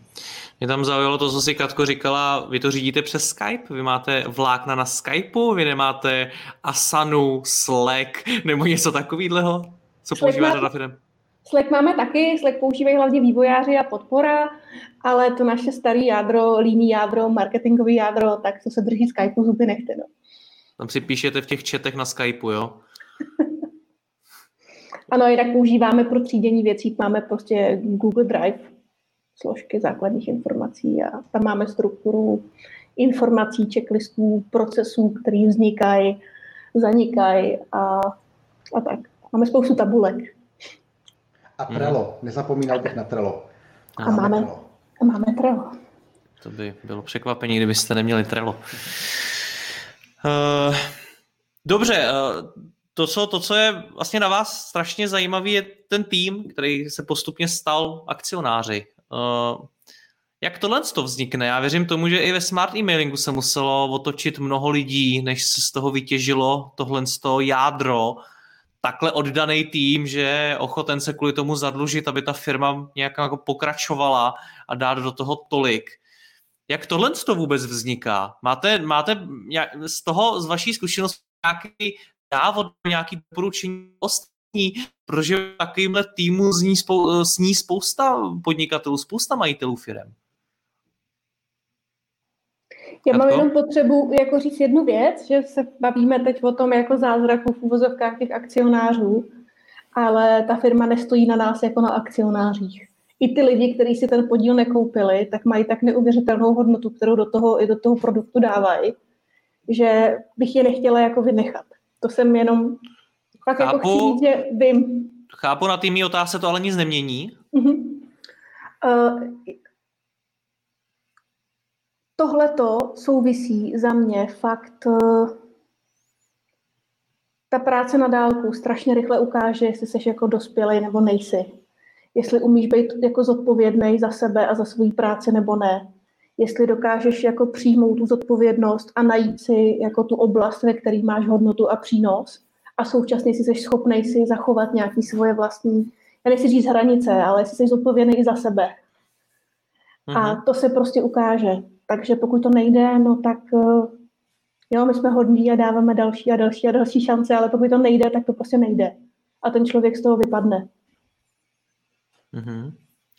Mě tam zaujalo to, co si Katko říkala, vy to řídíte přes Skype, vy máte vlákna na Skypeu, vy nemáte Asanu, Slack nebo něco takového, co používá řada firm? Slack máme taky, Slack používají hlavně vývojáři a podpora, ale to naše staré jádro, líní jádro, marketingový jádro, tak to se drží Skypeu zuby nechty. No. Tam si píšete v těch četech na Skypeu, jo? ano, jinak používáme pro třídění věcí, máme prostě Google Drive, složky základních informací a tam máme strukturu informací, checklistů, procesů, které vznikají, zanikají a, a tak. Máme spoustu tabulek. A Trello, hmm. nezapomínal bych na Trello. A, a máme, Trello. A máme Trello. To by bylo překvapení, kdybyste neměli Trello. Uh, dobře, uh, to co, to, co je vlastně na vás strašně zajímavý, je ten tým, který se postupně stal akcionáři. Uh, jak tohle to vznikne? Já věřím tomu, že i ve smart emailingu se muselo otočit mnoho lidí, než se z toho vytěžilo tohle jádro, takhle oddaný tým, že je ochoten se kvůli tomu zadlužit, aby ta firma nějak jako pokračovala a dát do toho tolik. Jak tohle to vůbec vzniká? Máte, máte z toho, z vaší zkušenosti nějaký návod, nějaký doporučení ostatní, protože takovýmhle týmu zní, spou, sní spousta podnikatelů, spousta majitelů firm. Já mám jenom potřebu jako říct jednu věc, že se bavíme teď o tom jako zázraku v úvozovkách těch akcionářů, ale ta firma nestojí na nás jako na akcionářích. I ty lidi, kteří si ten podíl nekoupili, tak mají tak neuvěřitelnou hodnotu, kterou do toho, i do toho produktu dávají, že bych je nechtěla jako vynechat. To jsem jenom pak jako chápu, jako chci že vím. Chápu, na tými otázce to ale nic nemění. Uh-huh. Uh, Tohle to souvisí za mě fakt eh, ta práce na dálku strašně rychle ukáže, jestli jsi jako dospělý nebo nejsi. Jestli umíš být jako zodpovědný za sebe a za svou práci nebo ne. Jestli dokážeš jako přijmout tu zodpovědnost a najít si jako tu oblast, ve které máš hodnotu a přínos a současně si jsi schopný si zachovat nějaký svoje vlastní, já nechci říct hranice, ale jestli jsi zodpovědný i za sebe. Mm-hmm. A mhm. to se prostě ukáže. Takže pokud to nejde, no tak eh, jo, my jsme hodní a dáváme další a další a další šance, ale pokud to nejde, tak to prostě nejde. A ten člověk z toho vypadne. Mm-hmm.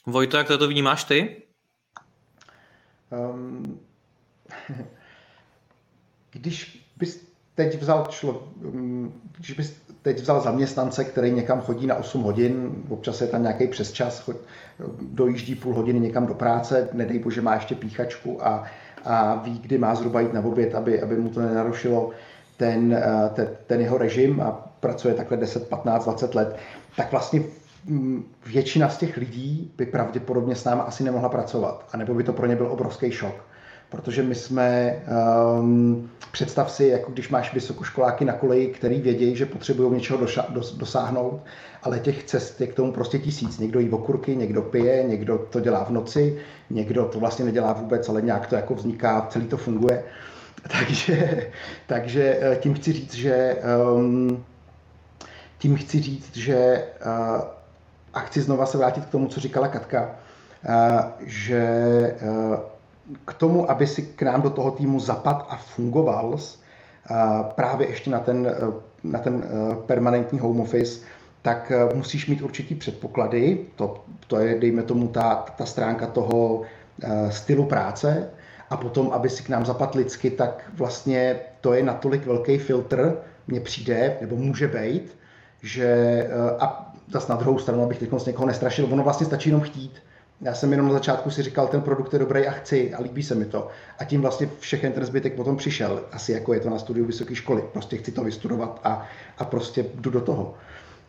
Vojto, jak to, to vnímáš ty? Um, když bys teď vzal člo, když bys teď vzal zaměstnance, který někam chodí na 8 hodin, občas je tam nějaký přesčas, dojíždí půl hodiny někam do práce, nedej bože má ještě píchačku a, a ví, kdy má zhruba jít na oběd, aby, aby mu to nenarušilo ten, eh, ten, ten jeho režim a pracuje takhle 10, 15, 20 let, tak vlastně mm, většina z těch lidí by pravděpodobně s námi asi nemohla pracovat. A nebo by to pro ně byl obrovský šok protože my jsme, um, představ si, jako když máš vysokoškoláky na koleji, který vědějí, že potřebují něčeho doša- dos- dosáhnout, ale těch cest je k tomu prostě tisíc. Někdo jí okurky, někdo pije, někdo to dělá v noci, někdo to vlastně nedělá vůbec, ale nějak to jako vzniká, celý to funguje. Takže, takže eh, tím chci říct, že um, tím chci říct, že uh, a chci znova se vrátit k tomu, co říkala Katka, uh, že uh, k tomu, aby si k nám do toho týmu zapad a fungoval právě ještě na ten, e, na ten e, permanentní home office, tak e, musíš mít určitý předpoklady, to, to je, dejme tomu, ta, ta stránka toho stylu práce, a potom, aby si k nám zapad lidsky, tak vlastně to je natolik velký filtr, mně přijde, nebo může být, že a zase na druhou stranu, abych teď někoho nestrašil, ono vlastně stačí jenom chtít. Já jsem jenom na začátku si říkal, ten produkt je dobrý a chci a líbí se mi to. A tím vlastně všechen ten zbytek potom přišel. Asi jako je to na studiu vysoké školy. Prostě chci to vystudovat a, a prostě jdu do toho.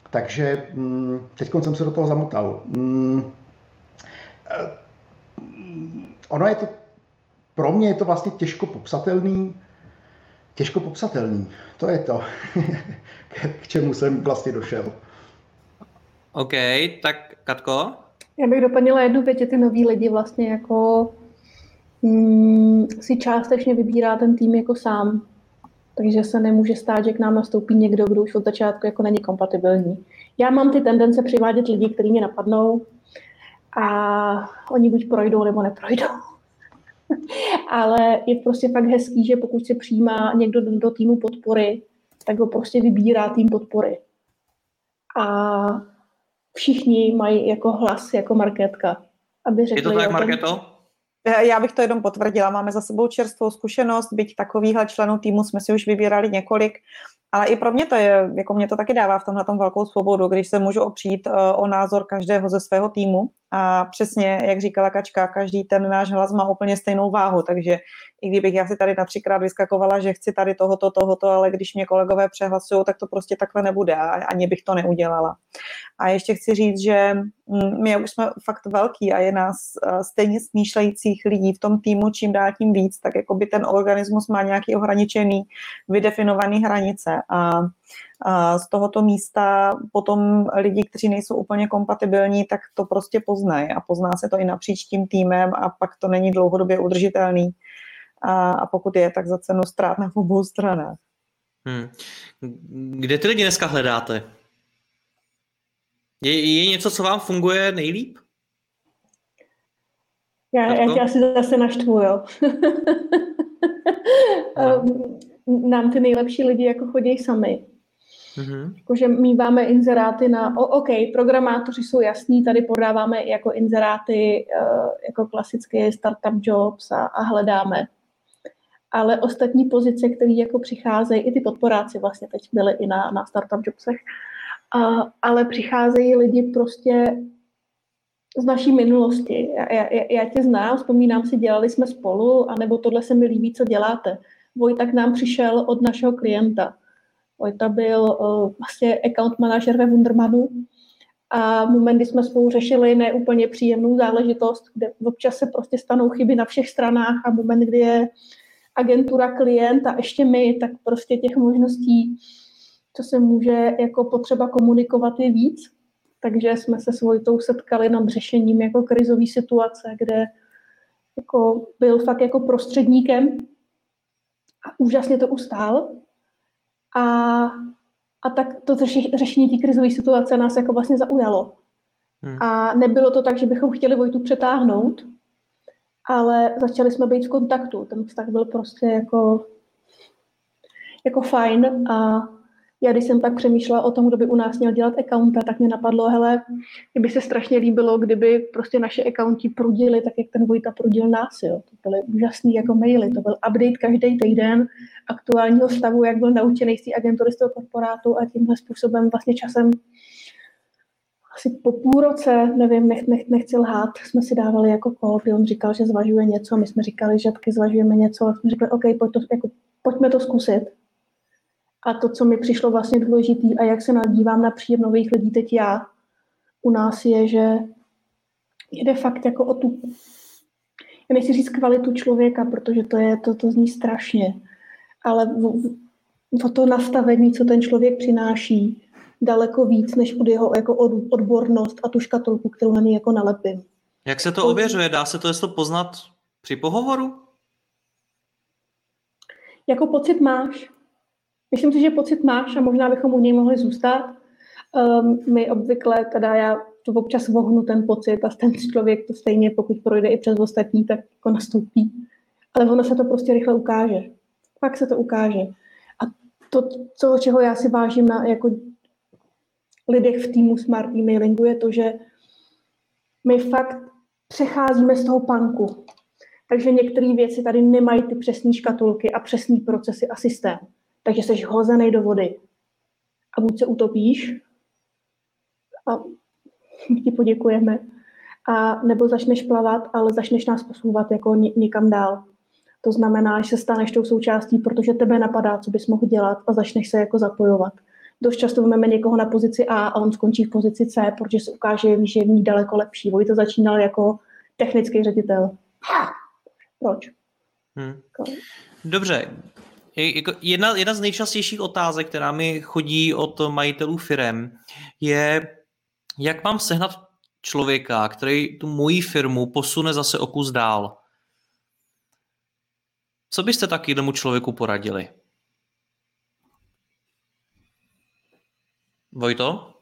Takže mm, teď jsem se do toho zamotal. Mm, eh, ono je to, pro mě je to vlastně těžko popsatelný, těžko popsatelný. To je to, k čemu jsem vlastně došel. OK, tak Katko? Já bych doplnila jednu věc, že ty noví lidi vlastně jako mm, si částečně vybírá ten tým jako sám. Takže se nemůže stát, že k nám nastoupí někdo, kdo už od začátku jako není kompatibilní. Já mám ty tendence přivádět lidi, kteří mě napadnou a oni buď projdou, nebo neprojdou. Ale je prostě fakt hezký, že pokud se přijímá někdo do, do týmu podpory, tak ho prostě vybírá tým podpory. A všichni mají jako hlas jako marketka. Aby řekli, je to tak, Marketo? Eh, já bych to jenom potvrdila. Máme za sebou čerstvou zkušenost, byť takovýhle členů týmu jsme si už vybírali několik, ale i pro mě to je, jako mě to taky dává v tomhle velkou svobodu, když se můžu opřít uh, o názor každého ze svého týmu a přesně, jak říkala Kačka, každý ten náš hlas má úplně stejnou váhu, takže i kdybych já si tady na třikrát vyskakovala, že chci tady tohoto, tohoto, ale když mě kolegové přehlasují, tak to prostě takhle nebude a ani bych to neudělala. A ještě chci říct, že mm, my už jsme fakt velký a je nás eh, stejně smýšlejících lidí v tom týmu čím dál tím víc, tak jako by ten organismus má nějaký ohraničený, vydefinovaný hranice a a z tohoto místa potom lidi, kteří nejsou úplně kompatibilní, tak to prostě poznají a pozná se to i napříč tím týmem a pak to není dlouhodobě udržitelný. A, a pokud je, tak za cenu ztrát na obou stranách. Hmm. Kde ty lidi dneska hledáte? Je, je něco, co vám funguje nejlíp? Já, já tě asi zase naštvu, jo. no. Nám ty nejlepší lidi jako chodí sami. Mm-hmm. Jakože míváme inzeráty na, o, OK, programátoři jsou jasní, tady podáváme jako inzeráty uh, jako klasické startup jobs a, a hledáme. Ale ostatní pozice, které jako přicházejí, i ty podporáci vlastně teď byly i na, na startup jobsech, uh, ale přicházejí lidi prostě z naší minulosti. Já, já, já tě znám, vzpomínám si, dělali jsme spolu, anebo tohle se mi líbí, co děláte. Vojta k nám přišel od našeho klienta. Vojta byl uh, vlastně account manažer ve Wundermanu A moment, kdy jsme spolu řešili neúplně příjemnou záležitost, kde občas se prostě stanou chyby na všech stranách a moment, kdy je agentura, klient a ještě my, tak prostě těch možností, co se může jako potřeba komunikovat je víc. Takže jsme se s Vojtou setkali nad řešením jako krizové situace, kde jako byl fakt jako prostředníkem a úžasně to ustál. A, a tak to řešení té krizové situace nás jako vlastně zaujalo. Hmm. A nebylo to tak, že bychom chtěli Vojtu přetáhnout, ale začali jsme být v kontaktu. Ten vztah byl prostě jako, jako fajn a já když jsem pak přemýšlela o tom, kdo by u nás měl dělat accounta, tak mě napadlo, hele, kdyby se strašně líbilo, kdyby prostě naše accounti prudili, tak jak ten Vojta prudil nás, jo. To byly úžasný jako maily, to byl update každý týden aktuálního stavu, jak byl naučený z té agentury z toho korporátu a tímhle způsobem vlastně časem asi po půl roce, nevím, nech, nech, nechci lhát, jsme si dávali jako kol, kdy on říkal, že zvažuje něco, my jsme říkali, že taky zvažujeme něco, a jsme říkali, OK, pojď to, jako, pojďme to zkusit. A to, co mi přišlo vlastně důležitý a jak se nadívám na příjem nových lidí teď já, u nás je, že jde fakt jako o tu, já nechci říct kvalitu člověka, protože to, je, to, to zní strašně, ale o, o to nastavení, co ten člověk přináší, daleko víc, než od jeho jako odbornost a tu škatulku, kterou na něj jako nalepím. Jak se to ověřuje? Dá se to jestli poznat při pohovoru? Jako pocit máš. Myslím si, že pocit máš a možná bychom u něj mohli zůstat. Um, my obvykle, teda já to občas vohnu ten pocit a ten člověk to stejně, pokud projde i přes ostatní, tak jako nastoupí. Ale ono se to prostě rychle ukáže. Pak se to ukáže. A to, co, čeho já si vážím na jako lidech v týmu Smart Emailingu, je to, že my fakt přecházíme z toho panku. Takže některé věci tady nemají ty přesné škatulky a přesné procesy a systém. Takže jsi hozený do vody. A buď se utopíš a ti poděkujeme, a nebo začneš plavat, ale začneš nás posouvat jako někam dál. To znamená, že se staneš tou součástí, protože tebe napadá, co bys mohl dělat a začneš se jako zapojovat. Dost často máme někoho na pozici A a on skončí v pozici C, protože se ukáže, že je v ní daleko lepší. to začínal jako technický ředitel. Proč? Hmm. Dobře, jako jedna, jedna z nejčastějších otázek, která mi chodí od majitelů firem, je, jak mám sehnat člověka, který tu moji firmu posune zase o kus dál. Co byste takovému člověku poradili? Vojto?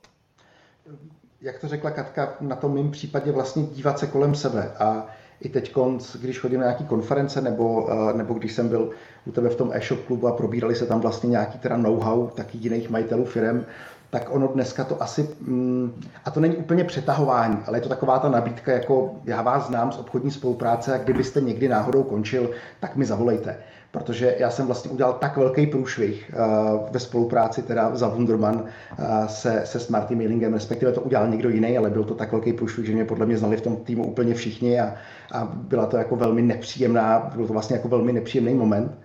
Jak to řekla Katka, na tom mém případě vlastně dívat se kolem sebe a i teď, když chodím na nějaké konference nebo, eh, nebo když jsem byl u tebe v tom e-shop klubu a probírali se tam vlastně nějaký teda know-how taky jiných majitelů firm, tak ono dneska to asi, mm, a to není úplně přetahování, ale je to taková ta nabídka, jako já vás znám z obchodní spolupráce a kdybyste někdy náhodou končil, tak mi zavolejte protože já jsem vlastně udělal tak velký průšvih uh, ve spolupráci teda za Wunderman uh, se, se Smarty Mailingem, respektive to udělal někdo jiný, ale byl to tak velký průšvih, že mě podle mě znali v tom týmu úplně všichni a, a byla to jako velmi nepříjemná, byl to vlastně jako velmi nepříjemný moment.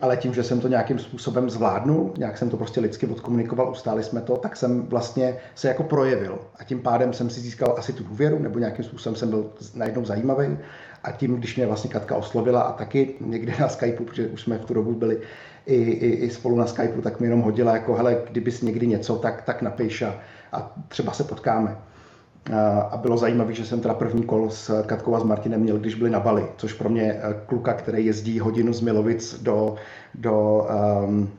Ale tím, že jsem to nějakým způsobem zvládnul, nějak jsem to prostě lidsky odkomunikoval, ustáli jsme to, tak jsem vlastně se jako projevil. A tím pádem jsem si získal asi tu důvěru, nebo nějakým způsobem jsem byl najednou zajímavý a tím, když mě vlastně Katka oslovila a taky někde na Skypeu, protože už jsme v tu dobu byli i, i, i spolu na Skypeu, tak mi jenom hodila jako, hele, kdybys někdy něco, tak, tak napiš a, a třeba se potkáme. A bylo zajímavé, že jsem teda první kol s Katkou a s Martinem měl, když byli na Bali, což pro mě eh, kluka, který jezdí hodinu z Milovic do, do um,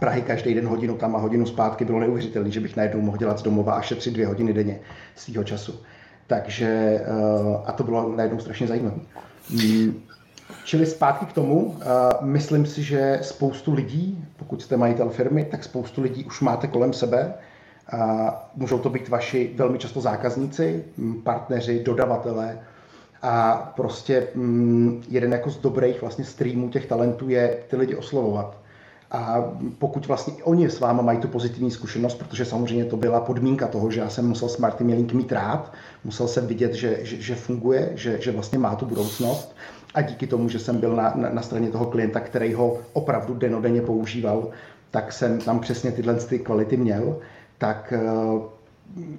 Prahy každý den hodinu tam a hodinu zpátky, bylo neuvěřitelné, že bych najednou mohl dělat z domova a šetřit dvě hodiny denně svého času. Takže, eh, a to bylo najednou strašně zajímavé. Mm, čili zpátky k tomu, eh, myslím si, že spoustu lidí, pokud jste majitel firmy, tak spoustu lidí už máte kolem sebe. Můžou to být vaši velmi často zákazníci, mm, partneři, dodavatelé, a prostě mm, jeden jako z dobrých vlastně streamů těch talentů je ty lidi oslovovat. A pokud vlastně oni s váma mají tu pozitivní zkušenost, protože samozřejmě to byla podmínka toho, že já jsem musel Smart Emailing mít rád, musel jsem vidět, že, že, že funguje, že, že vlastně má tu budoucnost a díky tomu, že jsem byl na, na, na straně toho klienta, který ho opravdu denodenně používal, tak jsem tam přesně tyhle ty kvality měl, tak uh,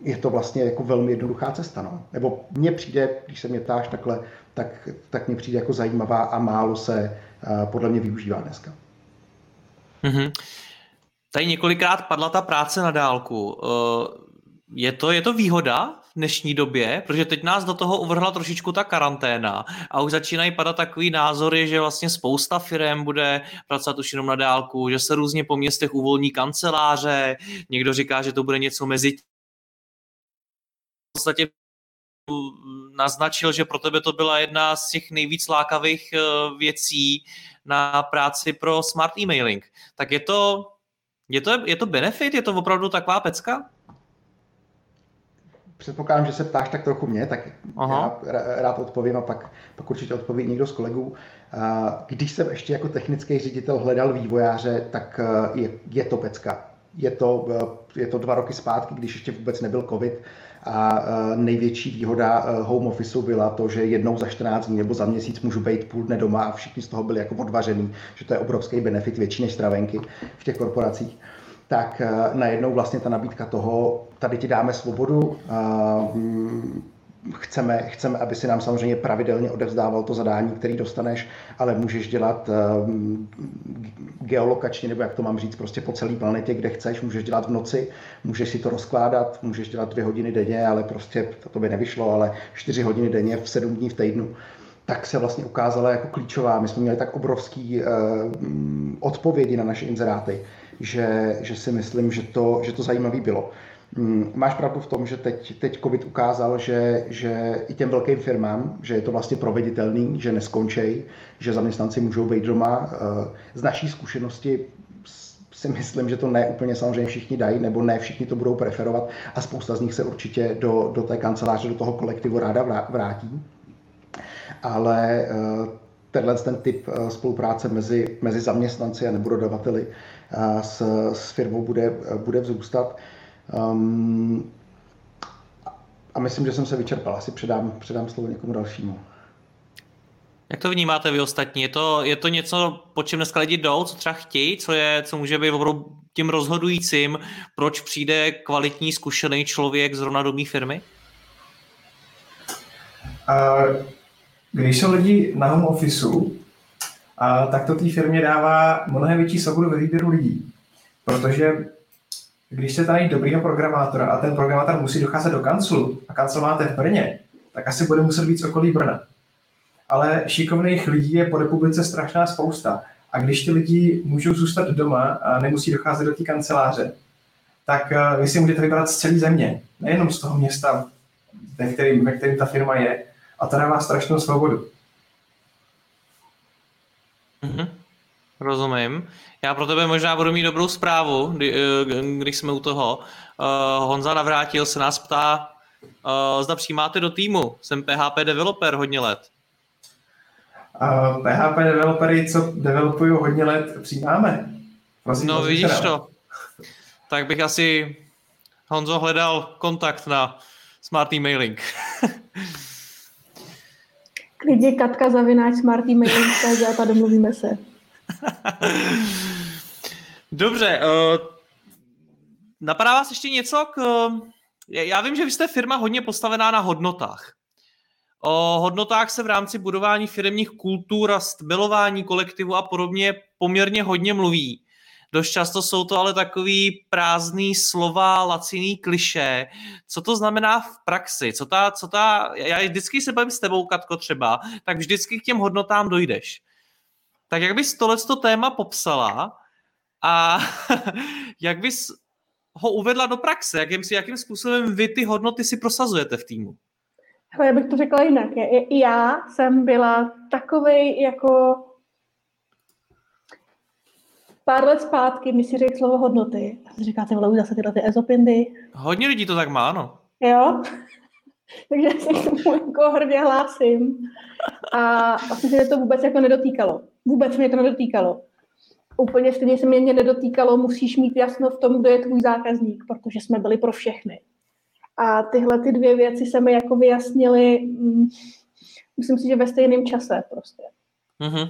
je to vlastně jako velmi jednoduchá cesta. No. Nebo mně přijde, když se mě ptáš takhle, tak, tak mně přijde jako zajímavá a málo se uh, podle mě využívá dneska. Mm-hmm. Tady několikrát padla ta práce na dálku. Uh, je to, je to výhoda v dnešní době, protože teď nás do toho uvrhla trošičku ta karanténa a už začínají padat takový názory, že vlastně spousta firm bude pracovat už jenom na dálku, že se různě po městech uvolní kanceláře, někdo říká, že to bude něco mezi v podstatě naznačil, že pro tebe to byla jedna z těch nejvíc lákavých eh, věcí na práci pro smart emailing. Tak je to, je to, je to benefit? Je to opravdu taková pecka? předpokládám, že se ptáš tak trochu mě, tak Aha. já rád odpovím a pak, pak určitě odpoví někdo z kolegů. Když jsem ještě jako technický ředitel hledal vývojáře, tak e, je, je to pecka. Je to, e, je to dva roky zpátky, když ještě vůbec nebyl covid a e, největší výhoda home officeu byla to, že jednou za 14 dní nebo za měsíc můžu být půl dne doma a všichni z toho byli jako odvařený, že to je obrovský benefit, větší než stravenky v těch korporacích. Tak eh, najednou vlastně ta nabídka toho, tady ti dáme svobodu, mm, chceme, chceme, aby si nám samozřejmě pravidelně odevzdával to zadání, který dostaneš, ale můžeš dělat um, geolokačně, nebo jak to mám říct, prostě po celé planetě, kde chceš, můžeš dělat v noci, můžeš si to rozkládat, můžeš dělat dvě hodiny denně, ale prostě to by nevyšlo, ale čtyři hodiny denně v sedm dní v týdnu tak se vlastně ukázala jako klíčová. My jsme měli tak obrovský uh, odpovědi na naše inzeráty, že, že si myslím, že to, že to zajímavé bylo. Mm, máš pravdu v tom, že teď, teď COVID ukázal, že, že i těm velkým firmám, že je to vlastně proveditelný, že neskončí, že zaměstnanci můžou být doma. Eh, z naší zkušenosti si myslím, že to ne úplně samozřejmě všichni dají, nebo ne všichni to budou preferovat a spousta z nich se určitě do, do té kanceláře, do toho kolektivu ráda vrátí. Ale eh, tenhle ten typ eh, spolupráce mezi, mezi zaměstnanci a nebo dodavateli s, s firmou bude, bude vzrůstat. Um, a myslím, že jsem se vyčerpal. Asi předám, předám slovo někomu dalšímu. Jak to vnímáte vy ostatní? Je to, je to něco, po čem dneska lidi jdou, co třeba chtějí, co, je, co může být opravdu tím rozhodujícím, proč přijde kvalitní, zkušený člověk zrovna do mé firmy? Když jsou lidi na home officeu, a tak to té firmě dává mnohem větší svobodu ve výběru lidí. Protože když se tady dobrýho programátora a ten programátor musí docházet do kanclu a kancel máte v Brně, tak asi bude muset být okolí Brna. Ale šikovných lidí je po republice strašná spousta. A když ti lidi můžou zůstat doma a nemusí docházet do té kanceláře, tak eh, vy si můžete vybrat z celé země, nejenom z toho města, ve kterém, ve kterém ta firma je. A to dává strašnou svobodu. Mm-hmm. Rozumím. Já pro tebe možná budu mít dobrou zprávu, kdy, eh, když jsme u toho. Uh, Honza Navrátil se nás ptá, uh, zda přijímáte do týmu. Jsem PHP developer hodně let. Uh, PHP developery, co developují hodně let, přijímáme. Prosím, no vidíš to. Tak bych asi Honzo hledal kontakt na smart emailing. Klidně Katka zavináč smart emailing a domluvíme se. Dobře, uh, napadá vás ještě něco k... Já vím, že vy jste firma hodně postavená na hodnotách. O hodnotách se v rámci budování firmních kultur a stmelování kolektivu a podobně poměrně hodně mluví. Dost často jsou to ale takový prázdný slova, laciný kliše. Co to znamená v praxi? Co ta, co ta, já vždycky se bavím s tebou, Katko, třeba, tak vždycky k těm hodnotám dojdeš. Tak jak bys tohleto téma popsala a jak bys ho uvedla do praxe? Jakým, jakým způsobem vy ty hodnoty si prosazujete v týmu? Já bych to řekla jinak. Já jsem byla takovej jako pár let zpátky mi si řekl slovo hodnoty. A říkáte, vole, už zase tyhle ty ezopindy. Hodně lidí to tak má, no. Jo? Takže se k tomu jako hrdě hlásím. A vlastně se to vůbec jako nedotýkalo. Vůbec mě to nedotýkalo. Úplně stejně se mě nedotýkalo, musíš mít jasno v tom, kdo je tvůj zákazník, protože jsme byli pro všechny. A tyhle ty dvě věci se mi jako vyjasnily, mm, myslím si, že ve stejném čase prostě. Mm-hmm.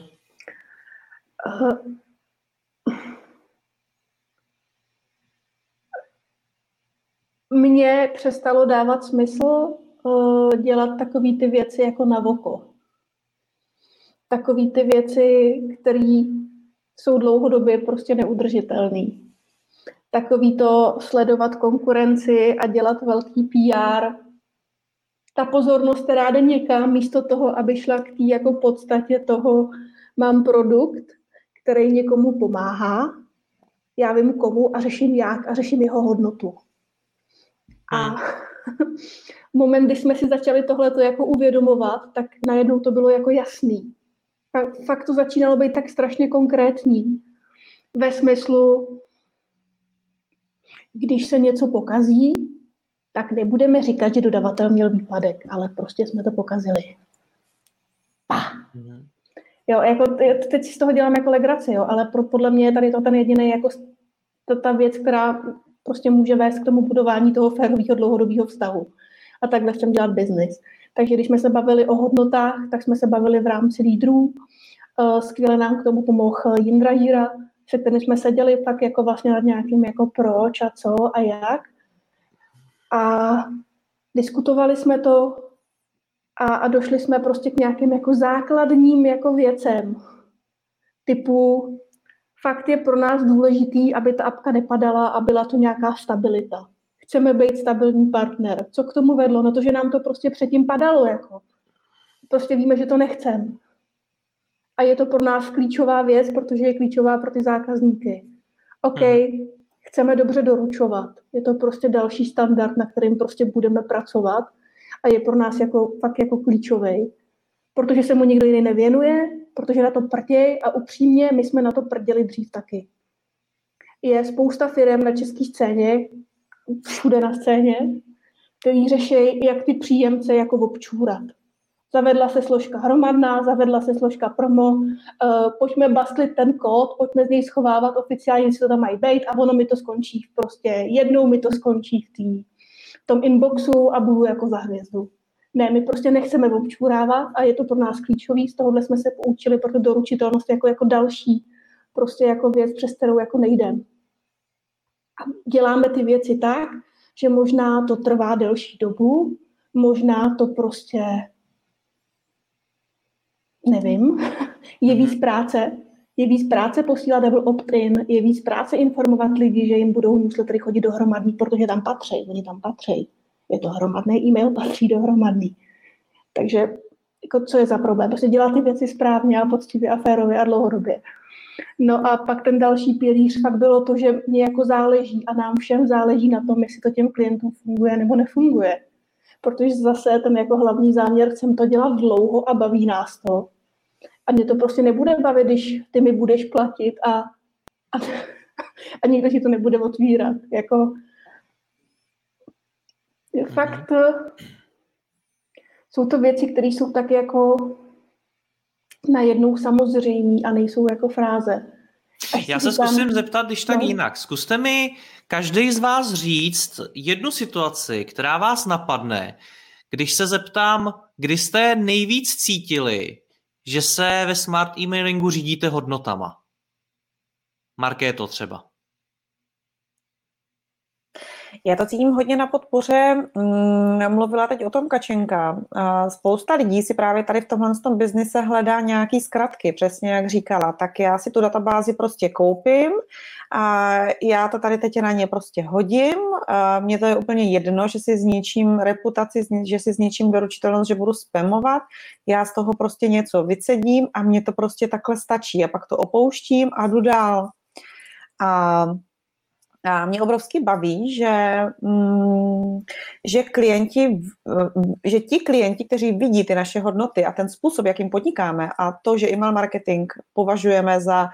mně přestalo dávat smysl uh, dělat takové ty věci jako na voko. Takové ty věci, které jsou dlouhodobě prostě neudržitelné. Takový to sledovat konkurenci a dělat velký PR. Ta pozornost, která jde někam, místo toho, aby šla k té jako podstatě toho, mám produkt, který někomu pomáhá, já vím komu a řeším jak a řeším jeho hodnotu. A hmm. moment, kdy jsme si začali tohle jako uvědomovat, tak najednou to bylo jako jasný. Fakt to začínalo být tak strašně konkrétní. Ve smyslu, když se něco pokazí, tak nebudeme říkat, že dodavatel měl výpadek, ale prostě jsme to pokazili. Pa. Hmm. Jo, jako teď si z toho dělám jako legraci, jo, ale pro, podle mě je tady to ten jediný jako to, ta věc, která prostě může vést k tomu budování toho férového dlouhodobého vztahu. A takhle chcem dělat biznis. Takže když jsme se bavili o hodnotách, tak jsme se bavili v rámci lídrů. Eh, skvěle nám k tomu pomohl Jindra Jíra, se kterým jsme seděli pak jako vlastně nad nějakým jako proč a co a jak. A diskutovali jsme to a, a došli jsme prostě k nějakým jako základním jako věcem. Typu fakt je pro nás důležitý, aby ta apka nepadala a byla to nějaká stabilita. Chceme být stabilní partner. Co k tomu vedlo? No to, že nám to prostě předtím padalo. Jako. Prostě víme, že to nechceme. A je to pro nás klíčová věc, protože je klíčová pro ty zákazníky. OK, hmm. chceme dobře doručovat. Je to prostě další standard, na kterým prostě budeme pracovat a je pro nás jako, fakt jako klíčový. Protože se mu nikdo jiný nevěnuje, protože na to prděj a upřímně my jsme na to prděli dřív taky. Je spousta firm na české scéně, všude na scéně, který řeší, jak ty příjemce jako občůrat. Zavedla se složka hromadná, zavedla se složka promo, uh, pojďme bastlit ten kód, pojďme z něj schovávat oficiálně, co tam mají být a ono mi to skončí prostě, jednou mi to skončí v, tý, v tom inboxu a budu jako za hvězdu. Ne, my prostě nechceme občurávat a je to pro nás klíčový, z tohohle jsme se poučili, proto doručitelnost jako, jako další prostě jako věc, přes kterou jako nejdem. A děláme ty věci tak, že možná to trvá delší dobu, možná to prostě nevím, je víc mhm. práce, je víc práce posílat double opt-in, je víc práce informovat lidi, že jim budou newslettery chodit dohromadný, protože tam patří, oni tam patří je to hromadný e-mail, patří dohromadný. Takže jako co je za problém? Prostě dělat ty věci správně a poctivě a férově a dlouhodobě. No a pak ten další pilíř fakt bylo to, že mě jako záleží a nám všem záleží na tom, jestli to těm klientům funguje nebo nefunguje. Protože zase ten jako hlavní záměr, chcem to dělat dlouho a baví nás to. A mě to prostě nebude bavit, když ty mi budeš platit a, a, a nikdo ti to nebude otvírat. Jako. Fakt jsou to věci, které jsou tak jako najednou samozřejmé a nejsou jako fráze. Až Já se říkám, zkusím zeptat, když tak no. jinak. Zkuste mi každý z vás říct jednu situaci, která vás napadne, když se zeptám, kdy jste nejvíc cítili, že se ve smart emailingu řídíte hodnotama. Markéto třeba. Já to cítím hodně na podpoře. Mm, mluvila teď o tom Kačenka. Spousta lidí si právě tady v tomhle tom biznise hledá nějaký zkratky, přesně jak říkala. Tak já si tu databázi prostě koupím a já to tady teď na ně prostě hodím. Mně to je úplně jedno, že si zničím reputaci, že si zničím doručitelnost, že budu spamovat. Já z toho prostě něco vycedím a mně to prostě takhle stačí. A pak to opouštím a jdu dál. A a mě obrovsky baví, že, mm, že klienti, že ti klienti, kteří vidí ty naše hodnoty a ten způsob, jakým podnikáme a to, že email marketing považujeme za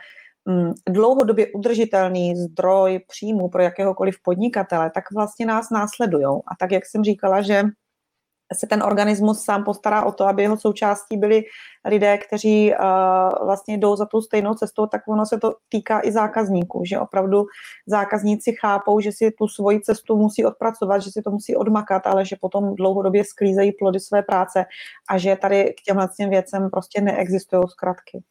mm, dlouhodobě udržitelný zdroj příjmu pro jakéhokoliv podnikatele, tak vlastně nás následují. A tak, jak jsem říkala, že se ten organismus sám postará o to, aby jeho součástí byli lidé, kteří uh, vlastně jdou za tou stejnou cestou, tak ono se to týká i zákazníků, že opravdu zákazníci chápou, že si tu svoji cestu musí odpracovat, že si to musí odmakat, ale že potom dlouhodobě sklízejí plody své práce a že tady k těmhle věcem prostě neexistují zkratky.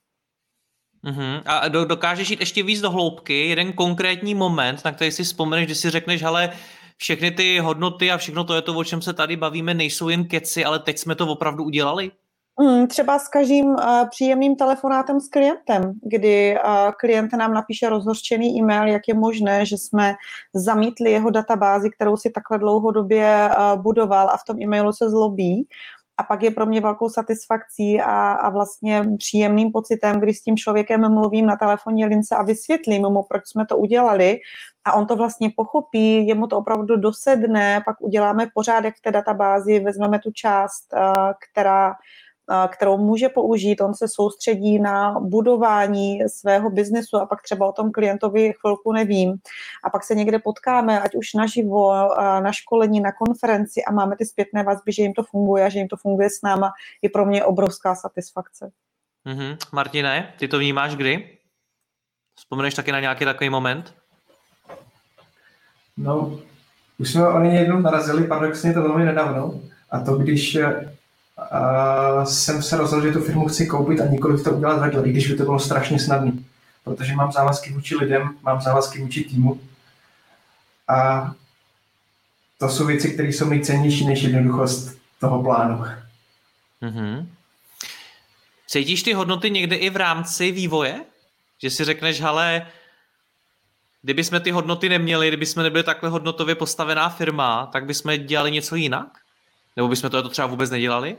Uh-huh. A dokážeš jít ještě víc do hloubky, jeden konkrétní moment, na který si vzpomeneš, když si řekneš, ale všechny ty hodnoty a všechno to je to, o čem se tady bavíme, nejsou jen keci, ale teď jsme to opravdu udělali? Hmm, třeba s každým uh, příjemným telefonátem s klientem, kdy uh, klient nám napíše rozhořčený e-mail, jak je možné, že jsme zamítli jeho databázi, kterou si takhle dlouhodobě uh, budoval a v tom e-mailu se zlobí. A pak je pro mě velkou satisfakcí a, a vlastně příjemným pocitem, když s tím člověkem mluvím na telefonní lince a vysvětlím mu, proč jsme to udělali, a on to vlastně pochopí, jemu to opravdu dosedne, pak uděláme pořádek v té databázi, vezmeme tu část, která kterou může použít. On se soustředí na budování svého biznesu a pak třeba o tom klientovi chvilku nevím. A pak se někde potkáme, ať už naživo, na školení, na konferenci a máme ty zpětné vazby, že jim to funguje a že jim to funguje s náma, je pro mě obrovská satisfakce. Mm-hmm. Martine, ty to vnímáš kdy? Vzpomeneš taky na nějaký takový moment? No, už jsme o něj jednou narazili, paradoxně to velmi nedávno. A to, když uh, jsem se rozhodl, že tu firmu chci koupit a nikoliv to udělat vedle, i když by to bylo strašně snadné. Protože mám závazky vůči lidem, mám závazky vůči týmu. A to jsou věci, které jsou nejcennější než jednoduchost toho plánu. Mm-hmm. Cítíš ty hodnoty někde i v rámci vývoje? Že si řekneš, ale kdyby jsme ty hodnoty neměli, kdyby jsme nebyli takhle hodnotově postavená firma, tak bychom dělali něco jinak? Nebo bychom to třeba vůbec nedělali?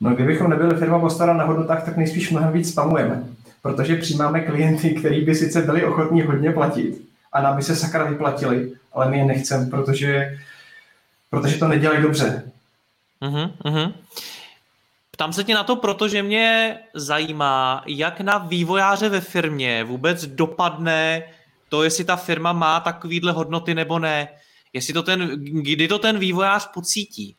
No, kdybychom nebyli firma postavená na hodnotách, tak nejspíš mnohem víc spamujeme. Protože přijímáme klienty, kteří by sice byli ochotní hodně platit a nám by se sakra vyplatili, ale my je nechceme, protože, protože to nedělají dobře. Uh-huh, uh-huh. Ptám se ti na to, protože mě zajímá, jak na vývojáře ve firmě vůbec dopadne to, jestli ta firma má takovýhle hodnoty nebo ne. Jestli to ten, kdy to ten vývojář pocítí.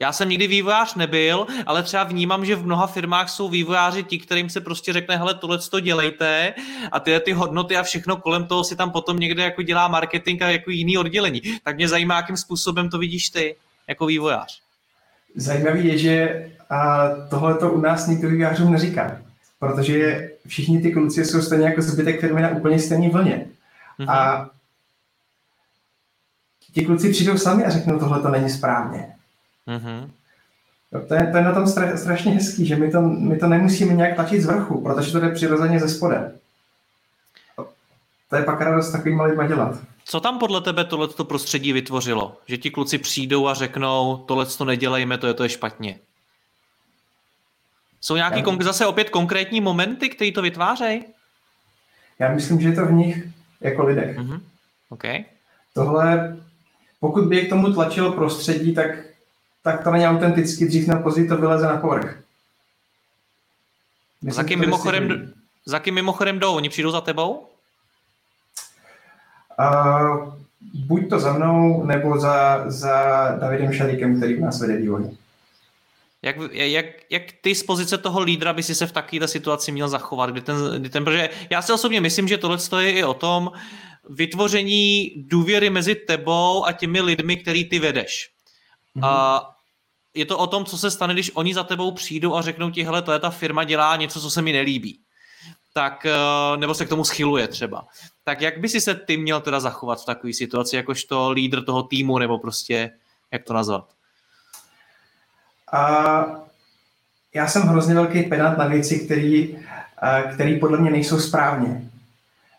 Já jsem nikdy vývojář nebyl, ale třeba vnímám, že v mnoha firmách jsou vývojáři ti, kterým se prostě řekne, hele, tohle to dělejte a ty ty hodnoty a všechno kolem toho si tam potom někde jako dělá marketing a jako jiný oddělení. Tak mě zajímá, jakým způsobem to vidíš ty jako vývojář. Zajímavý je, že tohle to u nás nikdo vývojářům neříká, protože všichni ty kluci jsou stejně jako zbytek firmy na úplně stejné vlně. Mm-hmm. A ti kluci přijdou sami a řeknou, tohle to není správně. Mm-hmm. To, je, to je na tom stra, strašně hezký, že my to, my to nemusíme nějak tlačit z vrchu, protože to jde přirozeně ze spodem. To je pak radost takovým lidma dělat. Co tam podle tebe tohleto prostředí vytvořilo? Že ti kluci přijdou a řeknou, tohle to nedělejme, to je to je špatně. Jsou nějaký já... zase opět konkrétní momenty, které to vytvářejí? Já myslím, že je to v nich jako lidech. Mm-hmm. Okay. Tohle, pokud by je k tomu tlačilo prostředí, tak tak to není autenticky, dřív nebo později to vyleze na povrch. Myslím, za kým, mimochodem, za kým mimochodem jdou? Oni přijdou za tebou? Uh, buď to za mnou, nebo za, za Davidem Šalíkem, který nás vede vývoj. Jak, jak, jak ty z pozice toho lídra by si se v takové situaci měl zachovat? Kdy ten, kdy ten, protože já si osobně myslím, že tohle je i o tom vytvoření důvěry mezi tebou a těmi lidmi, který ty vedeš. Mm-hmm. A je to o tom, co se stane, když oni za tebou přijdou a řeknou ti, hele, to je ta firma, dělá něco, co se mi nelíbí. Tak, eh, nebo se k tomu schyluje třeba. Tak jak by si se ty měl teda zachovat v takové situaci, jakožto lídr toho týmu, nebo prostě, jak to nazvat? A já jsem hrozně velký pedant na věci, který, který podle mě nejsou správně.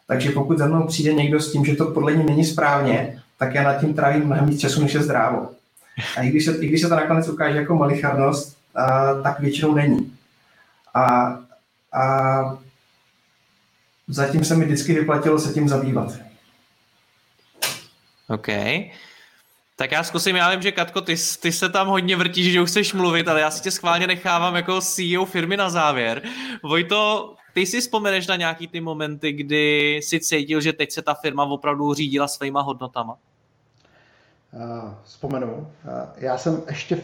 Takže pokud za mnou přijde někdo s tím, že to podle něj není správně, tak já nad tím trávím mnohem víc času, než je zdrávo. A i když se, i když se to nakonec ukáže jako malicharnost, tak většinou není. A, a zatím se mi vždycky vyplatilo se tím zabývat. OK. Tak já zkusím, já vím, že Katko, ty, ty se tam hodně vrtíš, že už chceš mluvit, ale já si tě schválně nechávám jako CEO firmy na závěr. Vojto, ty si vzpomeneš na nějaký ty momenty, kdy si cítil, že teď se ta firma opravdu řídila svýma hodnotama? Uh, vzpomenu. Uh, já jsem ještě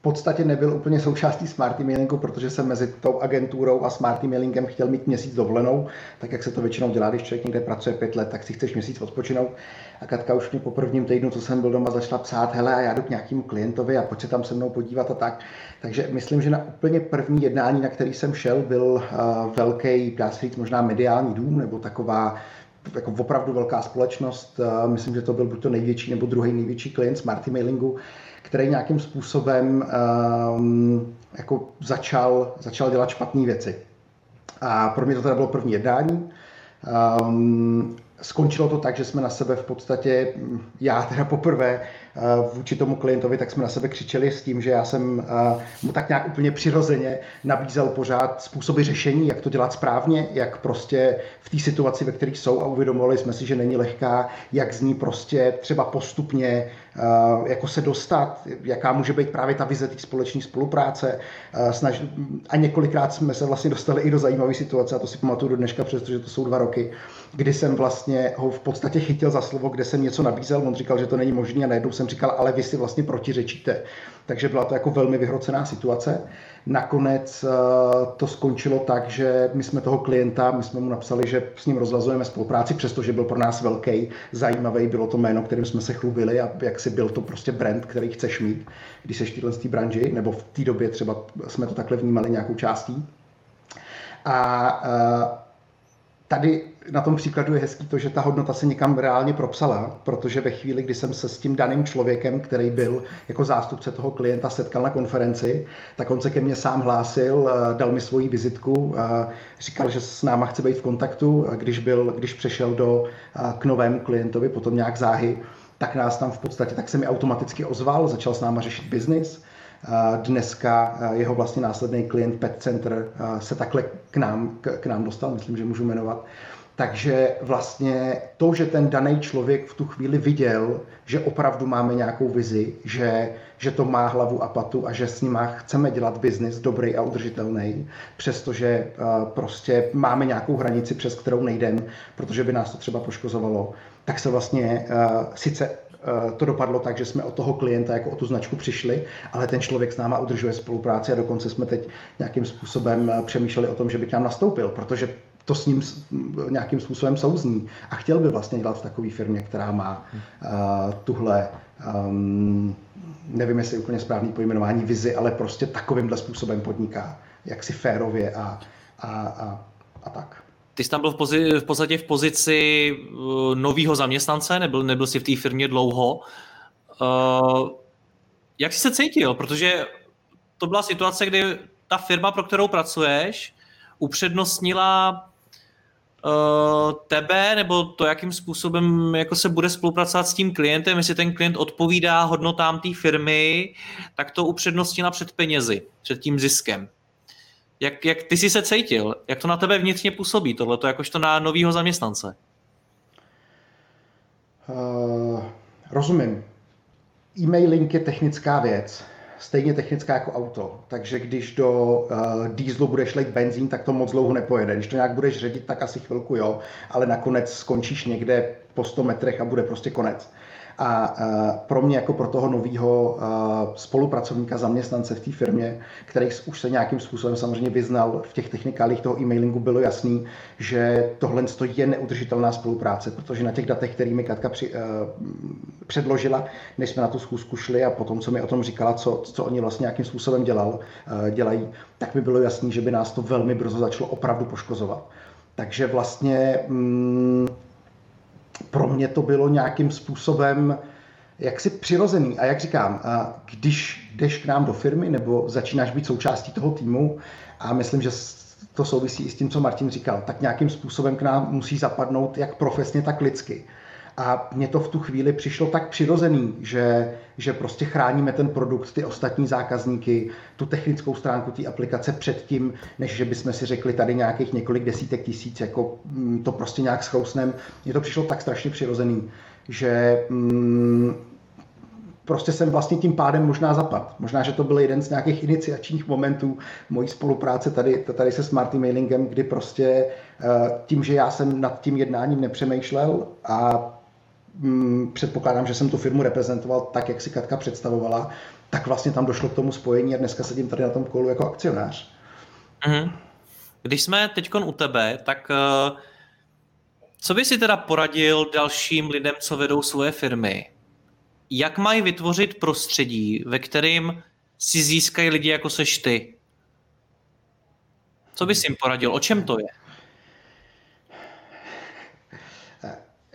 v podstatě nebyl úplně součástí Smart Emailingu, protože jsem mezi tou agenturou a Smart Emailingem chtěl mít měsíc dovolenou, tak jak se to většinou dělá, když člověk někde pracuje pět let, tak si chceš měsíc odpočinout. A Katka už mě po prvním týdnu, co jsem byl doma, začala psát, hele, a já jdu k nějakému klientovi a pojď se tam se mnou podívat a tak. Takže myslím, že na úplně první jednání, na který jsem šel, byl uh, velký, dá se říct, možná mediální dům nebo taková jako opravdu velká společnost. Myslím, že to byl buď to největší nebo druhý největší klient Smarty Mailingu, který nějakým způsobem um, jako začal, začal dělat špatné věci. A pro mě to teda bylo první jednání. Um, skončilo to tak, že jsme na sebe v podstatě, já teda poprvé eh, vůči tomu klientovi, tak jsme na sebe křičeli s tím, že já jsem eh, mu tak nějak úplně přirozeně nabízel pořád způsoby řešení, jak to dělat správně, jak prostě v té situaci, ve které jsou a uvědomovali jsme si, že není lehká, jak z ní prostě třeba postupně Eh, jako se dostat, jaká může být právě ta vize té společné spolupráce. Eh, snaž, a několikrát jsme se vlastně dostali i do zajímavé situace, a to si pamatuju do dneška, přestože to jsou dva roky, kdy jsem vlastně ho v podstatě chytil za slovo, kde jsem něco nabízel, on říkal, že to není možné a najednou jsem říkal, ale vy si vlastně protiřečíte. Takže byla to jako velmi vyhrocená situace. Nakonec eh, to skončilo tak, že my jsme toho klienta, my jsme mu napsali, že s ním rozlazujeme spolupráci, přestože byl pro nás velký, zajímavý, bylo to jméno, kterým jsme se chlubili a jak si byl to prostě brand, který chceš mít, když seš v této branži, nebo v té době třeba jsme to takhle vnímali nějakou částí. A eh, tady na tom příkladu je hezký to, že ta hodnota se někam reálně propsala, protože ve chvíli, kdy jsem se s tím daným člověkem, který byl jako zástupce toho klienta, setkal na konferenci, tak on se ke mně sám hlásil, eh, dal mi svoji vizitku, říkal, že s náma chce být v kontaktu, když, byl, když přešel do, eh, k novému klientovi, potom nějak záhy, tak nás tam v podstatě, tak se mi automaticky ozval, začal s náma řešit biznis, Dneska jeho vlastně následný klient Pet Center se takhle k nám, k, nám dostal, myslím, že můžu jmenovat. Takže vlastně to, že ten daný člověk v tu chvíli viděl, že opravdu máme nějakou vizi, že, že to má hlavu a patu a že s nima chceme dělat biznis dobrý a udržitelný, přestože uh, prostě máme nějakou hranici, přes kterou nejdem, protože by nás to třeba poškozovalo, tak se vlastně uh, sice to dopadlo tak, že jsme od toho klienta jako o tu značku přišli, ale ten člověk s náma udržuje spolupráci a dokonce jsme teď nějakým způsobem eh, přemýšleli o tom, že by k nám nastoupil, protože to s ním nějakým způsobem souzní a chtěl by vlastně dělat v takové firmě, která má uh, tuhle, um, nevím jestli úplně správný pojmenování, vizi, ale prostě takovýmhle způsobem podniká, jaksi férově a, a, a, a tak. Ty jsi tam byl v, pozi- v podstatě v pozici uh, nového zaměstnance, nebyl, nebyl jsi v té firmě dlouho. Uh, jak jsi se cítil? Protože to byla situace, kdy ta firma, pro kterou pracuješ, upřednostnila uh, tebe, nebo to, jakým způsobem jako se bude spolupracovat s tím klientem, jestli ten klient odpovídá hodnotám té firmy, tak to upřednostnila před penězi, před tím ziskem. Jak, jak ty jsi se cítil? Jak to na tebe vnitřně působí, tohleto, jakožto na novýho zaměstnance? Uh, rozumím. E-mailing je technická věc, stejně technická jako auto. Takže když do uh, dýzlu budeš lejt benzín, tak to moc dlouho nepojede. Když to nějak budeš ředit, tak asi chvilku jo, ale nakonec skončíš někde po 100 metrech a bude prostě konec. A pro mě jako pro toho nového spolupracovníka, zaměstnance v té firmě, který už se nějakým způsobem samozřejmě vyznal v těch technikálích toho e-mailingu, bylo jasný, že tohle je neudržitelná spolupráce, protože na těch datech, kterými Katka při, předložila, než jsme na tu schůzku šli a potom, co mi o tom říkala, co, co oni vlastně nějakým způsobem dělal, dělají, tak mi bylo jasný, že by nás to velmi brzo začalo opravdu poškozovat. Takže vlastně mm, pro mě to bylo nějakým způsobem jaksi přirozený. A jak říkám, když jdeš k nám do firmy nebo začínáš být součástí toho týmu, a myslím, že to souvisí i s tím, co Martin říkal, tak nějakým způsobem k nám musí zapadnout jak profesně, tak lidsky. A mně to v tu chvíli přišlo tak přirozený, že, že prostě chráníme ten produkt, ty ostatní zákazníky, tu technickou stránku té aplikace před tím, než že bychom si řekli tady nějakých několik desítek tisíc, jako mm, to prostě nějak schrousnem. Mně to přišlo tak strašně přirozený, že mm, prostě jsem vlastně tím pádem možná zapad. Možná, že to byl jeden z nějakých iniciačních momentů mojí spolupráce tady, tady se Smarty Mailingem, kdy prostě eh, tím, že já jsem nad tím jednáním nepřemýšlel a předpokládám, že jsem tu firmu reprezentoval tak, jak si Katka představovala, tak vlastně tam došlo k tomu spojení a dneska sedím tady na tom kolu jako akcionář. Mm-hmm. Když jsme teď u tebe, tak uh, co by si teda poradil dalším lidem, co vedou svoje firmy? Jak mají vytvořit prostředí, ve kterým si získají lidi, jako seš ty? Co bys jim poradil? O čem to je?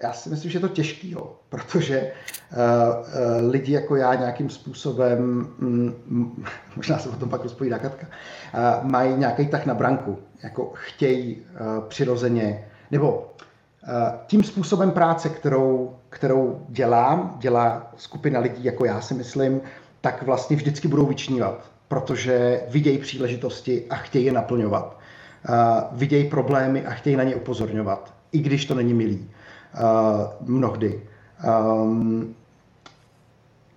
Já si myslím, že je to těžký, jo, protože uh, uh, lidi jako já nějakým způsobem, mm, možná se o tom pak rozpovídá Katka, uh, mají nějaký tak na branku, jako chtějí uh, přirozeně, nebo uh, tím způsobem práce, kterou, kterou dělám, dělá skupina lidí jako já si myslím, tak vlastně vždycky budou vyčnívat, protože vidějí příležitosti a chtějí je naplňovat. Uh, vidějí problémy a chtějí na ně upozorňovat, i když to není milý. Uh, mnohdy. Um,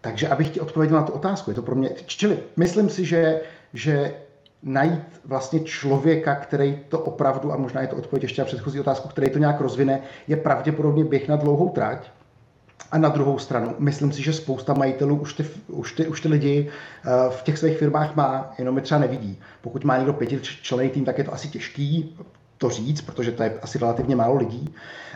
takže abych ti odpověděl na tu otázku, je to pro mě, čili myslím si, že, že najít vlastně člověka, který to opravdu, a možná je to odpověď ještě na předchozí otázku, který to nějak rozvine, je pravděpodobně běh na dlouhou trať. A na druhou stranu, myslím si, že spousta majitelů už ty, už ty, už ty lidi uh, v těch svých firmách má, jenom je třeba nevidí. Pokud má někdo pětičlený tým, tak je to asi těžký to říct, protože to je asi relativně málo lidí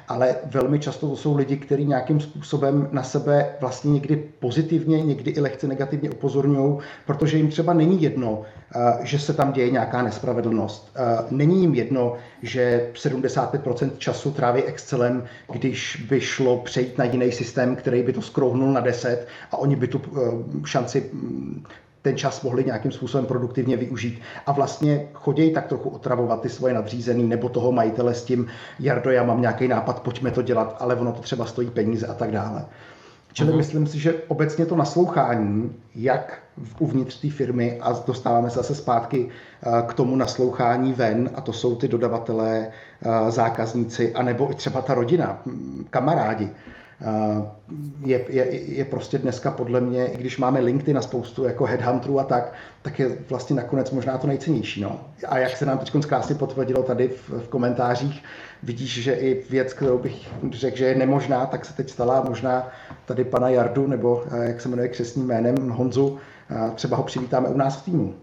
ale velmi často to jsou lidi, kteří nějakým způsobem na sebe vlastně někdy pozitivně, někdy i lehce negativně upozorňují, protože jim třeba není jedno, eh, že se tam děje nějaká nespravedlnost. Eh, není jim jedno, že 75% času tráví Excelem, když by šlo přejít na jiný systém, který by to skrouhnul na 10 a oni by tu eh, šanci mm, ten čas mohli nějakým způsobem produktivně využít a vlastně chodějí tak trochu otravovat ty svoje nadřízený nebo toho majitele s tím, Jardo, já mám nějaký nápad, pojďme to dělat, ale ono to třeba stojí peníze a tak dále. Čili uh-huh. myslím si, že obecně to naslouchání, jak uvnitř té firmy, a dostáváme se zase zpátky eh, k tomu naslouchání ven, a to jsou ty dodavatelé, eh, zákazníci, anebo i třeba ta rodina, kamarádi, je, je, je prostě dneska podle mě, i když máme LinkedIn na spoustu jako headhunterů a tak, tak je vlastně nakonec možná to nejcennější. No. A jak se nám teď krásně potvrdilo tady v, v komentářích, vidíš, že i věc, kterou bych řekl, že je nemožná, tak se teď stala možná tady pana Jardu, nebo eh, jak se jmenuje křesním jménem, Honzu, eh, třeba ho přivítáme u nás v týmu.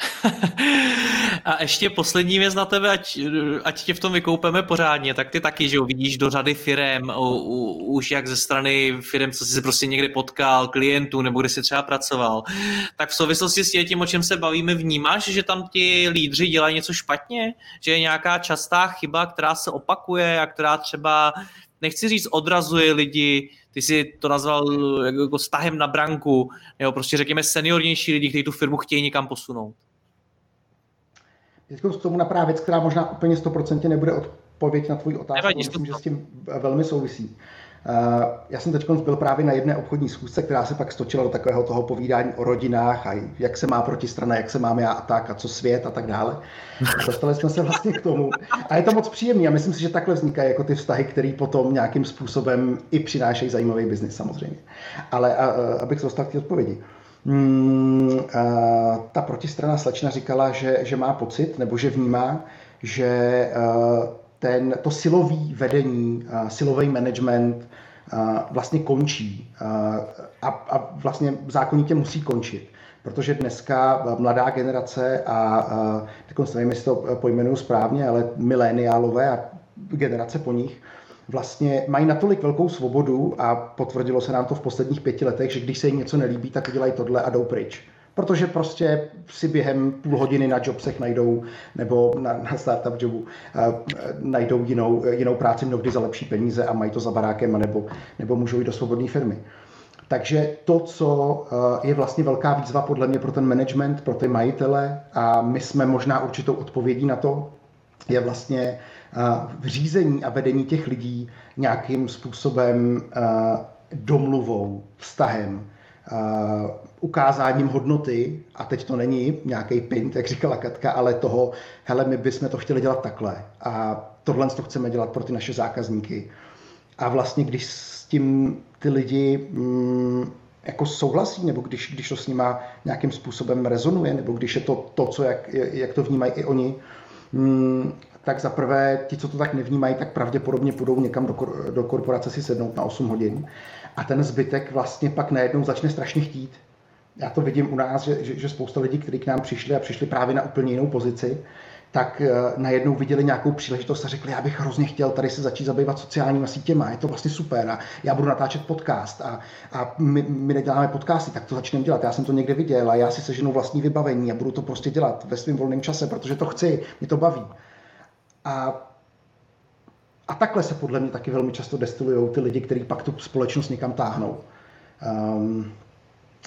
A ještě poslední věc na tebe, ať, ať tě v tom vykoupeme pořádně, tak ty taky, že jo, vidíš do řady firem, už jak ze strany firem, co jsi se prostě někdy potkal, klientů, nebo kde jsi třeba pracoval. Tak v souvislosti s tím, o čem se bavíme, vnímáš, že tam ti lídři dělají něco špatně? Že je nějaká častá chyba, která se opakuje a která třeba, nechci říct, odrazuje lidi, ty jsi to nazval jako stahem na branku, nebo prostě řekněme seniornější lidi, kteří tu firmu chtějí někam posunout. Teď k tomu napadá věc, která možná úplně 100% nebude odpověď na tvůj otázku, Nevadí, myslím, že s tím velmi souvisí. Uh, já jsem teď byl právě na jedné obchodní schůzce, která se pak stočila do takového toho povídání o rodinách a jak se má protistrana, jak se mám já a tak a co svět a tak dále. A dostali jsme se vlastně k tomu. A je to moc příjemné a myslím si, že takhle vznikají jako ty vztahy, které potom nějakým způsobem i přinášejí zajímavý biznis samozřejmě. Ale a, a, abych se dostal k té odpovědi. Uh, Hmm, ta protistrana slečna říkala, že, že má pocit, nebo že vnímá, že ten, to silový vedení, silový management vlastně končí a, a vlastně zákonitě musí končit. Protože dneska mladá generace a, a teď nevím, jestli to pojmenuju správně, ale miléniálové a generace po nich, vlastně mají natolik velkou svobodu a potvrdilo se nám to v posledních pěti letech, že když se jim něco nelíbí, tak udělají tohle a jdou pryč. Protože prostě si během půl hodiny na jobsech najdou, nebo na, na startup jobu, uh, najdou jinou, jinou práci mnohdy za lepší peníze a mají to za barákem, nebo, nebo můžou jít do svobodné firmy. Takže to, co je vlastně velká výzva podle mě pro ten management, pro ty majitele, a my jsme možná určitou odpovědí na to, je vlastně v řízení a vedení těch lidí nějakým způsobem domluvou, vztahem, ukázáním hodnoty, a teď to není nějaký pint, jak říkala Katka, ale toho, hele, my bychom to chtěli dělat takhle a tohle to chceme dělat pro ty naše zákazníky. A vlastně, když s tím ty lidi mm, jako souhlasí, nebo když, když to s nima nějakým způsobem rezonuje, nebo když je to to, co jak, jak to vnímají i oni, mm, tak za prvé ti, co to tak nevnímají, tak pravděpodobně půjdou někam do, do korporace si sednout na 8 hodin a ten zbytek vlastně pak najednou začne strašně chtít. Já to vidím u nás, že, že, že spousta lidí, kteří k nám přišli a přišli právě na úplně jinou pozici, tak uh, najednou viděli nějakou příležitost a řekli, já bych hrozně chtěl tady se začít zabývat sociálními sítěma, je to vlastně super a já budu natáčet podcast a, a my, my neděláme podcasty, tak to začneme dělat. Já jsem to někde viděl a já si seženu vlastní vybavení a budu to prostě dělat ve svém volném čase, protože to chci, mě to baví. A, A takhle se podle mě taky velmi často destilují ty lidi, kteří pak tu společnost někam táhnou. Um,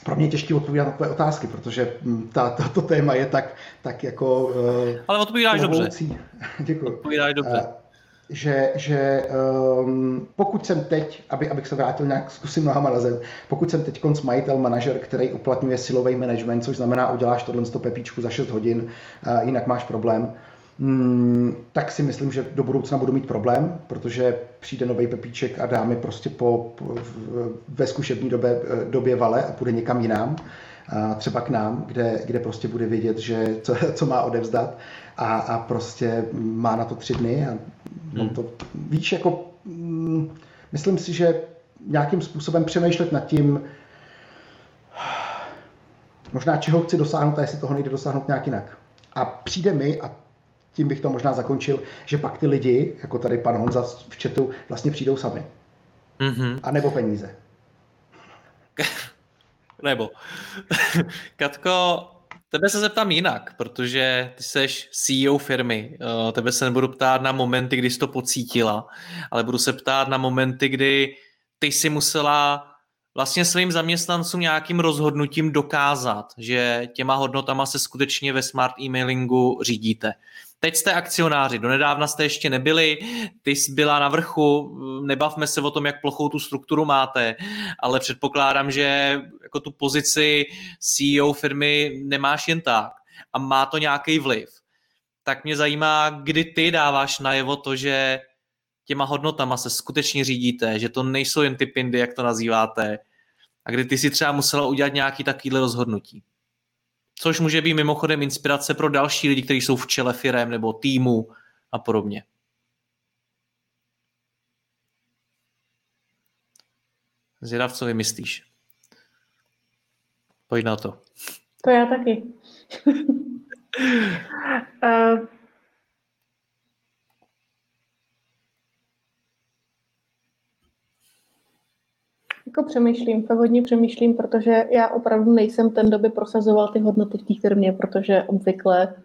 pro mě je těžké odpovídat na tvoje otázky, protože hm, ta, to, to téma je tak, tak jako... Uh, Ale odpovídáš dobře. Děkuji. Odpovídáš dobře. Uh, že, že um, pokud jsem teď, aby, abych se vrátil nějak, zkusím nohama na zem, pokud jsem teď konc majitel, manažer, který uplatňuje silový management, což znamená, uděláš tohle pepíčku za 6 hodin, uh, jinak máš problém, tak si myslím, že do budoucna budu mít problém, protože přijde nový pepíček a dáme prostě po, po ve zkušební době, době vale a půjde někam jinam, a třeba k nám, kde, kde prostě bude vědět, že co, co má odevzdat a, a prostě má na to tři dny a hmm. to, víš, jako mm, myslím si, že nějakým způsobem přemýšlet nad tím, možná čeho chci dosáhnout a jestli toho nejde dosáhnout nějak jinak. A přijde mi, a tím bych to možná zakončil, že pak ty lidi, jako tady pan Honza v chatu, vlastně přijdou sami. Mm-hmm. A nebo peníze. nebo. Katko, tebe se zeptám jinak, protože ty seš CEO firmy. Eh, tebe se nebudu ptát na momenty, kdy jsi to pocítila, ale budu se ptát na momenty, kdy ty jsi musela vlastně svým zaměstnancům nějakým rozhodnutím dokázat, že těma hodnotama se skutečně ve smart emailingu řídíte. Teď jste akcionáři, donedávna jste ještě nebyli, ty jsi byla na vrchu, nebavme se o tom, jak plochou tu strukturu máte, ale předpokládám, že jako tu pozici CEO firmy nemáš jen tak a má to nějaký vliv. Tak mě zajímá, kdy ty dáváš najevo to, že těma hodnotama se skutečně řídíte, že to nejsou jen ty pindy, jak to nazýváte, a kdy ty si třeba musela udělat nějaký takovýhle rozhodnutí. Což může být mimochodem inspirace pro další lidi, kteří jsou v čele firem nebo týmu a podobně. Zvědav, co vymyslíš. Pojď na to. To já taky. uh, Jako přemýšlím, hodně přemýšlím, protože já opravdu nejsem ten, kdo by prosazoval ty hodnoty v té firmě, protože obvykle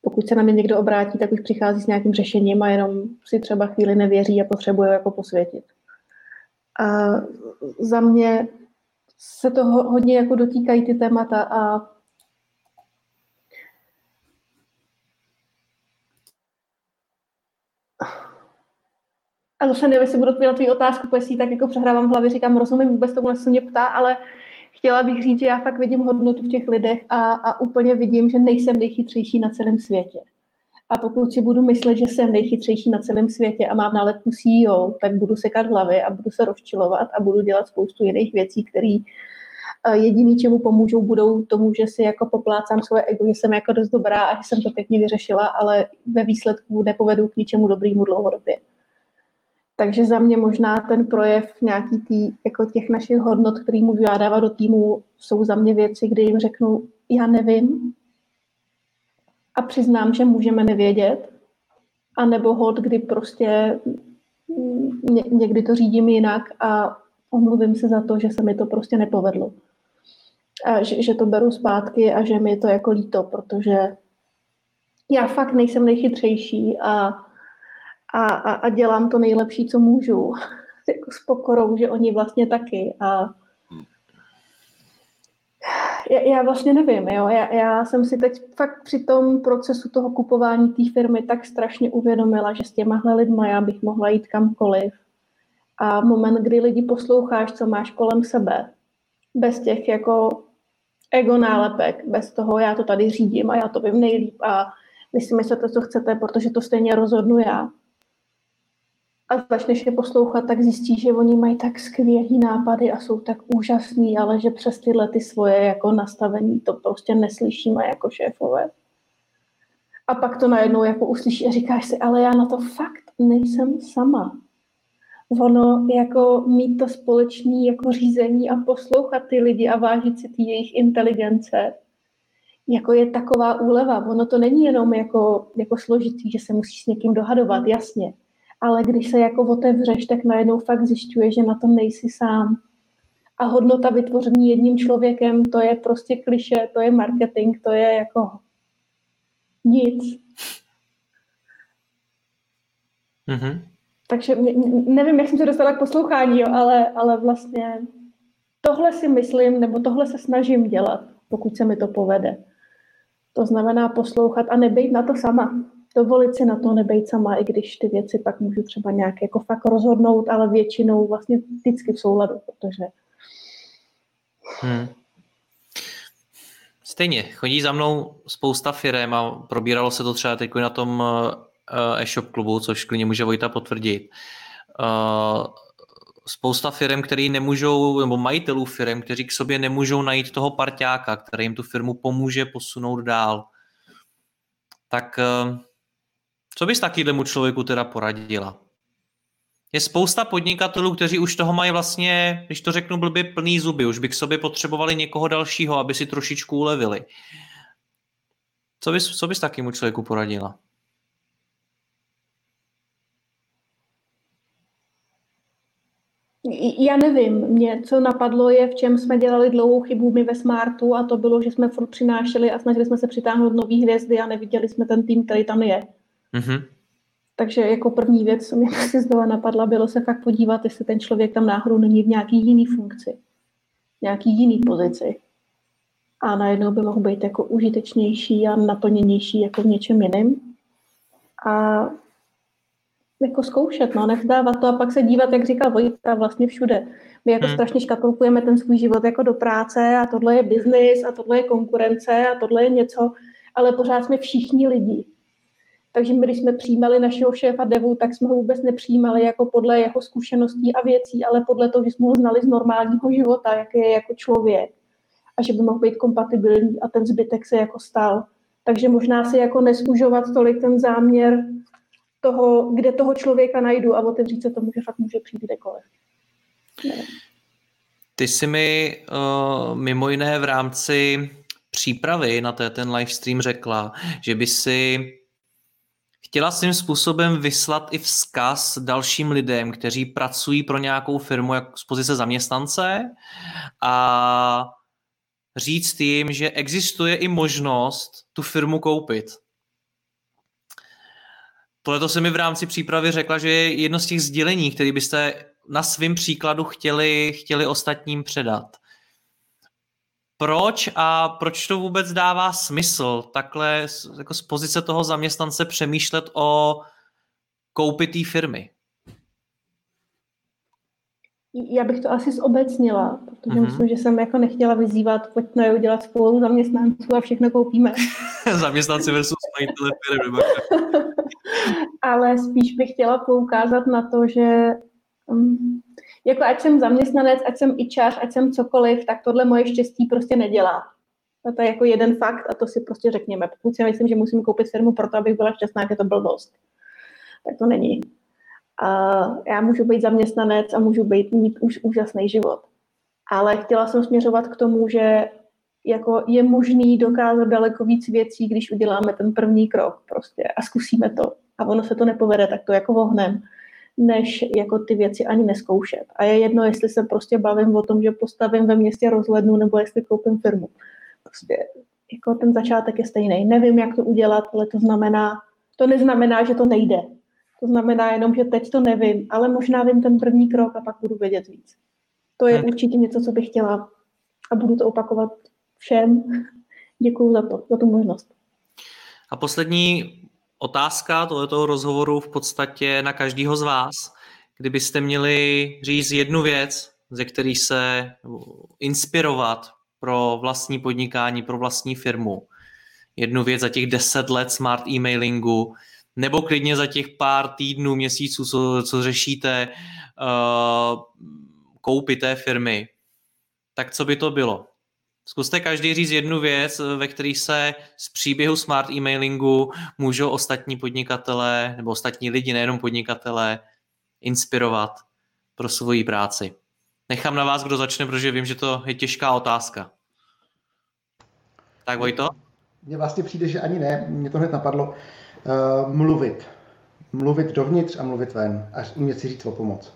pokud se na mě někdo obrátí, tak už přichází s nějakým řešením a jenom si třeba chvíli nevěří a potřebuje jako posvětit. A za mě se to hodně jako dotýkají ty témata a A zase nevím, jestli budu odpovědět tvůj otázku, protože tak jako přehrávám v hlavě, říkám, rozumím vůbec tomu, co mě ptá, ale chtěla bych říct, že já fakt vidím hodnotu v těch lidech a, a úplně vidím, že nejsem nejchytřejší na celém světě. A pokud si budu myslet, že jsem nejchytřejší na celém světě a mám nálepku CEO, tak budu sekat hlavy a budu se rozčilovat a budu dělat spoustu jiných věcí, které eh, jediný, čemu pomůžou, budou tomu, že si jako poplácám svoje ego, že jsem jako dost dobrá a že jsem to pěkně vyřešila, ale ve výsledku nepovedu k ničemu dobrýmu dlouhodobě. Takže za mě možná ten projev nějaký tý, jako těch našich hodnot, který můžu já dávat do týmu, jsou za mě věci, kdy jim řeknu, já nevím a přiznám, že můžeme nevědět, a nebo hod, kdy prostě ně, někdy to řídím jinak a omluvím se za to, že se mi to prostě nepovedlo. A že, že to beru zpátky a že mi je to jako líto, protože já fakt nejsem nejchytřejší a a, a, a dělám to nejlepší, co můžu. jako s pokorou, že oni vlastně taky. A já, já vlastně nevím, jo. Já, já jsem si teď fakt při tom procesu toho kupování té firmy tak strašně uvědomila, že s těmahle lidma já bych mohla jít kamkoliv. A moment, kdy lidi posloucháš, co máš kolem sebe, bez těch jako ego nálepek, bez toho já to tady řídím a já to vím nejlíp a vy si myslíte, co chcete, protože to stejně rozhodnu já a začneš je poslouchat, tak zjistíš, že oni mají tak skvělý nápady a jsou tak úžasný, ale že přes tyhle ty svoje jako nastavení to prostě neslyšíme jako šéfové. A pak to najednou jako uslyšíš a říkáš si, ale já na to fakt nejsem sama. Ono jako mít to společné jako řízení a poslouchat ty lidi a vážit si ty jejich inteligence, jako je taková úleva. Ono to není jenom jako, jako složitý, že se musíš s někým dohadovat, jasně ale když se jako otevřeš, tak najednou fakt zjišťuje, že na tom nejsi sám. A hodnota vytvoření jedním člověkem, to je prostě kliše, to je marketing, to je jako nic. Mm-hmm. Takže nevím, jak jsem se dostala k poslouchání, jo, ale, ale vlastně tohle si myslím, nebo tohle se snažím dělat, pokud se mi to povede. To znamená poslouchat a nebejt na to sama. Dovolit si na to nebejt sama, i když ty věci pak můžu třeba nějak jako fakt rozhodnout, ale většinou vlastně vždycky v souladu, protože... Hmm. Stejně, chodí za mnou spousta firm a probíralo se to třeba teď na tom eh, e-shop klubu, což klidně může Vojta potvrdit. Eh, spousta firm, který nemůžou, nebo majitelů firm, kteří k sobě nemůžou najít toho parťáka, který jim tu firmu pomůže posunout dál. Tak eh, co bys takovému člověku teda poradila? Je spousta podnikatelů, kteří už toho mají vlastně, když to řeknu blbě, plný zuby. Už by k sobě potřebovali někoho dalšího, aby si trošičku ulevili. Co bys, co bys takovému člověku poradila? Já nevím, mě co napadlo je, v čem jsme dělali dlouhou chybu my ve Smartu a to bylo, že jsme furt přinášeli a snažili jsme se přitáhnout nový hvězdy a neviděli jsme ten tým, který tam je. Mm-hmm. Takže jako první věc, co mě prostě znovu napadla, bylo se fakt podívat, jestli ten člověk tam náhodou není v nějaký jiný funkci, nějaký jiný pozici. A najednou by mohl být jako užitečnější a naplněnější jako v něčem jiném. A jako zkoušet, no, nevzdávat to a pak se dívat, jak říkal Vojta, vlastně všude. My jako hmm. strašně škatulkujeme ten svůj život jako do práce a tohle je biznis a tohle je konkurence a tohle je něco, ale pořád jsme všichni lidi. Takže my, když jsme přijímali našeho šéfa Devu, tak jsme ho vůbec nepřijímali jako podle jeho zkušeností a věcí, ale podle toho, že jsme ho znali z normálního života, jak je jako člověk a že by mohl být kompatibilní a ten zbytek se jako stal. Takže možná si jako neskužovat tolik ten záměr toho, kde toho člověka najdu a otevřít se tomu, že fakt může přijít kdekoliv. Ty jsi mi uh, mimo jiné v rámci přípravy na ten livestream řekla, že by si chtěla svým způsobem vyslat i vzkaz dalším lidem, kteří pracují pro nějakou firmu jak z pozice zaměstnance a říct jim, že existuje i možnost tu firmu koupit. Tohle to se mi v rámci přípravy řekla, že je jedno z těch sdělení, které byste na svém příkladu chtěli, chtěli ostatním předat. Proč a proč to vůbec dává smysl takhle jako z pozice toho zaměstnance přemýšlet o koupi té firmy? Já bych to asi zobecnila, protože mm-hmm. myslím, že jsem jako nechtěla vyzývat, pojďme je udělat spolu zaměstnanců a všechno koupíme. Zaměstnanci versus majitele firmy. Ale spíš bych chtěla poukázat na to, že um, jako ať jsem zaměstnanec, ať jsem ičář, ať jsem cokoliv, tak tohle moje štěstí prostě nedělá. A to je jako jeden fakt a to si prostě řekněme. Pokud si myslím, že musím koupit firmu proto, abych byla šťastná, je to blbost. Tak to není. A já můžu být zaměstnanec a můžu být, mít už úžasný život. Ale chtěla jsem směřovat k tomu, že jako je možný dokázat daleko víc věcí, když uděláme ten první krok prostě a zkusíme to. A ono se to nepovede, tak to jako vohnem než jako ty věci ani neskoušet. A je jedno, jestli se prostě bavím o tom, že postavím ve městě rozhlednu, nebo jestli koupím firmu. Prostě jako ten začátek je stejný. Nevím, jak to udělat, ale to znamená, to neznamená, že to nejde. To znamená jenom, že teď to nevím, ale možná vím ten první krok a pak budu vědět víc. To je určitě něco, co bych chtěla a budu to opakovat všem. Děkuji za to, za tu možnost. A poslední otázka tohoto rozhovoru v podstatě na každého z vás. Kdybyste měli říct jednu věc, ze který se inspirovat pro vlastní podnikání, pro vlastní firmu, jednu věc za těch deset let smart e-mailingu, nebo klidně za těch pár týdnů, měsíců, co, co řešíte uh, koupy té firmy, tak co by to bylo? Zkuste každý říct jednu věc, ve které se z příběhu smart e-mailingu můžou ostatní podnikatelé nebo ostatní lidi, nejenom podnikatelé, inspirovat pro svoji práci. Nechám na vás, kdo začne, protože vím, že to je těžká otázka. Tak Vojto? Mně vlastně přijde, že ani ne, mě to hned napadlo. Uh, mluvit. Mluvit dovnitř a mluvit ven. A umět si říct o pomoc.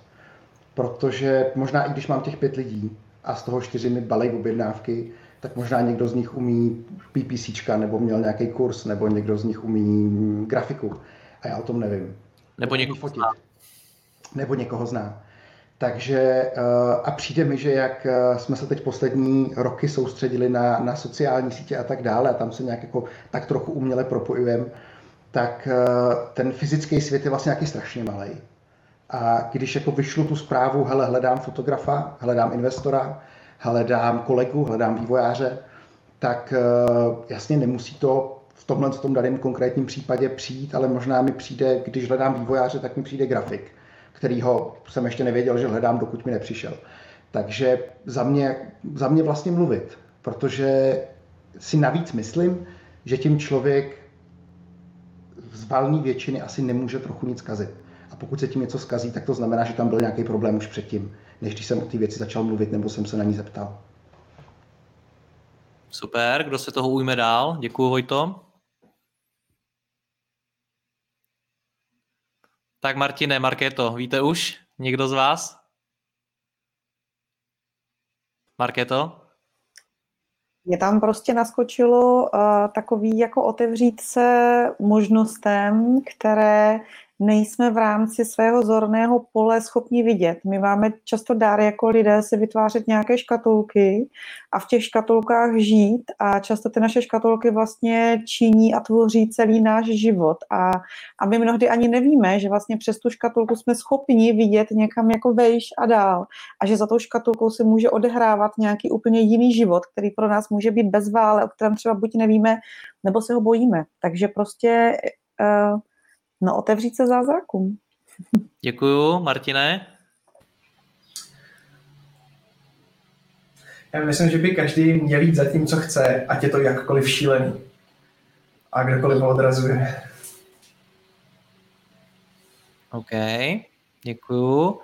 Protože možná i když mám těch pět lidí a z toho čtyři mi balej objednávky, tak možná někdo z nich umí PPC, nebo měl nějaký kurz, nebo někdo z nich umí grafiku. A já o tom nevím. Nebo někoho fotit. Zná. Nebo někoho zná. Takže eh, a přijde mi, že jak eh, jsme se teď poslední roky soustředili na, na sociální sítě a tak dále, a tam se nějak jako tak trochu uměle propojujeme, tak eh, ten fyzický svět je vlastně nějaký strašně malý. A když jako vyšlu tu zprávu, hele, hledám fotografa, hledám investora, hledám kolegu, hledám vývojáře, tak jasně nemusí to v tomhle v tom daném konkrétním případě přijít, ale možná mi přijde, když hledám vývojáře, tak mi přijde grafik kterýho jsem ještě nevěděl, že hledám, dokud mi nepřišel. Takže za mě, za mě vlastně mluvit, protože si navíc myslím, že tím člověk z valné většiny asi nemůže trochu nic kazit. A pokud se tím něco skazí, tak to znamená, že tam byl nějaký problém už předtím, než když jsem o té věci začal mluvit nebo jsem se na ní zeptal. Super, kdo se toho ujme dál? Děkuji, Vojto. Tak Martine, Markéto, víte už? Někdo z vás? Markéto? Mě tam prostě naskočilo uh, takový jako otevřít se možnostem, které nejsme v rámci svého zorného pole schopni vidět. My máme často dár jako lidé si vytvářet nějaké škatulky a v těch škatulkách žít a často ty naše škatulky vlastně činí a tvoří celý náš život a, a my mnohdy ani nevíme, že vlastně přes tu škatulku jsme schopni vidět někam jako vejš a dál a že za tou škatulkou se může odehrávat nějaký úplně jiný život, který pro nás může být bez vále, o kterém třeba buď nevíme, nebo se ho bojíme. Takže prostě uh, no, otevřít se zázrakům. Děkuju, Martine. Já myslím, že by každý měl jít za tím, co chce, ať je to jakkoliv šílený. A kdokoliv ho odrazuje. OK, děkuju.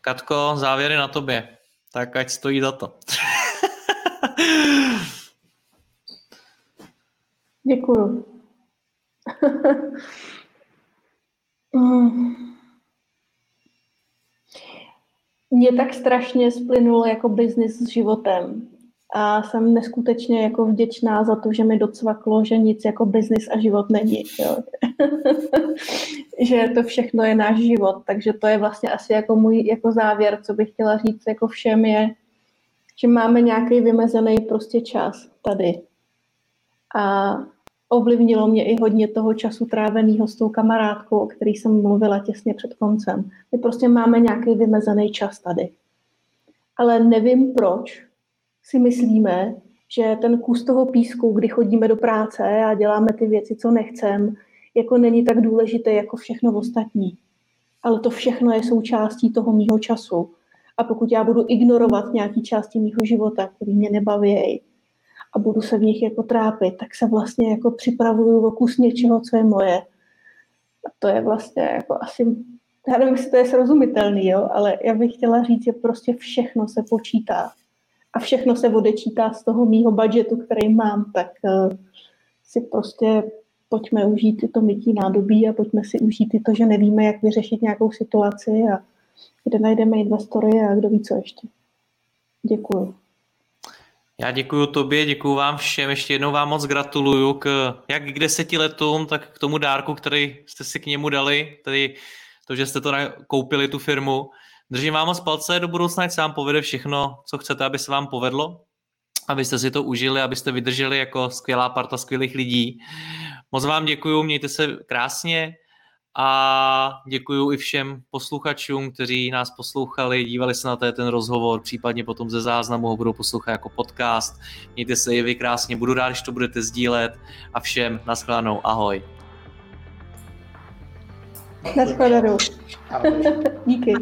Katko, závěry na tobě. Tak ať stojí za to. Děkuju. Mm. Mě tak strašně splynul jako biznis s životem. A jsem neskutečně jako vděčná za to, že mi docvaklo, že nic jako biznis a život není. Jo. že to všechno je náš život. Takže to je vlastně asi jako můj jako závěr, co bych chtěla říct jako všem je, že máme nějaký vymezený prostě čas tady. A ovlivnilo mě i hodně toho času tráveného s tou kamarádkou, o který jsem mluvila těsně před koncem. My prostě máme nějaký vymezený čas tady. Ale nevím proč si myslíme, že ten kus toho písku, kdy chodíme do práce a děláme ty věci, co nechcem, jako není tak důležité jako všechno ostatní. Ale to všechno je součástí toho mýho času. A pokud já budu ignorovat nějaký části mýho života, který mě nebaví, a budu se v nich jako trápit, tak se vlastně jako připravuju o kus něčeho, co je moje. A to je vlastně jako asi, já nevím, jestli to je srozumitelný, jo, ale já bych chtěla říct, že prostě všechno se počítá a všechno se odečítá z toho mýho budgetu, který mám, tak uh, si prostě pojďme užít tyto mytí nádobí a pojďme si užít to, že nevíme, jak vyřešit nějakou situaci a kde najdeme investory a kdo ví, co ještě. Děkuji. Já děkuji tobě, děkuji vám všem, ještě jednou vám moc gratuluju k jak k deseti letům, tak k tomu dárku, který jste si k němu dali, tedy to, že jste to koupili, tu firmu. Držím vám moc palce do budoucna, ať se vám povede všechno, co chcete, aby se vám povedlo, abyste si to užili, abyste vydrželi jako skvělá parta skvělých lidí. Moc vám děkuji, mějte se krásně, a děkuji i všem posluchačům, kteří nás poslouchali, dívali se na ten rozhovor, případně potom ze záznamu ho budou poslouchat jako podcast. Mějte se i vy krásně, budu rád, když to budete sdílet a všem naschledanou, ahoj. Naschledanou. Díky.